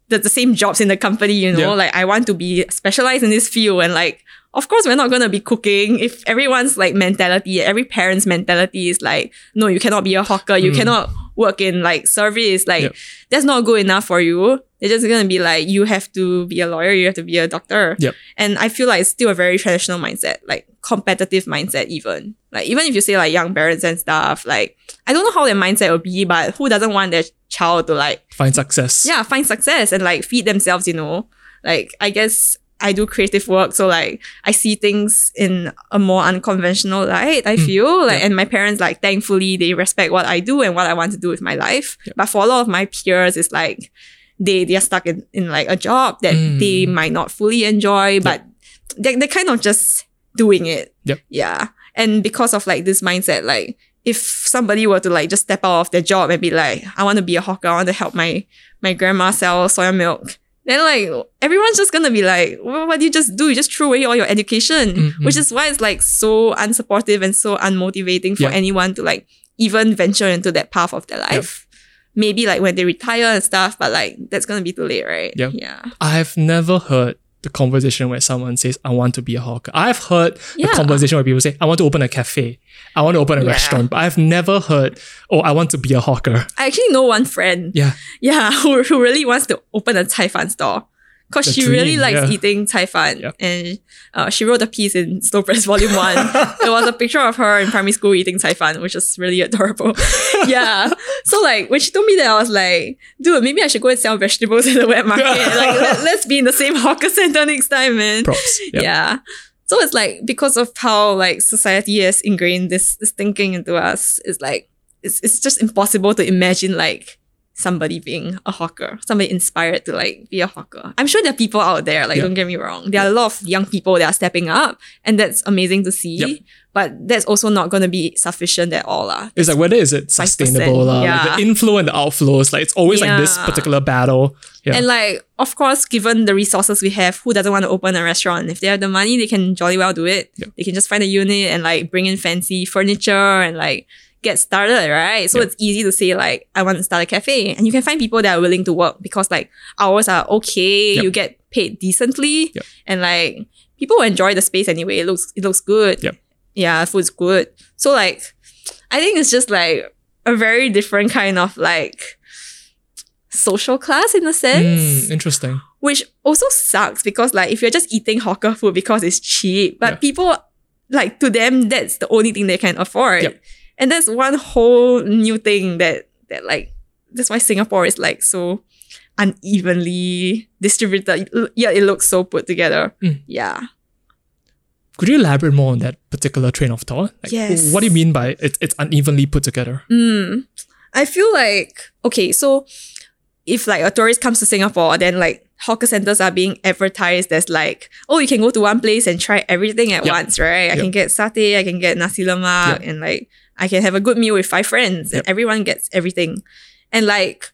the, the same jobs in the company. You know, like I want to be specialized in this field, and like of course we're not gonna be cooking if everyone's like mentality, every parent's mentality is like, no, you cannot be a hawker, you Mm. cannot work in like service, like Yep. that's not good enough for you. They're just gonna be like, you have to be a lawyer, you have to be a doctor. Yep. And I feel like it's still a very traditional mindset, like competitive mindset even. Like even if you say like young parents and stuff, like I don't know how their mindset will be, but who doesn't want their child to like Find success. yeah, find success and like feed themselves, you know. Like I guess I do creative work, so like I see things in a more unconventional light, I feel. Like yeah. and my parents like thankfully they respect what I do and what I want to do with my life. Yeah. But for a lot of my peers, it's like they they're stuck in, in like a job that Mm. they might not fully enjoy, but they they're kind of just doing it. Yep. Yeah. And because of like this mindset, like if somebody were to like just step out of their job and be like, I want to be a hawker, I want to help my my grandma sell soya milk. Then like everyone's just gonna be like, well, what do you just do? You just throw away all your education, Mhm. which is why it's like so unsupportive and so unmotivating for Yeah. anyone to like even venture into that path of their life. Maybe like when they retire and stuff, but like that's gonna be too late, right? Yep. Yeah. I've never heard the conversation where someone says, I want to be a hawker. I've heard Yeah. the conversation where people say, I want to open a cafe. I want to open a Yeah. restaurant. But I've never heard, oh, I want to be a hawker. I actually know one friend. Yeah. Yeah, who, who really wants to open a Cai Fan store. Cause The she really likes yeah. eating Cai Fan. Yep. And uh, she wrote a piece in Slow Press Volume 1. it was a picture of her in primary school eating Cai Fan, which is really adorable. yeah. So like when she told me that, I was like, dude, maybe I should go and sell vegetables in the wet market. like let, let's be in the same hawker center next time, man. Props. Yeah. Yeah. So it's like because of how like society has ingrained this this thinking into us, it's like it's it's just impossible to imagine like somebody being a hawker, somebody inspired to like be a hawker. I'm sure there are people out there, like Yeah. don't get me wrong. There are a lot of young people that are stepping up and that's amazing to see. Yep. But that's also not gonna be sufficient at all. lah. It's like, whether is it sustainable? lah? Like the inflow and the outflows. Like, it's always like this particular battle. Yeah. And like, of course, given the resources we have, who doesn't want to open a restaurant? If they have the money, they can jolly well do it. They can just find a unit and like bring in fancy furniture and like get started, right? So Yep. it's easy to say like, I want to start a cafe. And you can find people that are willing to work because like hours are okay, Yep. you get paid decently, Yep. and like people enjoy the space anyway. It looks it looks good. Yep. Yeah, food's good. So like I think it's just like a very different kind of like social class in a sense Mm, interesting. which also sucks because like if you're just eating hawker food because it's cheap, but Yeah. people like to them that's the only thing they can afford, Yep. And that's one whole new thing that that like that's why Singapore is like so unevenly distributed. Yeah, it looks so put together. Mm. Yeah. Could you elaborate more on that particular train of thought? Like, Yes. What do you mean by it's, it's unevenly put together? Mm. I feel like okay, so if like a tourist comes to Singapore, then like hawker centers are being advertised as like, oh, you can go to one place and try everything at Yep. once, right? I Yep. can get satay, I can get nasi lemak, Yep. and like I can have a good meal with five friends, Yep. and everyone gets everything. And like,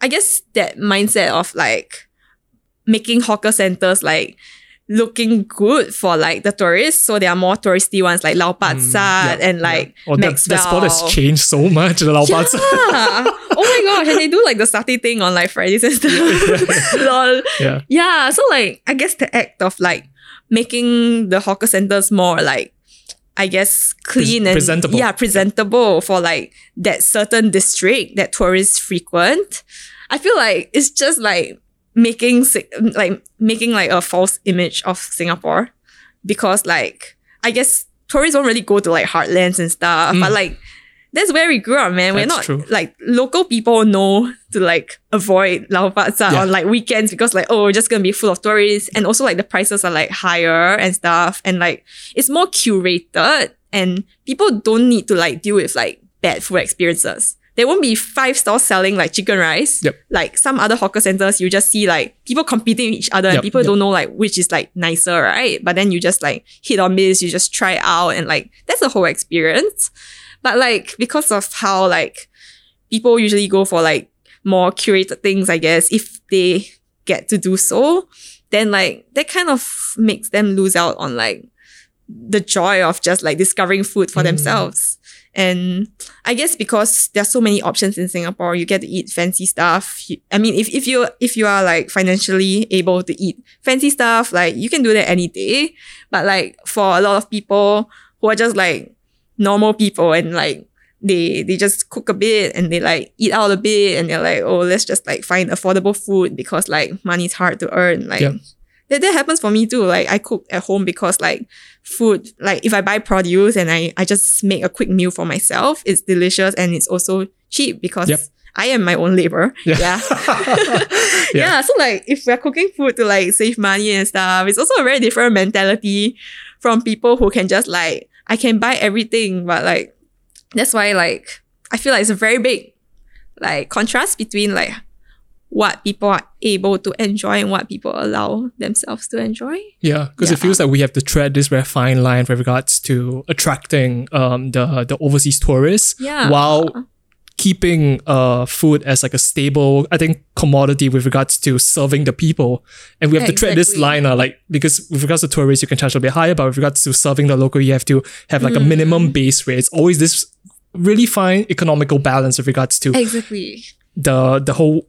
I guess that mindset of like making hawker centers like looking good for like the tourists. So there are more touristy ones like Lau Pa Mm, Sat yeah, and like yeah. Oh, that, that spot has changed so much. The Lao Yeah. Oh my gosh, and they do like the satay thing on like Fridays and stuff. Lol. yeah. Yeah, so like I guess the act of like making the hawker centers more like I guess clean Pres- and presentable. Yeah, presentable for like that certain district that tourists frequent. I feel like it's just like making like making like a false image of Singapore because like I guess tourists don't really go to like heartlands and stuff, Mm. but like that's where we grew up, man. We're not true. like local people know to like avoid Lau Pa Sat Yeah. on like weekends because like oh we're just gonna be full of tourists and also like the prices are like higher and stuff and like it's more curated and people don't need to like deal with like bad food experiences. there won't be five stalls selling like chicken rice. Yep. Like some other hawker centers, you just see like people competing with each other and people yep. don't know like which is like nicer, right? But then you just like hit or miss, you just try out and like that's the whole experience. But like because of how like people usually go for like more curated things, I guess, if they get to do so, then like that kind of makes them lose out on like the joy of just like discovering food for Mm. themselves. And I guess because there's so many options in Singapore, you get to eat fancy stuff. You- I mean, if, if you if you are like financially able to eat fancy stuff, like you can do that any day. But like for a lot of people who are just like normal people and like they they just cook a bit and they like eat out a bit and they're like, oh, let's just like find affordable food because like money's hard to earn. Like Yeah. that, that happens for me too. Like I cook at home because like food, like if I buy produce and I, I just make a quick meal for myself, it's delicious and it's also cheap because Yep. I am my own labor. Yeah. Yeah. Yeah. yeah. So like if we're cooking food to like save money and stuff, it's also a very different mentality from people who can just like, I can buy everything, but like that's why like I feel like it's a very big like contrast between like what people are able to enjoy and what people allow themselves to enjoy. Yeah, because it feels like we have to tread this very fine line with regards to attracting um the the overseas tourists Yeah. while keeping uh food as like a stable I think commodity with regards to serving the people and we have Yeah, to tread this line uh, like because with regards to tourists you can charge a bit higher but with regards to serving the local you have to have like a Mm. minimum base rate it's always this really fine economical balance with regards to Exactly. the the whole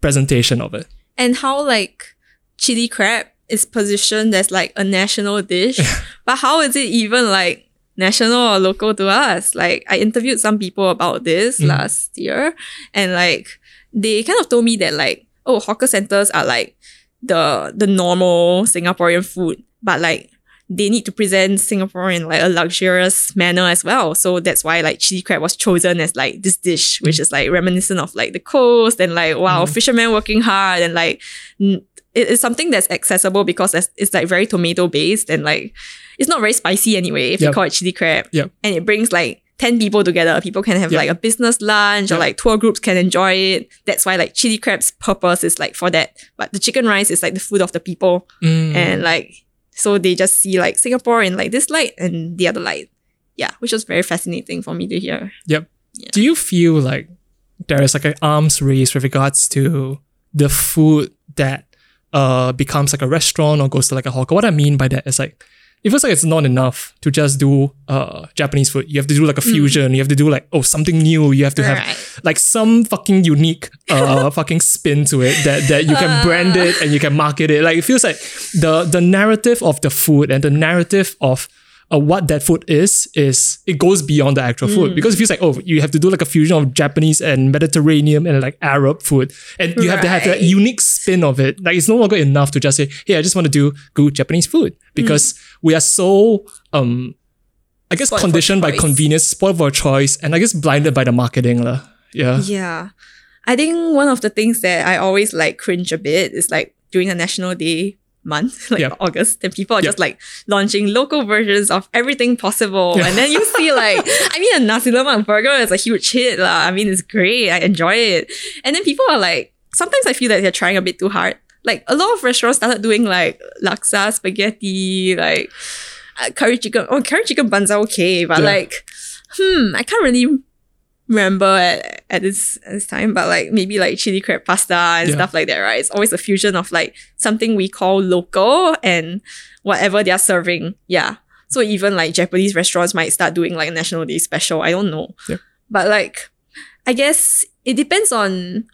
presentation of it And how like chili crab is positioned as like a national dish, but how is it even like national or local to us? Like I interviewed some people about this Mm. last year and like they kind of told me that like, oh, hawker centers are like the the normal Singaporean food, but like they need to present Singapore in like a luxurious manner as well. So that's why like chili crab was chosen as like this dish, which is like reminiscent of like the coast and like wow, Mm. fishermen working hard and like n- it is something that's accessible because it's, it's like very tomato based and like it's not very spicy anyway if you call it chili crab. Yep. And it brings like 10 people together. People can have Yep. like a business lunch or like tour groups can enjoy it. That's why like chili crab's purpose is like for that. But the chicken rice is like the food of the people. Mm. And like, so they just see like Singapore in like this light and the other light. Yeah, which was very fascinating for me to hear. Yep. Yeah. Do you feel like there is like an arms race with regards to the food that uh becomes like a restaurant or goes to like a hawker? What I mean by that is like it feels like it's not enough to just do uh Japanese food. You have to do like a fusion. You have to do like oh something new. You have to have Right. like some fucking unique uh fucking spin to it that that you can brand it and you can market it. Like it feels like the the narrative of the food and the narrative of uh, what that food is is it goes beyond the actual food because it feels like oh you have to do like a fusion of Japanese and Mediterranean and like Arab food and you have to have that unique spin of it. Like it's no longer enough to just say hey I just want to do good Japanese food because we are so um I guess Spoiled conditioned by convenience, spoiled for choice, and I guess blinded by the marketing lah. Yeah. Yeah. I think one of the things that I always like cringe a bit is like during the National Day month, like Yep. August, and people are Yep. just like launching local versions of everything possible. Yeah. And then you see like, I mean, a nasi lemak burger is a huge hit. lah. I mean, it's great. I enjoy it. And then people are like, sometimes I feel that they're trying a bit too hard. Like a lot of restaurants started doing like laksa, spaghetti, like uh, curry chicken. Oh, curry chicken buns are okay, but Yeah. like, hmm, I can't really remember at, at this at this time, but like maybe like chili crab pasta and Yeah. stuff like that, right? It's always a fusion of like something we call local and whatever they're serving. Yeah. So even like Japanese restaurants might start doing like a National Day special. I don't know. Yeah. But like I guess it depends on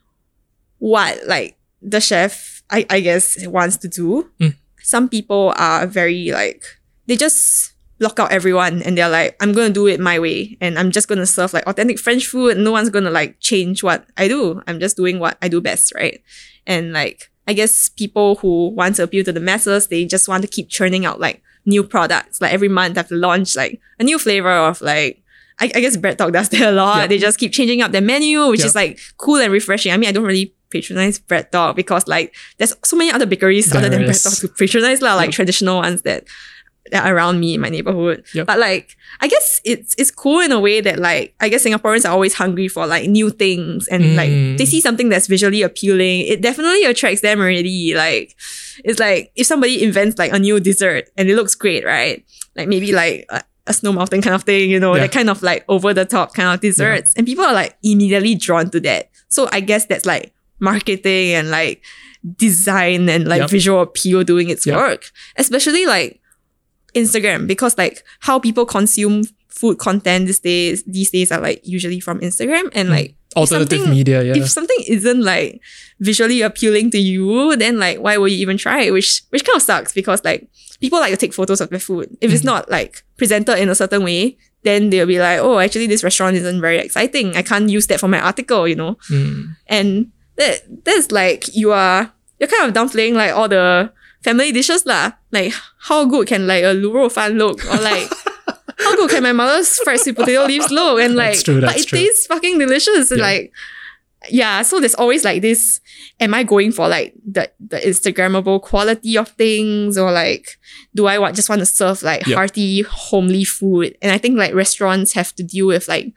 what like the chef I, I guess wants to do. Mm. Some people are very like they just block out everyone and they're like, I'm gonna do it my way and I'm just gonna serve like authentic French food. No one's gonna like change what I do. I'm just doing what I do best, right? And like I guess people who want to appeal to the masses, they just want to keep churning out like new products. Like every month to launch like a new flavor of like I, I guess BreadTalk does that a lot. Yeah. They just keep changing up their menu, which Yeah. is like cool and refreshing. I mean, I don't really patronize BreadTalk because like there's so many other bakeries other There than Bread. Talk to patronize like Yeah. traditional ones that around me in my neighborhood. Yep. But like I guess it's it's cool in a way that like I guess Singaporeans are always hungry for like new things and Mm. like they see something that's visually appealing. It definitely attracts them already. Like it's like if somebody invents like a new dessert and it looks great, right? Like maybe like a, a snow mountain kind of thing, you know, Yeah. that kind of like over the top kind of desserts. And people are like immediately drawn to that. So I guess that's like marketing and like design and like Yep. visual appeal doing its Yep. work. Especially like Instagram, because like how people consume food content these days these days are like usually from Instagram and like Alternative media, yeah. if something isn't like visually appealing to you, then like why would you even try it? Which which kind of sucks because like people like to take photos of their food. If it's Mhm. not like presented in a certain way, then they'll be like, oh, actually this restaurant isn't very exciting. I can't use that for my article, you know. Mm. And that that's like you are you're kind of downplaying like all the family dishes lah. Like how good can like a lu rou fan look or like how good can my mother's fried sweet potato leaves look? And like That's true, but it true. tastes fucking delicious. And Yeah. like yeah, so there's always like this. Am I going for like the the Instagrammable quality of things, or like do I want just want to serve like Yeah. hearty, homely food? And I think like restaurants have to deal with like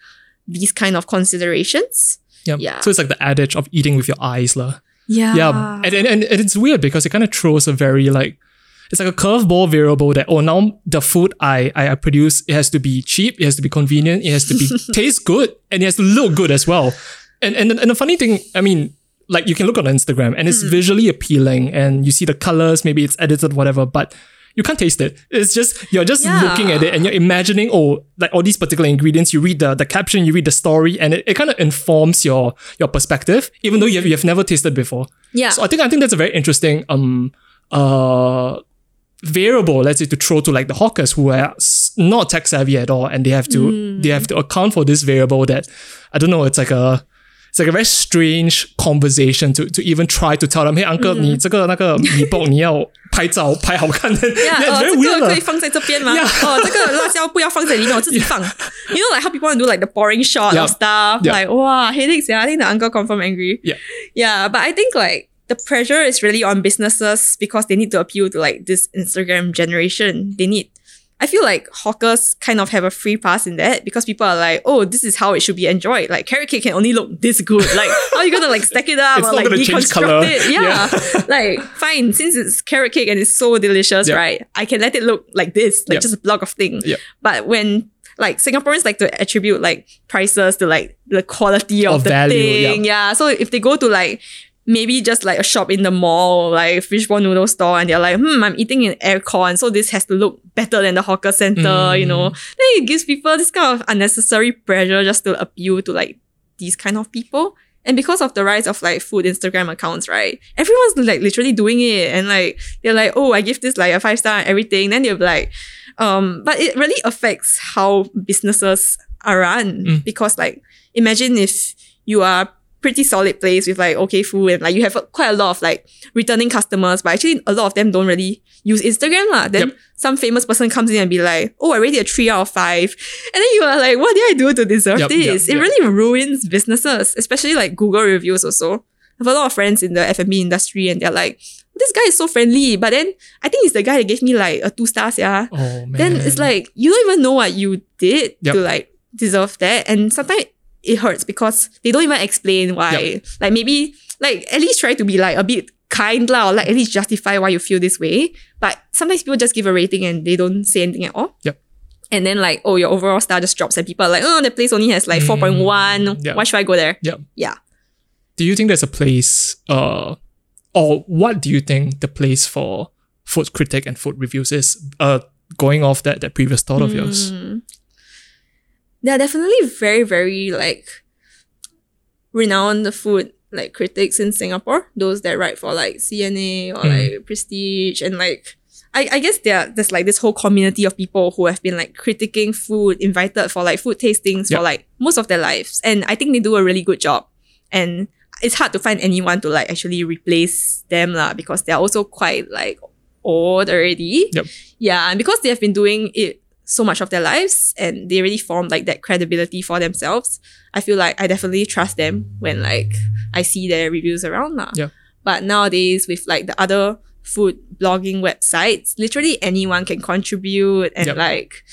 these kind of considerations. Yeah. Yeah. So it's like the adage of eating with your eyes, lah. Yeah, Yeah. And, and, and it's weird because it kind of throws a very like it's like a curveball variable that oh now the food I, I I produce it has to be cheap, it has to be convenient, it has to be taste good, and it has to look good as well. And and and the funny thing, I mean, like you can look on Instagram and it's mm-hmm. visually appealing and you see the colors, maybe it's edited, whatever, but you can't taste it. It's just you're just Yeah. looking at it and you're imagining, oh, like all these particular ingredients. You read the, the caption, you read the story, and it, it kind of informs your your perspective, even though you have, you have never tasted before. yeah, So I think I think that's a very interesting um uh variable, let's say, to throw to like the hawkers who are s- not tech savvy at all, and they have to they have to account for this variable that I don't know. It's like a it's like a very strange conversation to to even try to tell them, hey uncle, 你这个那个米包你要 拍照拍好看 then Yeah, yeah, it's 哦， very 这 weird 个 lah. 可以放在这边吗？ Yeah. 哦，这个辣椒不要放在里面，我自己放。You know, like how people want to do like the boring shot Yeah. of stuff. Yeah. Like, wow, headaches. Yeah, I think the uncle confirm angry. Yeah. Yeah, but I think like the pressure is really on businesses because they need to appeal to like this Instagram generation. They need. I feel like hawkers kind of have a free pass in that because people are like, oh, this is how it should be enjoyed. Like carrot cake can only look this good. Like, how are you gonna like stack it up It's or like deconstruct it? Yeah. like, fine, since it's carrot cake and it's so delicious, Yeah. right? I can let it look like this, like Yeah. just a block of thing. Yeah. But when like Singaporeans like to attribute like prices to like the quality of, Of the value, thing. Yeah. So if they go to like maybe just like a shop in the mall, like fishball noodle store, and they're like, hmm, I'm eating in aircon, so this has to look better than the hawker center, you know. Then it gives people this kind of unnecessary pressure just to appeal to like these kind of people. And because of the rise of like food Instagram accounts, right? Everyone's like literally doing it. And like they're like, oh, I give this like a five star and everything. Then they'll be like, um, but it really affects how businesses are run. Mm. Because like imagine if you are pretty solid place with like okay food and like you have quite a lot of like returning customers, but actually a lot of them don't really use Instagram lah. Then Yep. some famous person comes in and be like, oh, I rated a three out of five. And then you are like, what did I do to deserve Yep, yep, this? it yep. really ruins businesses, especially like Google reviews also. I have a lot of friends in the F&B industry and they're like, this guy is so friendly, but then I think he's the guy that gave me like a two stars, yeah. Oh man. Then it's like, you don't even know what you did to like deserve that. And sometimes it hurts because they don't even explain why. Yep. Like maybe, like at least try to be like a bit kind lah, or like at least justify why you feel this way. But sometimes people just give a rating and they don't say anything at all. Yep. And then like, oh, your overall star just drops and people are like, oh, the place only has like Mm, 4.1. yeah. Why should I go there? Yep. Yeah. do you think there's a place uh or what do you think the place for food critic and food reviews is uh going off that that previous thought of yours Mm. There are definitely very, very like renowned food like critics in Singapore. Those that write for like CNA or Mm. like Prestige and like I, I guess there there's like this whole community of people who have been like critiquing food, invited for like food tastings Yep. for like most of their lives. And I think they do a really good job. And it's hard to find anyone to like actually replace them lah because they're also quite like old already. Yep. Yeah, and because they have been doing it so much of their lives and they really form like that credibility for themselves, I feel like I definitely trust them when like I see their reviews around. lah. Yeah. But nowadays with like the other food blogging websites, literally anyone can contribute and Yep. like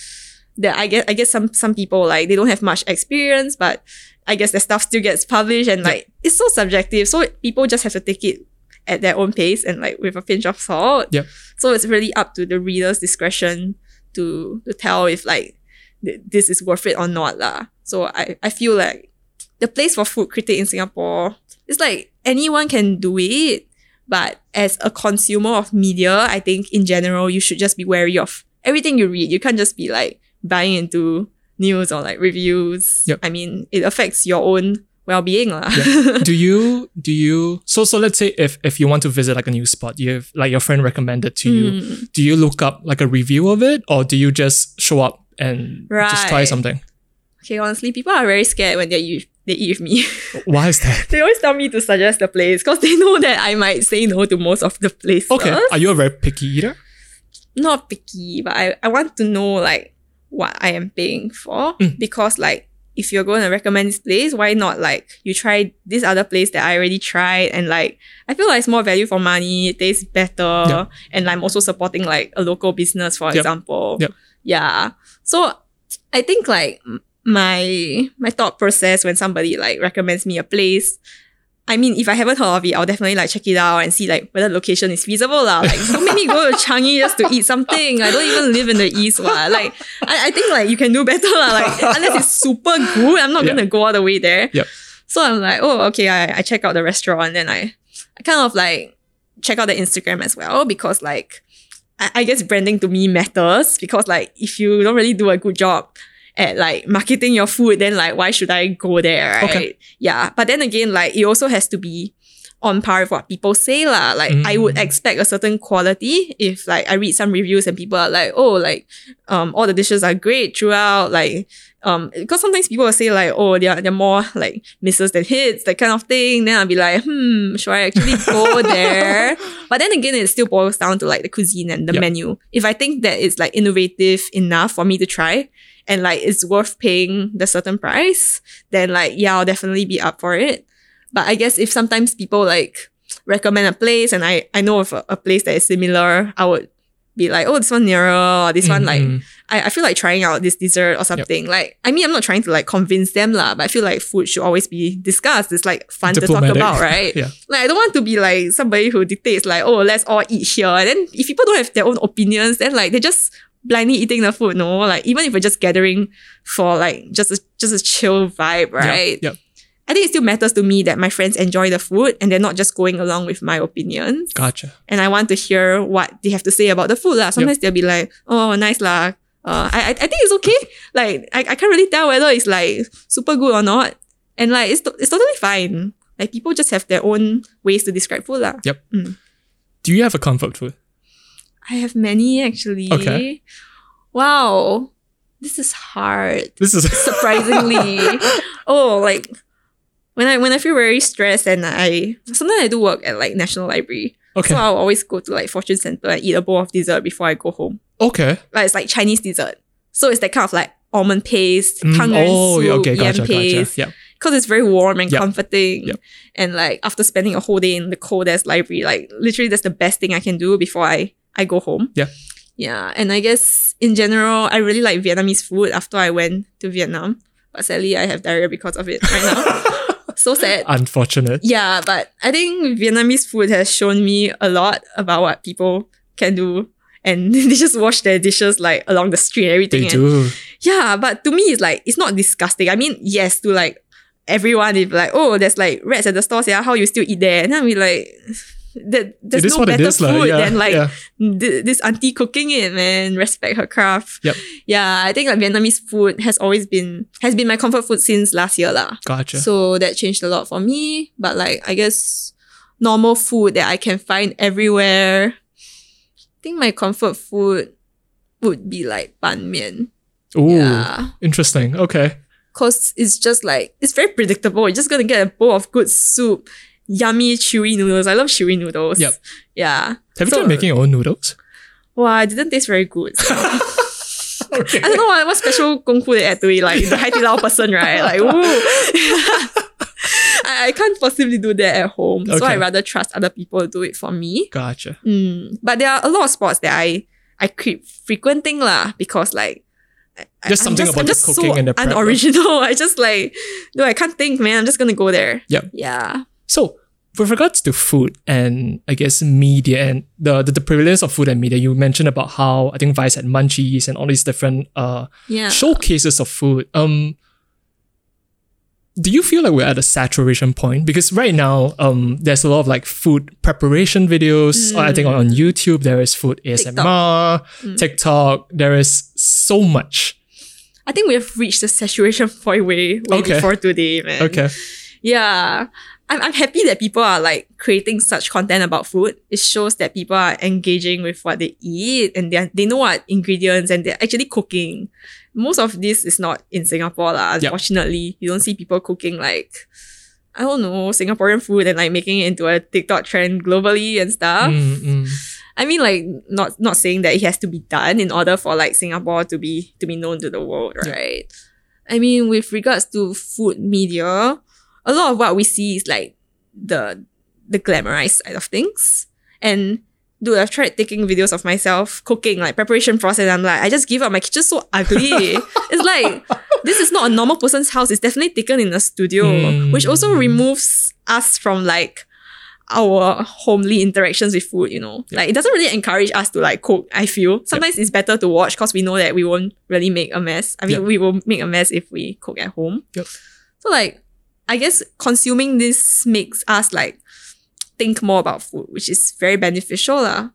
that I guess I guess some some people like they don't have much experience, but I guess their stuff still gets published and Yep. like it's so subjective. So people just have to take it at their own pace and like with a pinch of salt. Yeah. So it's really up to the reader's discretion to to tell if like th- this is worth it or not lah. So I, I feel like the place for food critic in Singapore is like anyone can do it, but as a consumer of media, I think in general you should just be wary of everything you read. You can't just be like buying into news or like reviews. Yep. I mean, it affects your own well-being lah. do you do you so so let's say if if you want to visit like a new spot you have like your friend recommended to you Mm. do you look up like a review of it or do you just show up and just try something Okay, honestly, people are very scared when they eat, they eat with me. why is that they always tell me to suggest the place because they know that I might say no to most of the places. okay are you a very picky eater Not picky, but I, I want to know like what I am paying for Mm. because like if you're going to recommend this place, why not like you try this other place that I already tried and like I feel like it's more value for money, it tastes better, and I'm also supporting like a local business, for Yep. example. Yep. Yeah. So I think like my my thought process when somebody like recommends me a place. I mean, if I haven't heard of it, I'll definitely like check it out and see like whether the location is feasible. lah. Like, don't make me go to Changi just to eat something. I don't even live in the east. What? Like, I, I think like you can do better. lah. Like, unless it's super good, I'm not Yeah. gonna go all the way there. Yep. So I'm like, oh, okay. I, I check out the restaurant, and then I, I kind of like check out the Instagram as well because like, I, I guess branding to me matters because like if you don't really do a good job at like marketing your food, then like why should I go there, right? Okay. Yeah. But then again, like it also has to be on par with what people say lah. Like I would Mm. expect a certain quality if like I read some reviews and people are like, oh, like um all the dishes are great throughout, like um because sometimes people will say like, oh, they're they're more like misses than hits, that kind of thing. Then I'll be like, hmm, should I actually go there? But then again, it still boils down to like the cuisine and the Yep. menu. If I think that it's like innovative enough for me to try and like it's worth paying the certain price, then like yeah, I'll definitely be up for it. But I guess if sometimes people like recommend a place and I, I know of a, a place that is similar, I would be like, oh, this one nearer, or this one like Mhm. I, I feel like trying out this dessert or something. Like, I mean, I'm not trying to like convince them lah, but I feel like food should always be discussed. It's like fun to talk about, right? Yeah. Like, I don't want to be like somebody who dictates like, oh, let's all eat here. And then if people don't have their own opinions, then like they're just blindly eating the food. No, like even if we're just gathering for like just a, just a chill vibe, right? Yep. I think it still matters to me that my friends enjoy the food and they're not just going along with my opinions Gotcha. and I want to hear what they have to say about the food. lah. Sometimes they'll be like, oh, nice lah. Uh, I, I think it's okay. Like, I, I can't really tell whether it's like super good or not. And like, it's, it's totally fine. Like, people just have their own ways to describe food. lah. Yep. Do you have a comfort food? I have many actually. Okay. Wow. This is hard. This is surprisingly. oh, like when I when I feel very stressed and I sometimes I do work at like National Library. okay. So I'll always go to like Fortune Center and eat a bowl of dessert before I go home. Okay. Like it's like Chinese dessert. So it's that kind of like almond paste, Mm, tang oh, soup, okay. yam Gotcha. Gotcha. paste. Yeah. Because it's very warm and Yep. comforting. Yep. And like after spending a whole day in the cold ass library, like literally that's the best thing I can do before I, I go home. Yeah. Yeah. And I guess in general, I really like Vietnamese food after I went to Vietnam. But sadly I have diarrhea because of it right now. so sad. Unfortunate. Yeah, but I think Vietnamese food has shown me a lot about what people can do. And they just wash their dishes like along the street and everything. They and do. yeah, but to me it's like it's not disgusting. I mean, yes, to like everyone if like, oh, there's like rats at the stores, yeah, how you still eat there? And then we like that there's no better is, food Yeah. than like yeah. th- this auntie cooking it, man. Respect her craft. Yep. Yeah, I think like Vietnamese food has always been has been my comfort food since last year lah. Gotcha. So that changed a lot for me. But like I guess normal food that I can find everywhere. I think my comfort food would be like ban mian. Ooh. Yeah. Interesting. Okay. Cause it's just like it's very predictable. You're just gonna get a bowl of good soup, yummy chewy noodles. I love chewy noodles. Yep. Yeah. Have you So- tried making your own noodles? Wow, it didn't taste very good. Okay. I don't know what, what special kung fu they add to it, like the Hai Di Lao person, right? Like, ooh. I, I can't possibly do that at home. So I rather trust other people to do it for me. Gotcha. Mm. But there are a lot of sports that I I keep frequenting lah because like I- I'm something just, about I'm the just cooking so and the prep, right? unoriginal. I just like no, I can't think, man. I'm just gonna go there. Yep. Yeah. So, with regards to food and I guess media and the, the the prevalence of food and media, you mentioned about how I think Vice had munchies and all these different uh Yeah. showcases of food. Um, do you feel like we're at a saturation point? Because right now, um, there's a lot of like food preparation videos. I think on YouTube there is food ASMR, TikTok. There is so much. I think we have reached the saturation point way, way Okay. before today, man. Okay. Yeah. I'm, I'm happy that people are like creating such content about food. It shows that people are engaging with what they eat and they they know what ingredients and they're actually cooking. Most of this is not in Singapore, lah. Yep. Unfortunately, you don't see people cooking like I don't know Singaporean food and like making it into a TikTok trend globally and stuff. Mm, mm. I mean, like not not saying that it has to be done in order for like Singapore to be to be known to the world, right? I mean, with regards to food media, a lot of what we see is like the the glamorized side of things. And dude, I've tried taking videos of myself cooking, like preparation process. I'm like, I just give up. My kitchen's so ugly. it's like this is not a normal person's house. It's definitely taken in a studio, Mm. which also removes us from like our homely interactions with food, you know. Like it doesn't really encourage us to like cook, I feel. Sometimes it's better to watch because we know that we won't really make a mess. I mean, Yep. we will make a mess if we cook at home. Yep. So like I guess consuming this makes us like think more about food, which is very beneficial. lah.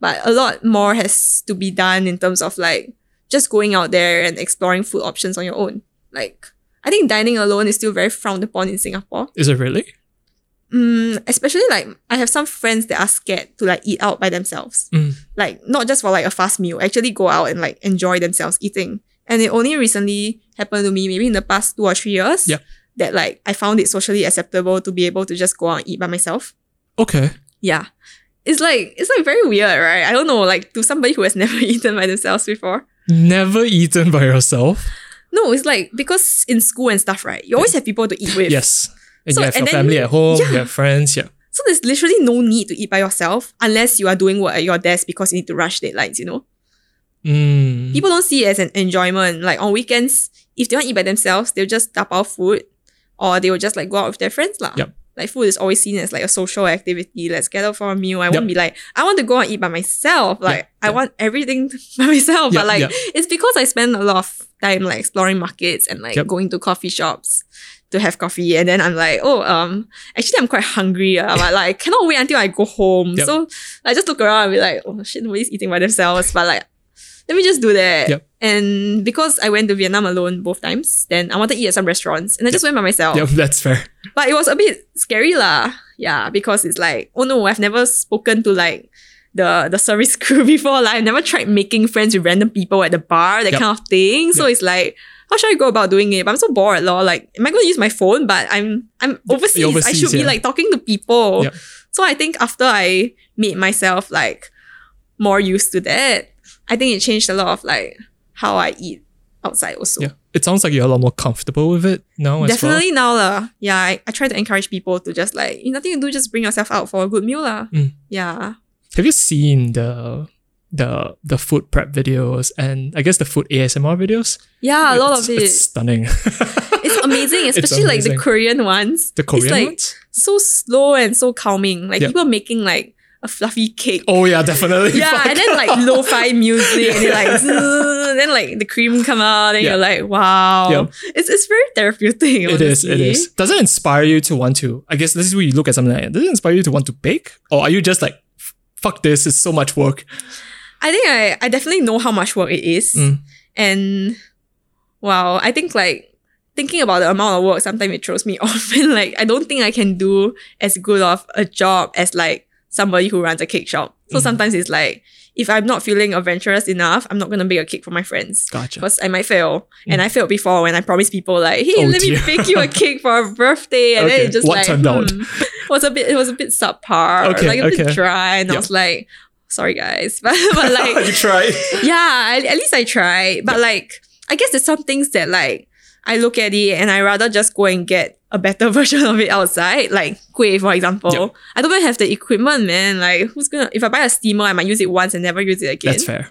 But a lot more has to be done in terms of like just going out there and exploring food options on your own. Like I think dining alone is still very frowned upon in Singapore. Is it really? Mm, especially like I have some friends that are scared to like eat out by themselves. Mm. Like not just for like a fast meal, actually go out and like enjoy themselves eating. And it only recently happened to me, maybe in the past two or three years, Yeah. That like I found it socially acceptable to be able to just go out and eat by myself. Okay. Yeah. It's like it's like very weird, right? I don't know, like to somebody who has never eaten by themselves before. Never eaten by yourself? No, it's like because in school and stuff, right? You always have people to eat with. Yes. And So- you have your family at home, yeah. you have friends, yeah. So there's literally no need to eat by yourself unless you are doing work at your desk because you need to rush deadlines, you know? Mm. People don't see it as an enjoyment. Like on weekends, if they want to eat by themselves, they'll just tap out food or they will just like go out with their friends. lah. Yep. Like food is always seen as like a social activity. Let's gather for a meal. I Yep. won't be like, I want to go and eat by myself. Like I yep. want everything by myself. But like it's because I spend a lot of time like exploring markets and like going to coffee shops to have coffee. And then I'm like, oh, um, actually I'm quite hungry. Uh, but like I cannot wait until I go home. So I just look around and be like, oh shit, nobody's eating by themselves. But like, let me just do that. Yep. And because I went to Vietnam alone both times, then I wanted to eat at some restaurants. And I just went by myself. Yep, that's fair. But it was a bit scary lah. Yeah, because it's like, oh no, I've never spoken to like the the service crew before. Like I've never tried making friends with random people at the bar, that Yep. kind of thing. So it's like, how should I go about doing it? But I'm so bored, lor. Like, am I going to use my phone? But I'm I'm overseas. overseas I should be like talking to people. Yep. So I think after I made myself like more used to that, I think it changed a lot of like how I eat outside also. Yeah. It sounds like you're a lot more comfortable with it now as Definitely now lah. Yeah, I, I try to encourage people to just like nothing to do, just bring yourself out for a good meal lah. Mm. Yeah. Have you seen the the the food prep videos and I guess the food ASMR videos? Yeah, a lot of it. It's stunning. It's amazing, It's especially like the. Korean ones. the Korean it's like ones? so slow and so calming. Like Yep. people making like a fluffy cake. Oh yeah, definitely. Yeah, Fuck. and then like lo-fi music, and you're like, "Zzz," then like the cream come out, and Yeah. you're like, wow, Yeah. it's it's very therapeutic. It is, it honestly. Does it inspire you to want to? I guess this is where you look at something like. Does it inspire you to want to bake? Or are you just like, fuck this, it's so much work? I think I I definitely know how much work it is, Mm. and wow, I think like thinking about the amount of work sometimes it throws me off, and like I don't think I can do as good of a job as like somebody who runs a cake shop. So Mm. sometimes it's like if I'm not feeling adventurous enough, I'm not gonna bake a cake for my friends. Gotcha. Because I might fail. And I failed before when I promised people like, hey, Oh, let dear. me bake you a cake for a birthday. And Okay, then it just what like turned out? hmm, was a bit it was a bit subpar, Okay, like a okay. bit dry. And I was like, sorry guys. But, but like you tried. yeah, at, at least I tried. But like, I guess there's some things that like I look at it and I rather just go and get a better version of it outside, like Kueh, for example. Yep. I don't even have the equipment, man. Like, who's gonna, if I buy a steamer, I might use it once and never use it again. That's fair.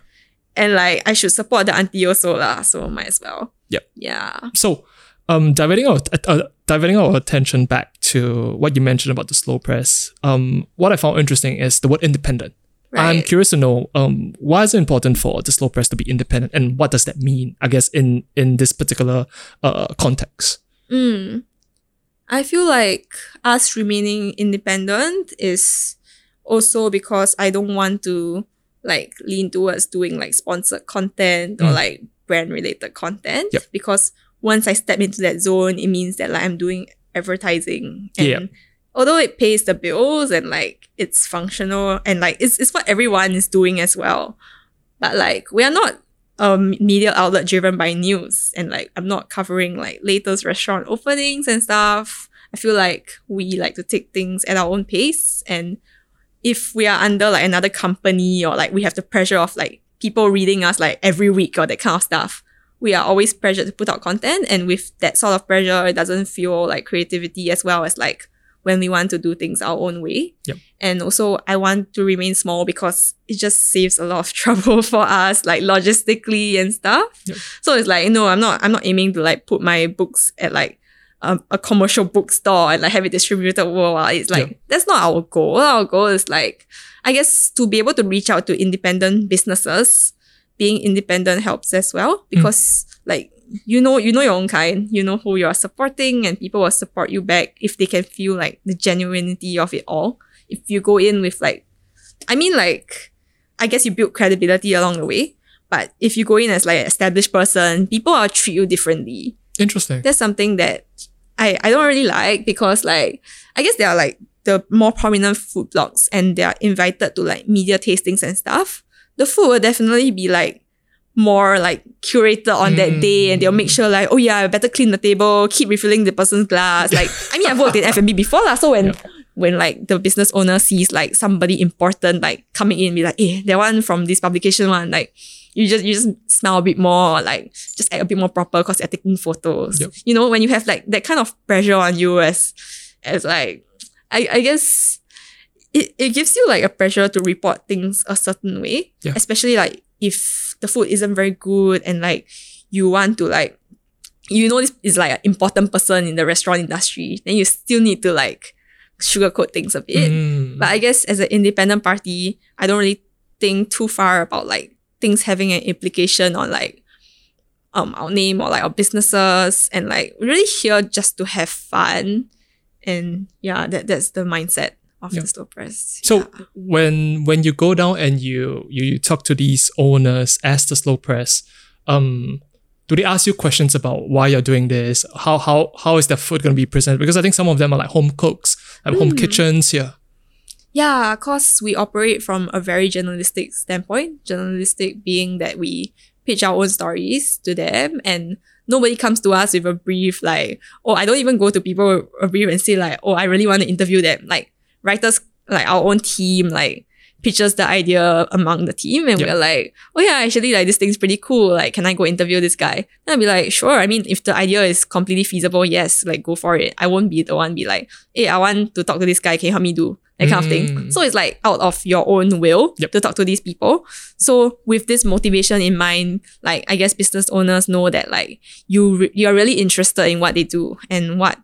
And like, I should support the auntie also, lah. So, might as well. Yep. Yeah. So, um, diverting our uh, diverting our attention back to what you mentioned about the slow press. Um, what I found interesting is the word independent. I'm curious to know um, why is it important for the slow press to be independent, and what does that mean? I guess in in this particular uh, context. Mm. I feel like us remaining independent is also because I don't want to like lean towards doing like sponsored content or Mm. like brand related content. Yep. Because once I step into that zone, it means that like I'm doing advertising. And. Although it pays the bills and like it's functional and like it's, it's what everyone is doing as well. But like we are not a media outlet driven by news and like I'm not covering like latest restaurant openings and stuff. I feel like we like to take things at our own pace and if we are under like another company or like we have the pressure of like people reading us like every week or that kind of stuff, we are always pressured to put out content and with that sort of pressure it doesn't feel like creativity as well as like when we want to do things our own way. Yep. And also I want to remain small because it just saves a lot of trouble for us, like logistically and stuff. Yep. So it's like, no, I'm not I'm not aiming to like put my books at like um, a commercial bookstore and like have it distributed worldwide. It's like Yep. that's not our goal. Our goal is like I guess to be able to reach out to independent businesses. Being independent helps as well because like you know you know your own kind. You know who you are supporting and people will support you back if they can feel like the genuinity of it all. If you go in with like I mean like I guess you build credibility along the way. But if you go in as like an established person, people will treat you differently Interesting. that's something that I, I don't really like because like I guess they are like the more prominent food blogs and they are invited to like media tastings and stuff. The food will definitely be like more like curated on that day and they'll make sure like, oh yeah, I better clean the table, keep refilling the person's glass. Like I mean I've worked in F&B before lah, so when when like the business owner sees like somebody important like coming in be like, eh, that one from this publication one, like you just you just smell a bit more like just act a bit more proper because they're taking photos. Yep. You know, when you have like that kind of pressure on you as as like I, I guess it, it gives you like a pressure to report things a certain way. Yeah. Especially like if the food isn't very good and like you want to like you know this is like an important person in the restaurant industry, then you still need to like sugarcoat things a bit. Mm. But I guess as an independent party, I don't really think too far about like things having an implication on like um our name or like our businesses and like really here just to have fun. And yeah, that, that's the mindset of Yeah. the slow. So Yeah. when when you go down and you, you you talk to these owners as the slow press, um, do they ask you questions about why you're doing this? How how how is the food going to be presented? Because I think some of them are like home cooks, like home Mm. kitchens. Yeah. Yeah, cause we operate from a very journalistic standpoint. Journalistic being that we pitch our own stories to them and nobody comes to us with a brief like, oh, I don't even go to people with a brief and say like, oh, I really want to interview them. Like writers, like our own team, like pitches the idea among the team and Yep. we're like, oh yeah, actually like this thing's pretty cool. Like, can I go interview this guy? Then I'll be like, sure. I mean, if the idea is completely feasible, yes, like go for it. I won't be the one be like, hey, I want to talk to this guy. Can you help me do that kind of thing? Mm. So it's like out of your own will Yep. to talk to these people. So with this motivation in mind, like I guess business owners know that like you re- you're really interested in what they do and what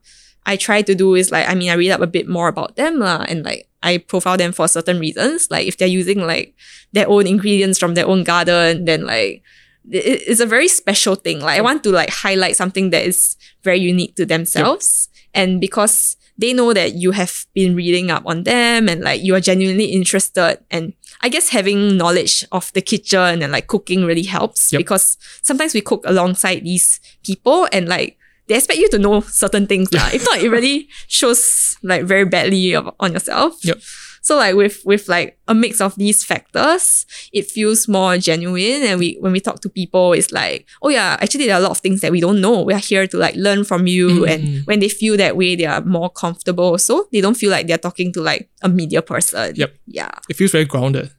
I try to do is like I mean I read up a bit more about them lah and like I profile them for certain reasons. Like if they're using like their own ingredients from their own garden, then like it- it's a very special thing. Like I want to like highlight something that is very unique to themselves. And because they know that you have been reading up on them and like you are genuinely interested and I guess having knowledge of the kitchen and like cooking really helps Yep. because sometimes we cook alongside these people and like they expect you to know certain things. lah. If not, it really shows like very badly on yourself. Yep. So like with with like a mix of these factors, it feels more genuine. And we when we talk to people, it's like, oh yeah, actually there are a lot of things that we don't know. We are here to like learn from you. Mm. And when they feel that way, they are more comfortable. So they don't feel like they're talking to like a media person. Yep. Yeah. It feels very grounded.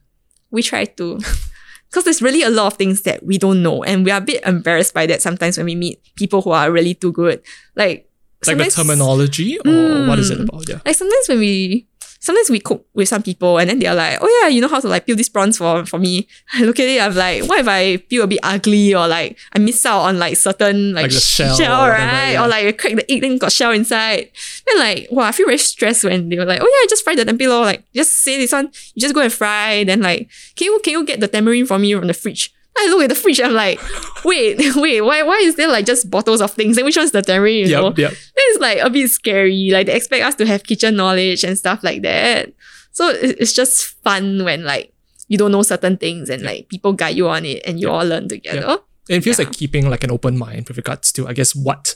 We try to Because there's really a lot of things that we don't know. And we are a bit embarrassed by that sometimes when we meet people who are really too good. Like, Like the terminology, or what is it mm. about? Yeah. like sometimes when we sometimes we cook with some people and then they're like, oh yeah, you know how to like peel these prawns for, for me. I look at it, I'm like, what if I peel a bit ugly or like I miss out on like certain like, Like the shell or whatever, right? yeah. Or like I crack the egg then got shell inside. Then like, wow, I feel very stressed when they were like, oh yeah, just fry the tempeh lor. Like just say this one, you just go and fry. Then like, can you can you get the tamarind for me from the fridge? I look at the fridge, I'm like, wait, wait, why why is there like just bottles of things? And which one's the tamarind? You know? Yep, yep. it's like a bit scary. Like they expect us to have kitchen knowledge and stuff like that. So it- it's just fun when like you don't know certain things and like people guide you on it and you all learn together. And it feels Yeah. like keeping like an open mind with regards to, I guess, what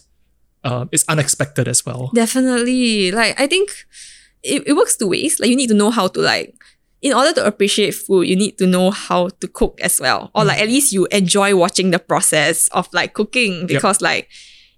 um, is unexpected as well. Definitely. Like I think it, it works two ways. Like you need to know how to like in order to appreciate food, you need to know how to cook as well. Or like at least you enjoy watching the process of like cooking because like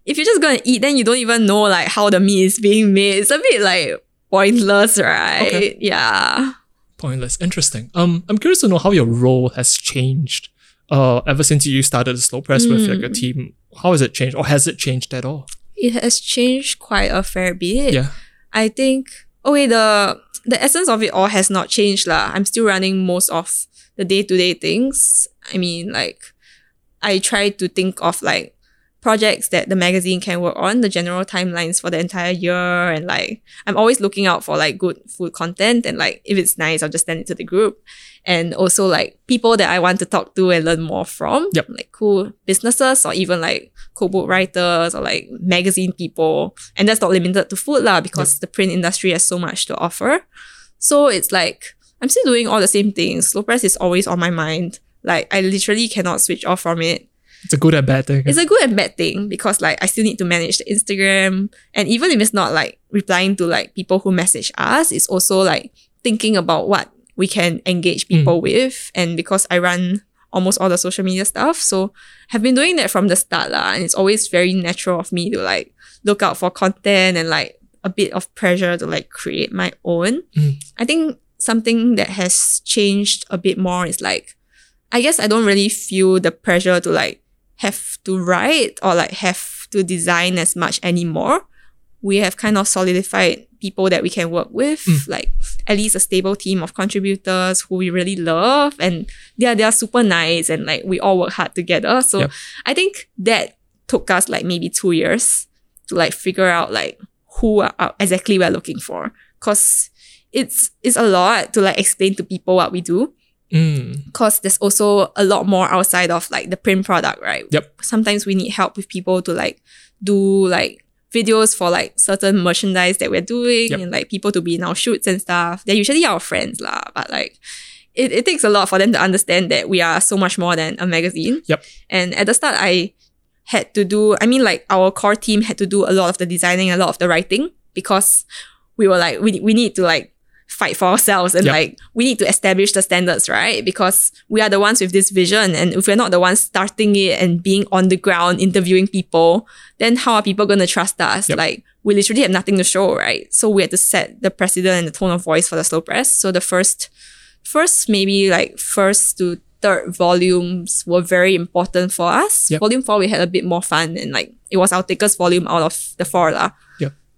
if you're just gonna eat, then you don't even know like how the meat is being made. It's a bit like pointless, right? Okay. Yeah. Pointless. Interesting. Um, I'm curious to know how your role has changed uh, ever since you started the slow press with like your team. How has it changed, or has it changed at all? It has changed quite a fair bit. Yeah. I think oh wait, the the essence of it all has not changed lah. I'm still running most of the day to day things. I mean, like I try to think of like projects that the magazine can work on, the general timelines for the entire year, and like I'm always looking out for like good food content and like if it's nice, I'll just send it to the group. And also like people that I want to talk to and learn more from. Yep. Like cool businesses or even like cookbook writers or like magazine people. And that's not limited to food lah, because the print industry has so much to offer. So it's like I'm still doing all the same things. Slow press is always on my mind. Like I literally cannot switch off from it. It's a good and bad thing. It's a good and bad thing because like I still need to manage the Instagram. And even if it's not like replying to like people who message us, it's also like thinking about what we can engage people with. And because I run almost all the social media stuff, so have been doing that from the start lah. And it's always very natural of me to like look out for content and like a bit of pressure to like create my own. Mm. I think something that has changed a bit more is like I guess I don't really feel the pressure to like have to write or like have to design as much anymore. We have kind of solidified people that we can work with, Mm. like at least a stable team of contributors who we really love and they are they are super nice and like we all work hard together. So Yep. I think that took us like maybe two years to like figure out like who are exactly we're looking for. Cause it's it's a lot to like explain to people what we do Mm. because there's also a lot more outside of like the print product, right? Yep. Sometimes we need help with people to like do like videos for like certain merchandise that we're doing Yep. and like people to be in our shoots and stuff. They're usually our friends lah, but like it, it takes a lot for them to understand that we are so much more than a magazine. Yep. And at the start I had to do I mean like our core team had to do a lot of the designing, a lot of the writing because we were like we, we need to like fight for ourselves and Yep. like we need to establish the standards, right? Because we are the ones with this vision. And if we're not the ones starting it and being on the ground interviewing people, then how are people going to trust us? Yep. Like we literally have nothing to show, right? So we had to set the precedent and the tone of voice for the slow press. So the first, first maybe like first to third volumes were very important for us. Yep. Volume four, we had a bit more fun and like it was our thickest volume out of the four lah.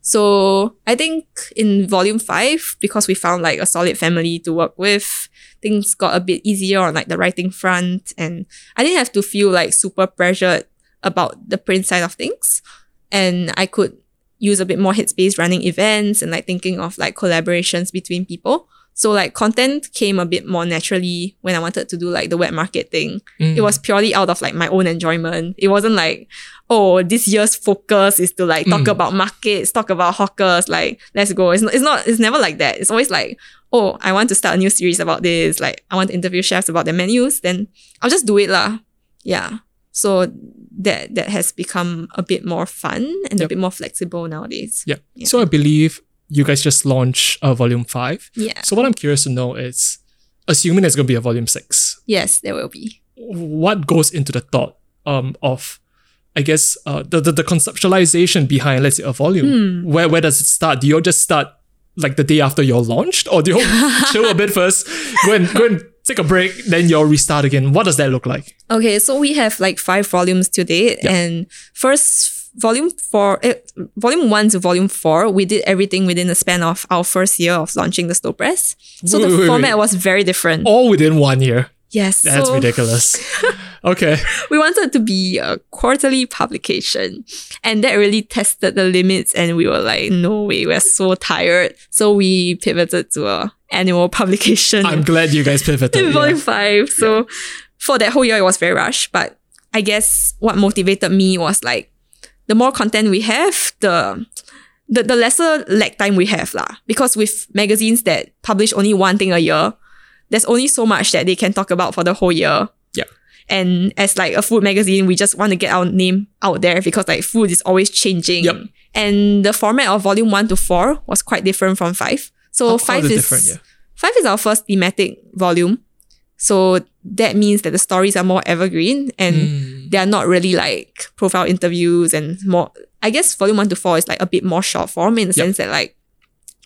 So I think in volume five, because we found like a solid family to work with, things got a bit easier on like the writing front. And I didn't have to feel like super pressured about the print side of things. And I could use a bit more headspace running events and like thinking of like collaborations between people. So like content came a bit more naturally when I wanted to do like the web market thing. Mm. It was purely out of like my own enjoyment. It wasn't like, oh, this year's focus is to like talk Mm. about markets, talk about hawkers, like let's go. It's not, it's not, it's never like that. It's always like, oh, I want to start a new series about this. Like I want to interview chefs about their menus. Then I'll just do it lah. Yeah. So that that has become a bit more fun and a bit more flexible nowadays. Yeah. Yeah. So I believe you guys just launched uh, volume five. Yeah. So what I'm curious to know is, assuming there's going to be a volume six, Yes, there will be. what goes into the thought um of I guess uh the, the, the conceptualization behind let's say a volume. Hmm. Where where does it start? Do you all just start like the day after you're launched? Or do you chill a bit first? Go and go and take a break, then you'll restart again. What does that look like? Okay, so we have like five volumes to date, Yeah. and first volume four, eh, volume one to volume four, we did everything within the span of our first year of launching the Slow Press. So Wait, the wait, format wait. was very different. All within one year. yes, That's so ridiculous. Okay. we wanted to be a quarterly publication, and that really tested the limits. And we were like, no way, we're so tired. So we pivoted to a annual publication. I'm glad you guys pivoted. in yeah. volume five. So for that whole year, it was very rushed. But I guess what motivated me was like the more content we have, the the, the lesser lag time we have lah. Because with magazines that publish only one thing a year, there's only so much that they can talk about for the whole year. Yeah. And as like a food magazine, we just want to get our name out there because like food is always changing. Yep. And the format of volume one to four was quite different from five. So How- how five is different, yeah. Five is our first thematic volume. So that means that the stories are more evergreen and Mm. They are not really like profile interviews and more. I guess volume one to four is like a bit more short form in the Yep. sense that like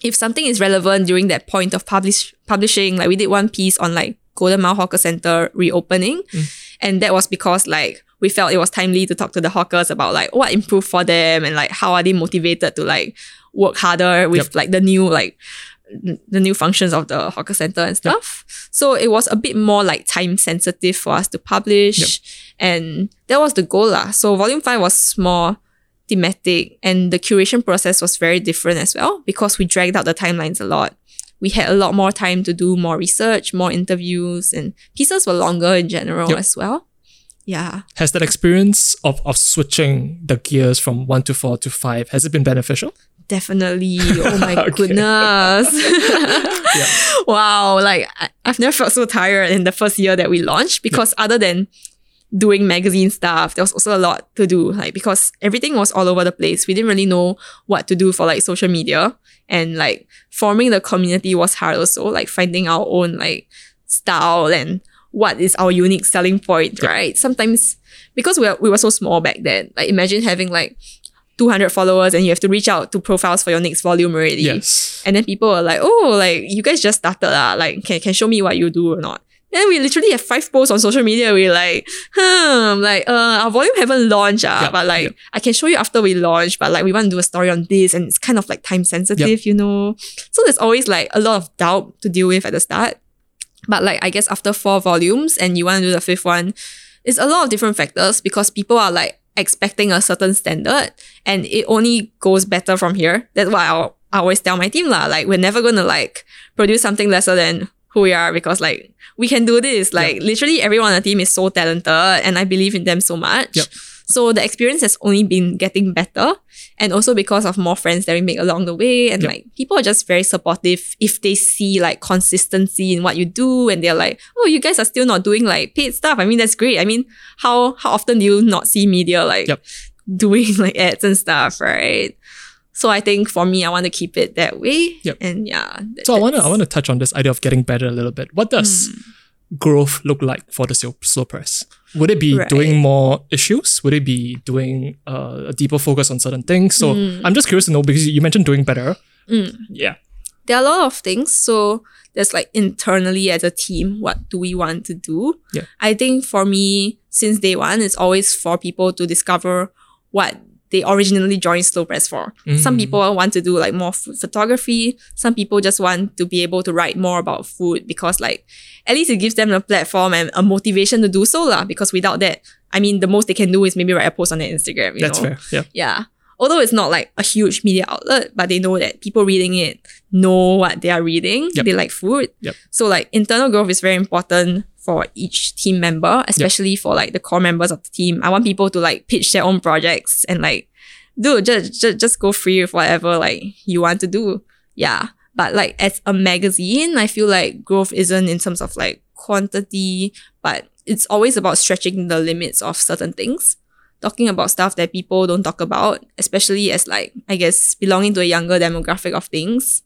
if something is relevant during that point of publish publishing, like we did one piece on like Golden Mile Hawker Center reopening, mm. and that was because like we felt it was timely to talk to the hawkers about like what improved for them and like how are they motivated to like work harder with Yep. like the new like the new functions of the hawker center and stuff. So it was a bit more like time sensitive for us to publish. And that was the goal. lah. So volume five was more thematic and the curation process was very different as well because we dragged out the timelines a lot. We had a lot more time to do more research, more interviews, and pieces were longer in general Yep. as well. Yeah. Has that experience of, of switching the gears from one to four to five, has it been beneficial? Definitely. Oh my goodness. Wow. Like, I, I've never felt so tired in the first year that we launched because other than doing magazine stuff, there was also a lot to do. Like, because everything was all over the place. We didn't really know what to do for like social media. And like, forming the community was hard also. Like, finding our own like style and what is our unique selling point, Yeah. right? Sometimes, because we were, we were so small back then, like, imagine having like 200 followers and you have to reach out to profiles for your next volume already. Yes. And then people are like, oh, like you guys just started lah. Like, can can show me what you do or not? Then we literally have five posts on social media. We're like, hmm, like uh, our volume haven't launched, ah, Yep, but like yep. I can show you after we launch. But like we want to do a story on this, and it's kind of like time sensitive, you know. So there's always like a lot of doubt to deal with at the start. But like I guess after four volumes and you want to do the fifth one, it's a lot of different factors because people are like expecting a certain standard and it only goes better from here. That's why I'll, I always tell my team lah, like we're never gonna like produce something lesser than who we are because like we can do this. Like literally everyone on the team is so talented and I believe in them so much. Yep. So the experience has only been getting better. And also because of more friends that we make along the way. And Yep. like people are just very supportive if they see like consistency in what you do and they're like, oh, you guys are still not doing like paid stuff. I mean, that's great. I mean, how how often do you not see media like Yep. doing like ads and stuff, right? So I think for me, I want to keep it that way. Yep. And yeah. So I want to I want to touch on this idea of getting better a little bit. What does hmm. growth look like for the slow, slow press? Would it be Right. doing more issues? Would it be doing uh, a deeper focus on certain things? So I'm just curious to know because you mentioned doing better. Yeah. there are a lot of things. So there's like internally as a team, what do we want to do? Yeah. I think for me, since day one, it's always for people to discover what they originally joined Slow Press for. Some mm. people want to do like more food photography. Some people just want to be able to write more about food because like at least it gives them a platform and a motivation to do so lah. Because without that, I mean, the most they can do is maybe write a post on their Instagram. You That's know? fair. Yeah. Yeah. Although it's not like a huge media outlet, but they know that people reading it know what they are reading. Yep. They like food. Yep. So like internal growth is very important for each team member, especially for like the core members of the team. I want people to like pitch their own projects and like, dude, just, just, just go free with whatever like you want to do. Yeah. But like as a magazine, I feel like growth isn't in terms of like quantity, but it's always about stretching the limits of certain things talking about stuff that people don't talk about, especially as like, I guess, belonging to a younger demographic of things.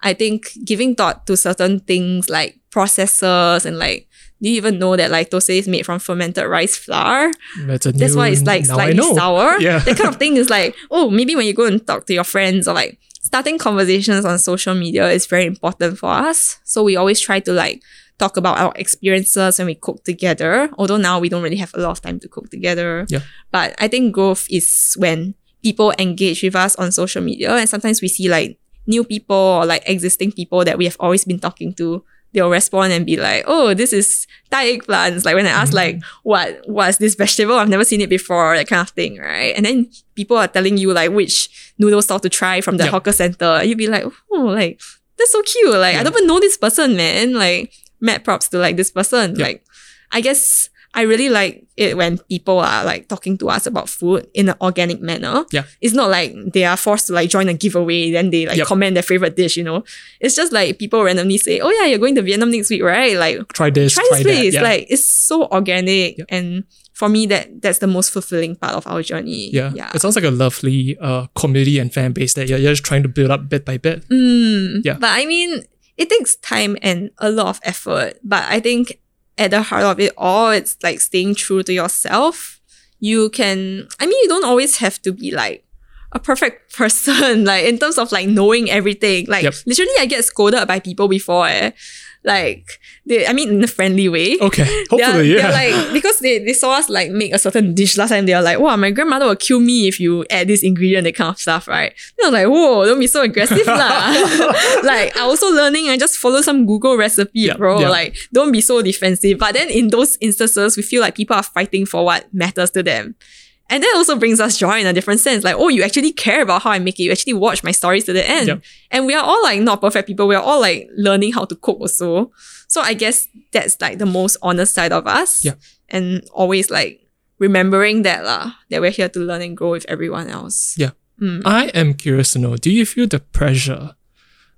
I think giving thought to certain things like processors and like, do you even know that like toast is made from fermented rice flour? That's, a That's new- why it's like slightly sour. Yeah. That kind of thing is like, oh, maybe when you go and talk to your friends or like starting conversations on social media is very important for us. So we always try to like talk about our experiences when we cook together. Although now we don't really have a lot of time to cook together. Yeah. But I think growth is when people engage with us on social media and sometimes we see like new people or like existing people that we have always been talking to they'll respond and be like, "Oh, this is Thai eggplants." Like when I ask, mm-hmm. like, "What was this vegetable? I've never seen it before," that kind of thing, right? And then people are telling you like which noodle stall to try from the Yep. hawker center. You'd be like, "Oh, like that's so cute!" Like I don't even know this person, man. Like mad props to like this person. Yep. Like I guess. I really like it when people are like talking to us about food in an organic manner. Yeah. It's not like they are forced to like join a giveaway, then they like Yep. comment their favorite dish, you know. It's just like people randomly say, "Oh yeah, you're going to Vietnam next week, right?" Like Try this, try try, this place. Yeah. Like it's so organic, Yep. and for me, that that's the most fulfilling part of our journey. yeah. yeah. It sounds like a lovely uh, community and fan base that you're, you're just trying to build up bit by bit. Mm, Yeah. But I mean, it takes time and a lot of effort. But I think at the heart of it all, it's like staying true to yourself. You can, I mean, you don't always have to be like a perfect person, like in terms of like knowing everything. Like Yep. literally, I get scolded by people before. Eh. Like, they, I mean, in a friendly way. Okay. They're, Hopefully, they're yeah. like because they, they saw us like make a certain dish last time. They are like, "Wow, my grandmother will kill me if you add this ingredient, that kind of stuff, right?" I was like, "Whoa, don't be so aggressive, lah." like I also learning. I just follow some Google recipe, Yeah, bro. yeah. Like don't be so defensive. But then in those instances, we feel like people are fighting for what matters to them. And that also brings us joy in a different sense. Like, oh, you actually care about how I make it. You actually watch my stories to the end. Yep. And we are all like not perfect people. We are all like learning how to cook also. So I guess that's like the most honest side of us. Yeah. And always like remembering that lah, that we're here to learn and grow with everyone else. Yeah. Mm. I am curious to know, do you feel the pressure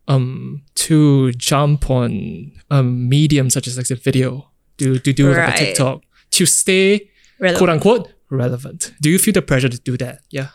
um to jump on um medium such as like the video, to, to do like a TikTok, to stay Relevant. quote unquote relevant? Do you feel the pressure to do that? Yeah.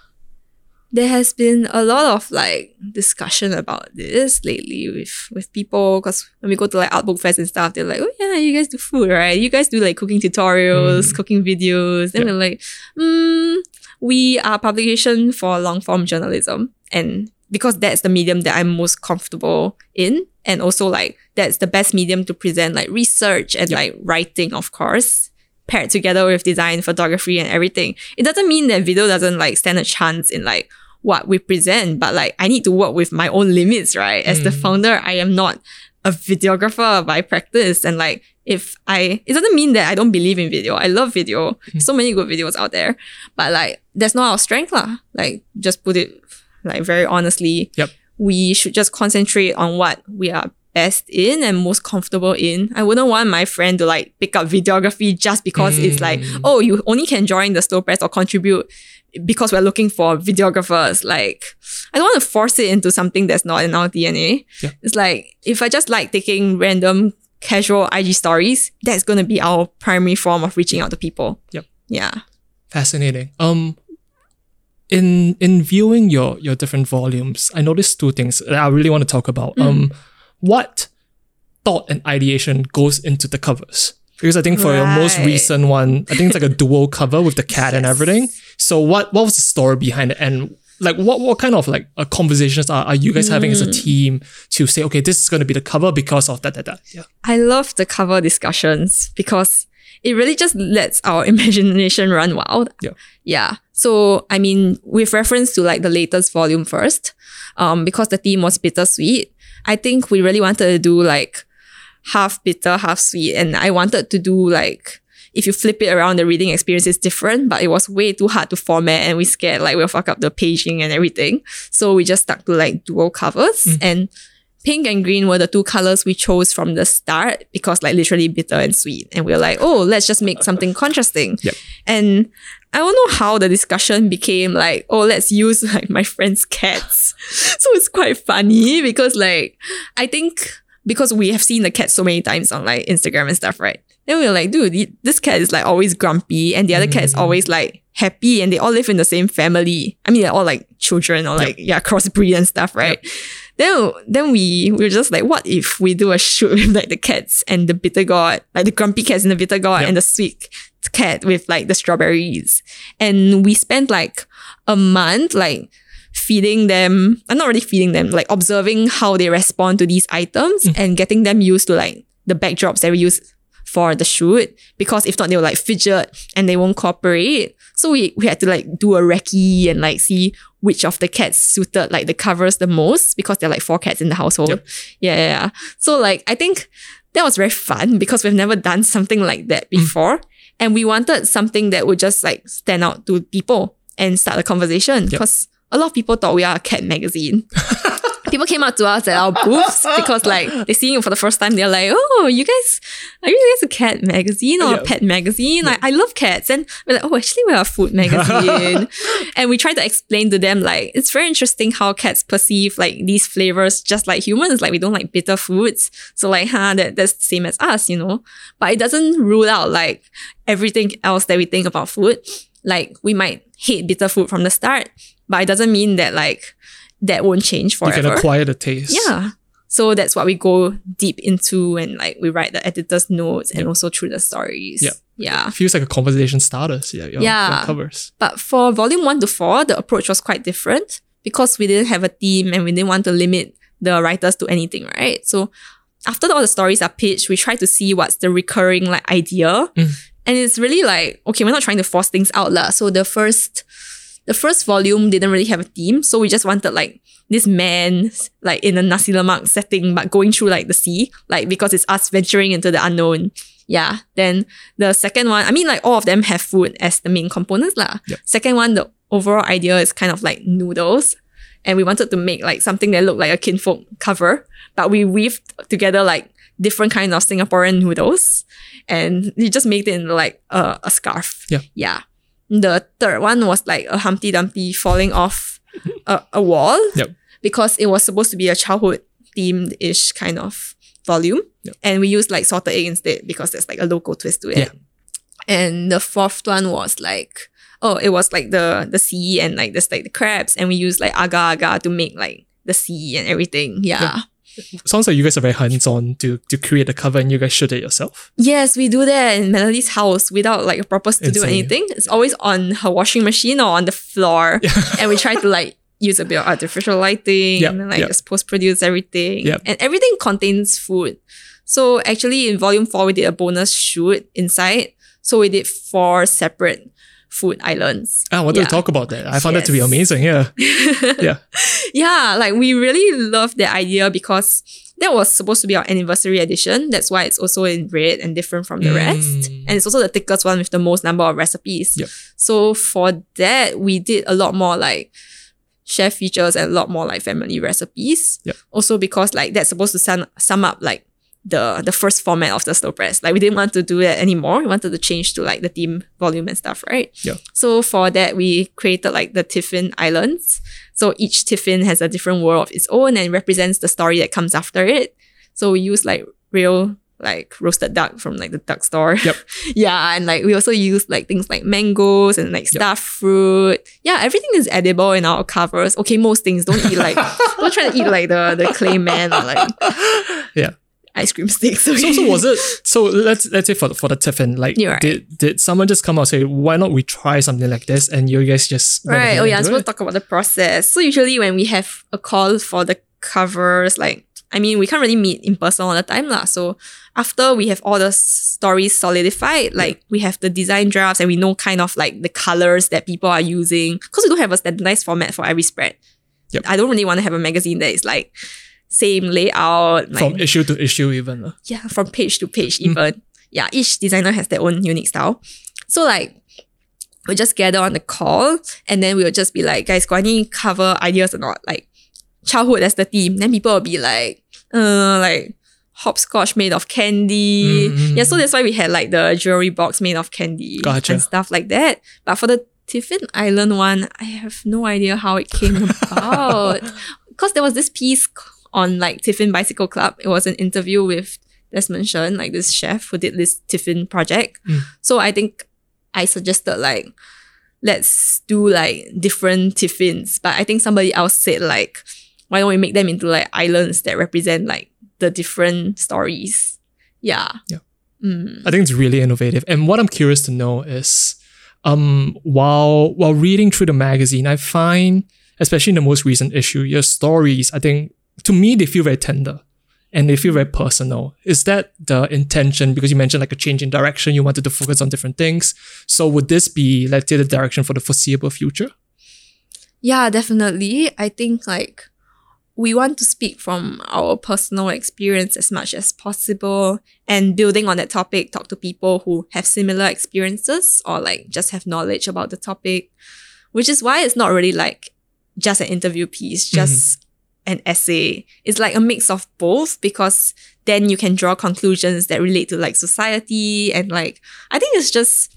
there has been a lot of like discussion about this lately with with people because when we go to like art book fest and stuff they're like oh yeah you guys do food right you guys do like cooking tutorials Mm. cooking videos then Yeah. we're like mm, we are publication for long form journalism and because that's the medium that i'm most comfortable in and also like that's the best medium to present like research and like writing of course paired together with design, photography, and everything. It doesn't mean that video doesn't like stand a chance in like what we present, but like I need to work with my own limits, right? As the Mm. founder, I am not a videographer by practice. And like if I it doesn't mean that I don't believe in video. I love video. So many good videos out there. But like that's not our strength, lah. Like just put it like very honestly. Yep. We should just concentrate on what we are best in and most comfortable in. I wouldn't want my friend to like pick up videography just because it's like, Mm. oh, you only can join the slow press or contribute because we're looking for videographers. Like, I don't want to force it into something that's not in our DNA. Yeah. It's like if I just like taking random casual IG stories, that's gonna be our primary form of reaching out to people. Yep. Yeah. Fascinating. Um, in in viewing your your different volumes, I noticed two things that I really want to talk about. Um, what thought and ideation goes into the covers? Because I think for your most recent one, I think it's like a dual cover with the cat and everything. So what what was the story behind it, and like what what kind of like uh, conversations are, are you guys having as a team to say, okay, this is going to be the cover because of that that that? Yeah. I love the cover discussions because it really just lets our imagination run wild. Yeah. Yeah. So, I mean, with reference to like the latest volume first, um, because the theme was bittersweet, I think we really wanted to do like half bitter, half sweet. And I wanted to do like, if you flip it around, the reading experience is different, but it was way too hard to format and we scared like we'll fuck up the paging and everything. So we just stuck to like dual covers mm. and pink and green were the two colors we chose from the start because like literally bitter and sweet. And we were like, oh, let's just make something contrasting. Yep. And I don't know how the discussion became like, oh, let's use like my friend's cats. so it's quite funny because like I think because we have seen the cat so many times on like Instagram and stuff, right? Then we were like, dude, this cat is like always grumpy and the other cat is mm. always like happy and they all live in the same family. I mean, they're all like children or like, yeah, crossbreed and stuff, right? Then, then we, we were just like, what if we do a shoot with like the cats and the bitter god, like the grumpy cats and the bitter god Yep. and the sweet cat with like the strawberries. And we spent like a month like feeding them, I'm not really feeding them, like observing how they respond to these items and getting them used to like the backdrops that we use for the shoot because if not they'll like fidget and they won't cooperate. So we, we had to like do a recce and like see which of the cats suited like the covers the most because there are like four cats in the household. Yep. Yeah, yeah, yeah. So like I think that was very fun because we've never done something like that Mm. And we wanted something that would just like stand out to people and start a conversation because a lot of people thought we are a cat magazine. people came up to us at our booths because like they see it for the first time. They're like, "Oh, you guys, are you guys a cat magazine or Yeah. a pet magazine? I, I love cats." And we're like, "Oh, actually, we're a food magazine." and we try to explain to them like it's very interesting how cats perceive like these flavors just like humans. Like we don't like bitter foods, so like, huh, that that's the same as us, you know. But it doesn't rule out like everything else that we think about food. Like we might hate bitter food from the start, but it doesn't mean that like that won't change forever. You can acquire the taste. Yeah. So that's what we go deep into and like we write the editor's notes and Yep. also through the stories. Yep. Yeah. It Feels like a conversation starters. Yeah. Your, Yeah. Your covers. But for volume one to four, the approach was quite different because we didn't have a team and we didn't want to limit the writers to anything, right? So after all the stories are pitched, we try to see what's the recurring like idea. Mm. And it's really like, okay, we're not trying to force things out. lah. So the first the first volume didn't really have a theme. So we just wanted like this man like in a Nasi Lemak setting, but going through like the sea, like because it's us venturing into the unknown. Yeah. Then the second one, I mean, like all of them have food as the main components. lah. Yep. Second one, the overall idea is kind of like noodles. And we wanted to make like something that looked like a kinfolk cover, but we weaved together like different kinds of Singaporean noodles and we just made it into like a, a scarf. Yeah. Yeah. The third one was like a Humpty Dumpty falling off a, a wall Yep. because it was supposed to be a childhood themed ish kind of volume. Yep. And we used like salted egg instead because there's like a local twist to it. Yeah. And the fourth one was like, oh, it was like the the sea and like there's like the crabs and we used like agar agar to make like the sea and everything. Yeah. Sounds like you guys are very hands on to to create the cover and you guys shoot it yourself. Yes, we do that in Melody's house without like a proper studio or Insane. anything. It's always on her washing machine or on the floor. and we try to like use a bit of artificial lighting Yep, and then, like yep. just post produce everything. Yep. And everything contains food. So actually in volume four, we did a bonus shoot inside. So we did four separate food islands. Ah, I want Yeah. to talk about that. I found that to be amazing. Yeah. yeah. Yeah, like we really love the idea because that was supposed to be our anniversary edition. That's why it's also in red and different from the rest. Mm. And it's also the thickest one with the most number of recipes. Yep. So for that, we did a lot more like chef features and a lot more like family recipes. Yep. Also because like that's supposed to sum, sum up like the the first format of the slow press. Like we didn't want to do that anymore. We wanted to change to like the theme volume and stuff, right? Yeah. So for that, we created like the Tiffin Islands. So each Tiffin has a different world of its own and represents the story that comes after it. So we use like real like roasted duck from like the duck store. Yep. yeah, and like we also use like things like mangoes and like stuffed fruit. Yeah, everything is edible in our covers. Okay, most things. Don't eat like don't try to eat like the the clay man or like Yeah. Ice cream sticks. So, so was it? So let's let's say for the, for the Tiffin, like right. did did someone just come out and say why not we try something like this and you guys just Right. Oh yeah, I'm supposed to talk about the process. So usually when we have a call for the covers, like I mean, we can't really meet in person all the time, lah. So after we have all the stories solidified, like we have the design drafts and we know kind of like the colors that people are using. Because we don't have a standardized format for every spread. Yep. I don't really want to have a magazine that is like same layout, like from issue to issue even. uh. yeah, from page to page Mm. even. Yeah, each designer has their own unique style. So like we'll just gather on the call and then we'll just be like, guys, got any cover ideas or not? Like childhood as the theme. Then people will be like, uh, like hopscotch made of candy. Mm. Yeah, so that's why we had like the jewelry box made of candy Gotcha. and stuff like that. But for the Tiffin Island one, I have no idea how it came about. Because there was this piece on like Tiffin Bicycle Club. It was an interview with Desmond Shen, like this chef who did this Tiffin project. Mm. So I think I suggested like, let's do like different Tiffins. But I think somebody else said like, why don't we make them into like islands that represent like the different stories? Yeah. Yeah. Mm. I think it's really innovative. And what I'm curious to know is, um, while while reading through the magazine, I find, especially in the most recent issue, your stories, I think to me they feel very tender. and they feel very personal. Is that the intention? Because you mentioned like a change in direction, you wanted to focus on different things. So would this be, let's say, the direction for the foreseeable future? Yeah, definitely. I think like we want to speak from our personal experience as much as possible and building on that topic, talk to people who have similar experiences or like just have knowledge about the topic, which is why it's not really like just an interview piece, mm-hmm. just an essay. It's like a mix of both because then you can draw conclusions that relate to like society and like I think it's just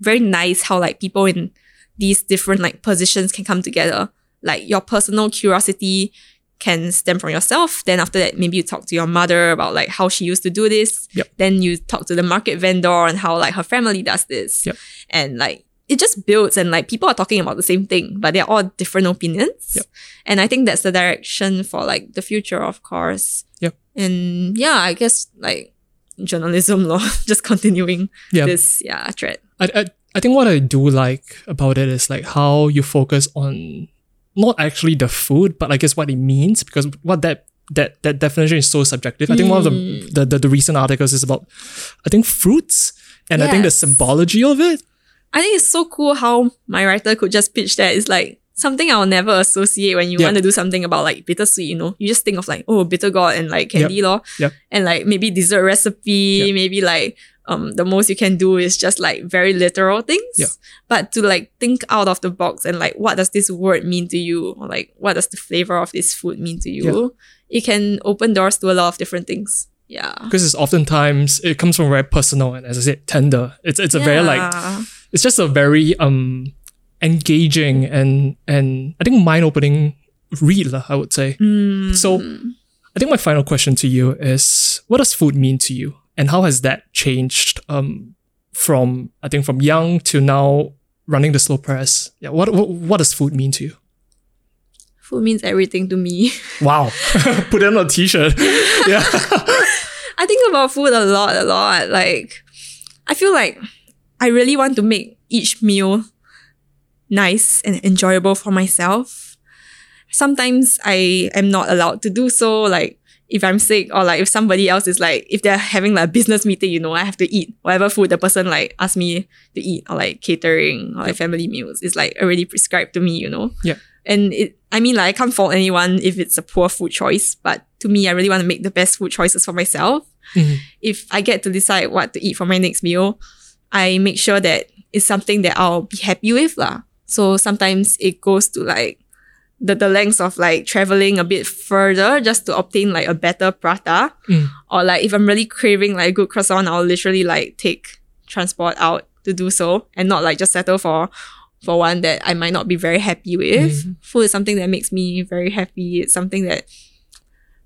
very nice how like people in these different like positions can come together. Like your personal curiosity can stem from yourself. Then after that, maybe you talk to your mother about like how she used to do this. Yep. Then you talk to the market vendor and how like her family does this. Yep. And like it just builds and like people are talking about the same thing, but they're all different opinions. Yep. And I think that's the direction for like the future, of course. Yep. And yeah, I guess like journalism law, just continuing Yeah. this yeah thread. I, I, I think what I do like about it is like how you focus on not actually the food, but I guess what it means because what that that that definition is so subjective. I think one of the, mm. the the the recent articles is about I think fruits and I think the symbology of it. I think it's so cool how my writer could just pitch that. It's like something I'll never associate when you Yeah. want to do something about like bittersweet, you know. You just think of like, oh, bitter gourd and like candy law. Yep. And like maybe dessert recipe, Yep. maybe like um the most you can do is just like very literal things. Yep. But to like think out of the box and like what does this word mean to you? Or like what does the flavor of this food mean to you? It can open doors to a lot of different things. Yeah. Because it's oftentimes it comes from very personal and as I said, tender. It's it's a very like Yeah. It's just a very um engaging and and I think mind opening read, I would say. Mm. So I think my final question to you is what does food mean to you? And how has that changed um from I think from young to now running the slow press? Yeah, what what, what does food mean to you? food means everything to me. Wow. Put it on a t-shirt. yeah. I think about food a lot, a lot. Like, I feel like I really want to make each meal nice and enjoyable for myself. Sometimes I am not allowed to do so. Like, if I'm sick or like if somebody else is like, if they're having like a business meeting, you know, I have to eat whatever food the person like asked me to eat or like catering or like family meals. It's like already prescribed to me, you know? Yeah. And it, I mean, like, I can't fault anyone if it's a poor food choice, but to me, I really want to make the best food choices for myself. Mhm. If I get to decide what to eat for my next meal, I make sure that it's something that I'll be happy with. lah. So sometimes it goes to like the, the lengths of like traveling a bit further just to obtain like a better prata. Mm. Or like if I'm really craving like a good croissant, I'll literally like take transport out to do so and not like just settle for for one that I might not be very happy with. Food is something that makes me very happy. It's something that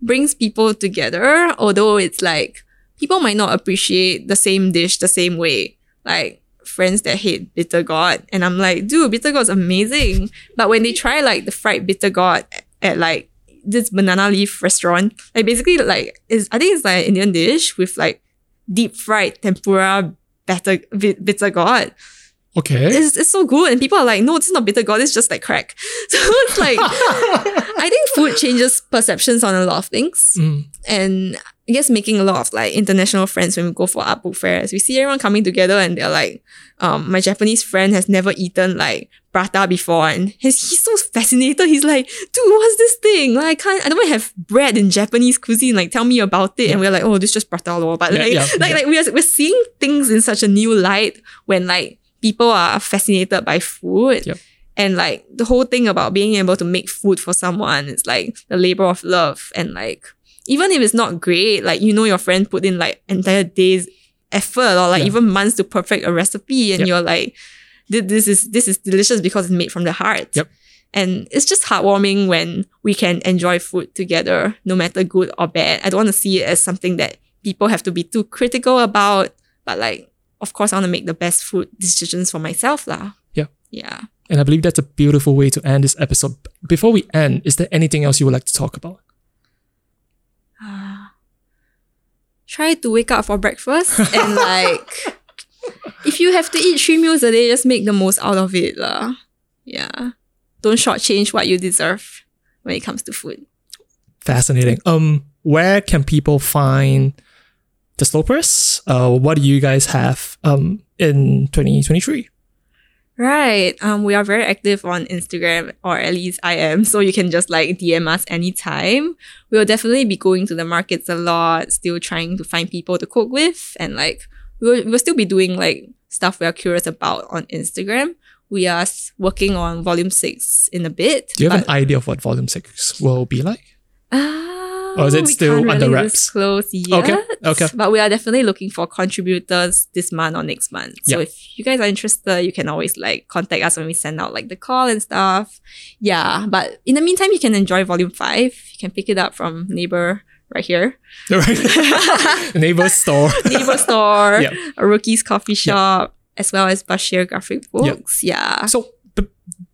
brings people together, although it's like people might not appreciate the same dish the same way. Like friends that hate bitter gourd, and I'm like, dude, bitter gourd's amazing. But when they try like the fried bitter gourd at like this banana leaf restaurant, like basically like is I think it's like an Indian dish with like deep fried tempura batter bitter gourd Okay. it's, it's so good and people are like no it's not bitter gourd it's just like crack so it's like i think food changes perceptions on a lot of things Mm. and i guess making a lot of like international friends when we go for art book fairs we see everyone coming together and they're like um my japanese friend has never eaten like prata before and he's, he's so fascinated he's like dude what's this thing like i can't i don't have bread in japanese cuisine like tell me about it and we're like oh this is just prata lor but Yeah, like, yeah, like, yeah. like we're, we're seeing things in such a new light when like people are fascinated by food. And like the whole thing about being able to make food for someone is like the labor of love. And like even if it's not great, like you know your friend put in like entire days effort or like Yeah. even months to perfect a recipe and Yep. you're like, this is this is delicious because it's made from the heart. Yep. And it's just heartwarming when we can enjoy food together, no matter good or bad. I don't want to see it as something that people have to be too critical about. But like, of course, I want to make the best food decisions for myself, lah. Yeah. Yeah. And I believe that's a beautiful way to end this episode. Before we end, is there anything else you would like to talk about? Try to wake up for breakfast and like, if you have to eat three meals a day, just make the most out of it, lah. Yeah. Don't shortchange what you deserve when it comes to food. Fascinating. Um, where can people find the Slow Press? Uh, what do you guys have um, in 2023? Right. Um, we are very active on Instagram, or at least I am. So you can just like DM us anytime. We'll definitely be going to the markets a lot, still trying to find people to cook with, and like we'll, we'll still be doing like stuff we are curious about on Instagram. We are working on volume six in a bit. Do you have an idea of what Volume 6 will be like? Ah, Or is it still under really wraps? Disclose yet, Okay, okay. But we are definitely looking for contributors this month or next month. So Yeah. if you guys are interested, you can always like contact us when we send out like the call and stuff. Yeah, but in the meantime, you can enjoy Volume Five. You can pick it up from neighbor right here, Right. Neighbor store. neighbor store, Yeah. a Rookie's coffee shop, as well as Basheer Graphic Books. Yeah. So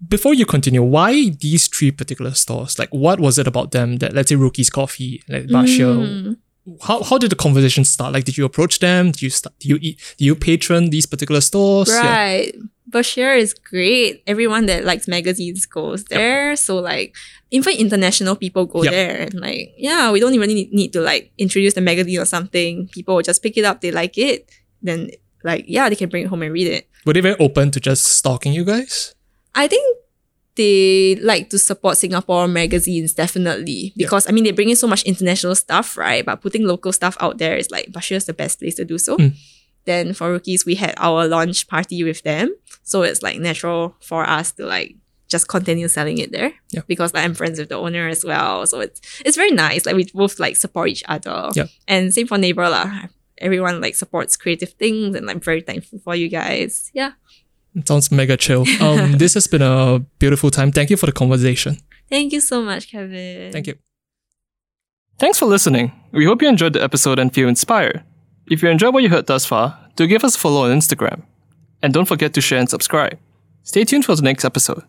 before you continue, why these three particular stores? Like, what was it about them that, let's say, Rookie's Coffee, like Basheer? Mm. How, how did the conversation start? Like, did you approach them? Did you start? Do you eat? Do you patron these particular stores? Yeah. Right. Basheer is great. Everyone that likes magazines goes there. So like even international people go Yep. there and like yeah, we don't even need, need to like introduce the magazine or something. People will just pick it up, they like it, then like yeah, they can bring it home and read it. Were they very open to just stalking you guys? I think they like to support Singapore magazines definitely Yeah. because I mean they bring in so much international stuff, right? But putting local stuff out there is like Basheer's the best place to do so. Mm. Then for rookies, we had our launch party with them, so it's like natural for us to like just continue selling it there Yeah. because like, I'm friends with the owner as well. So it's it's very nice. Like we both like support each other. Yeah. And same for neighbor lah. Everyone like supports creative things, and I'm very thankful for you guys. Yeah. It sounds mega chill. Um, this has been a beautiful time. Thank you for the conversation. Thank you so much, Kevin. Thank you. Thanks for listening. We hope you enjoyed the episode and feel inspired. If you enjoyed what you heard thus far, do give us a follow on Instagram. And don't forget to share and subscribe. Stay tuned for the next episode.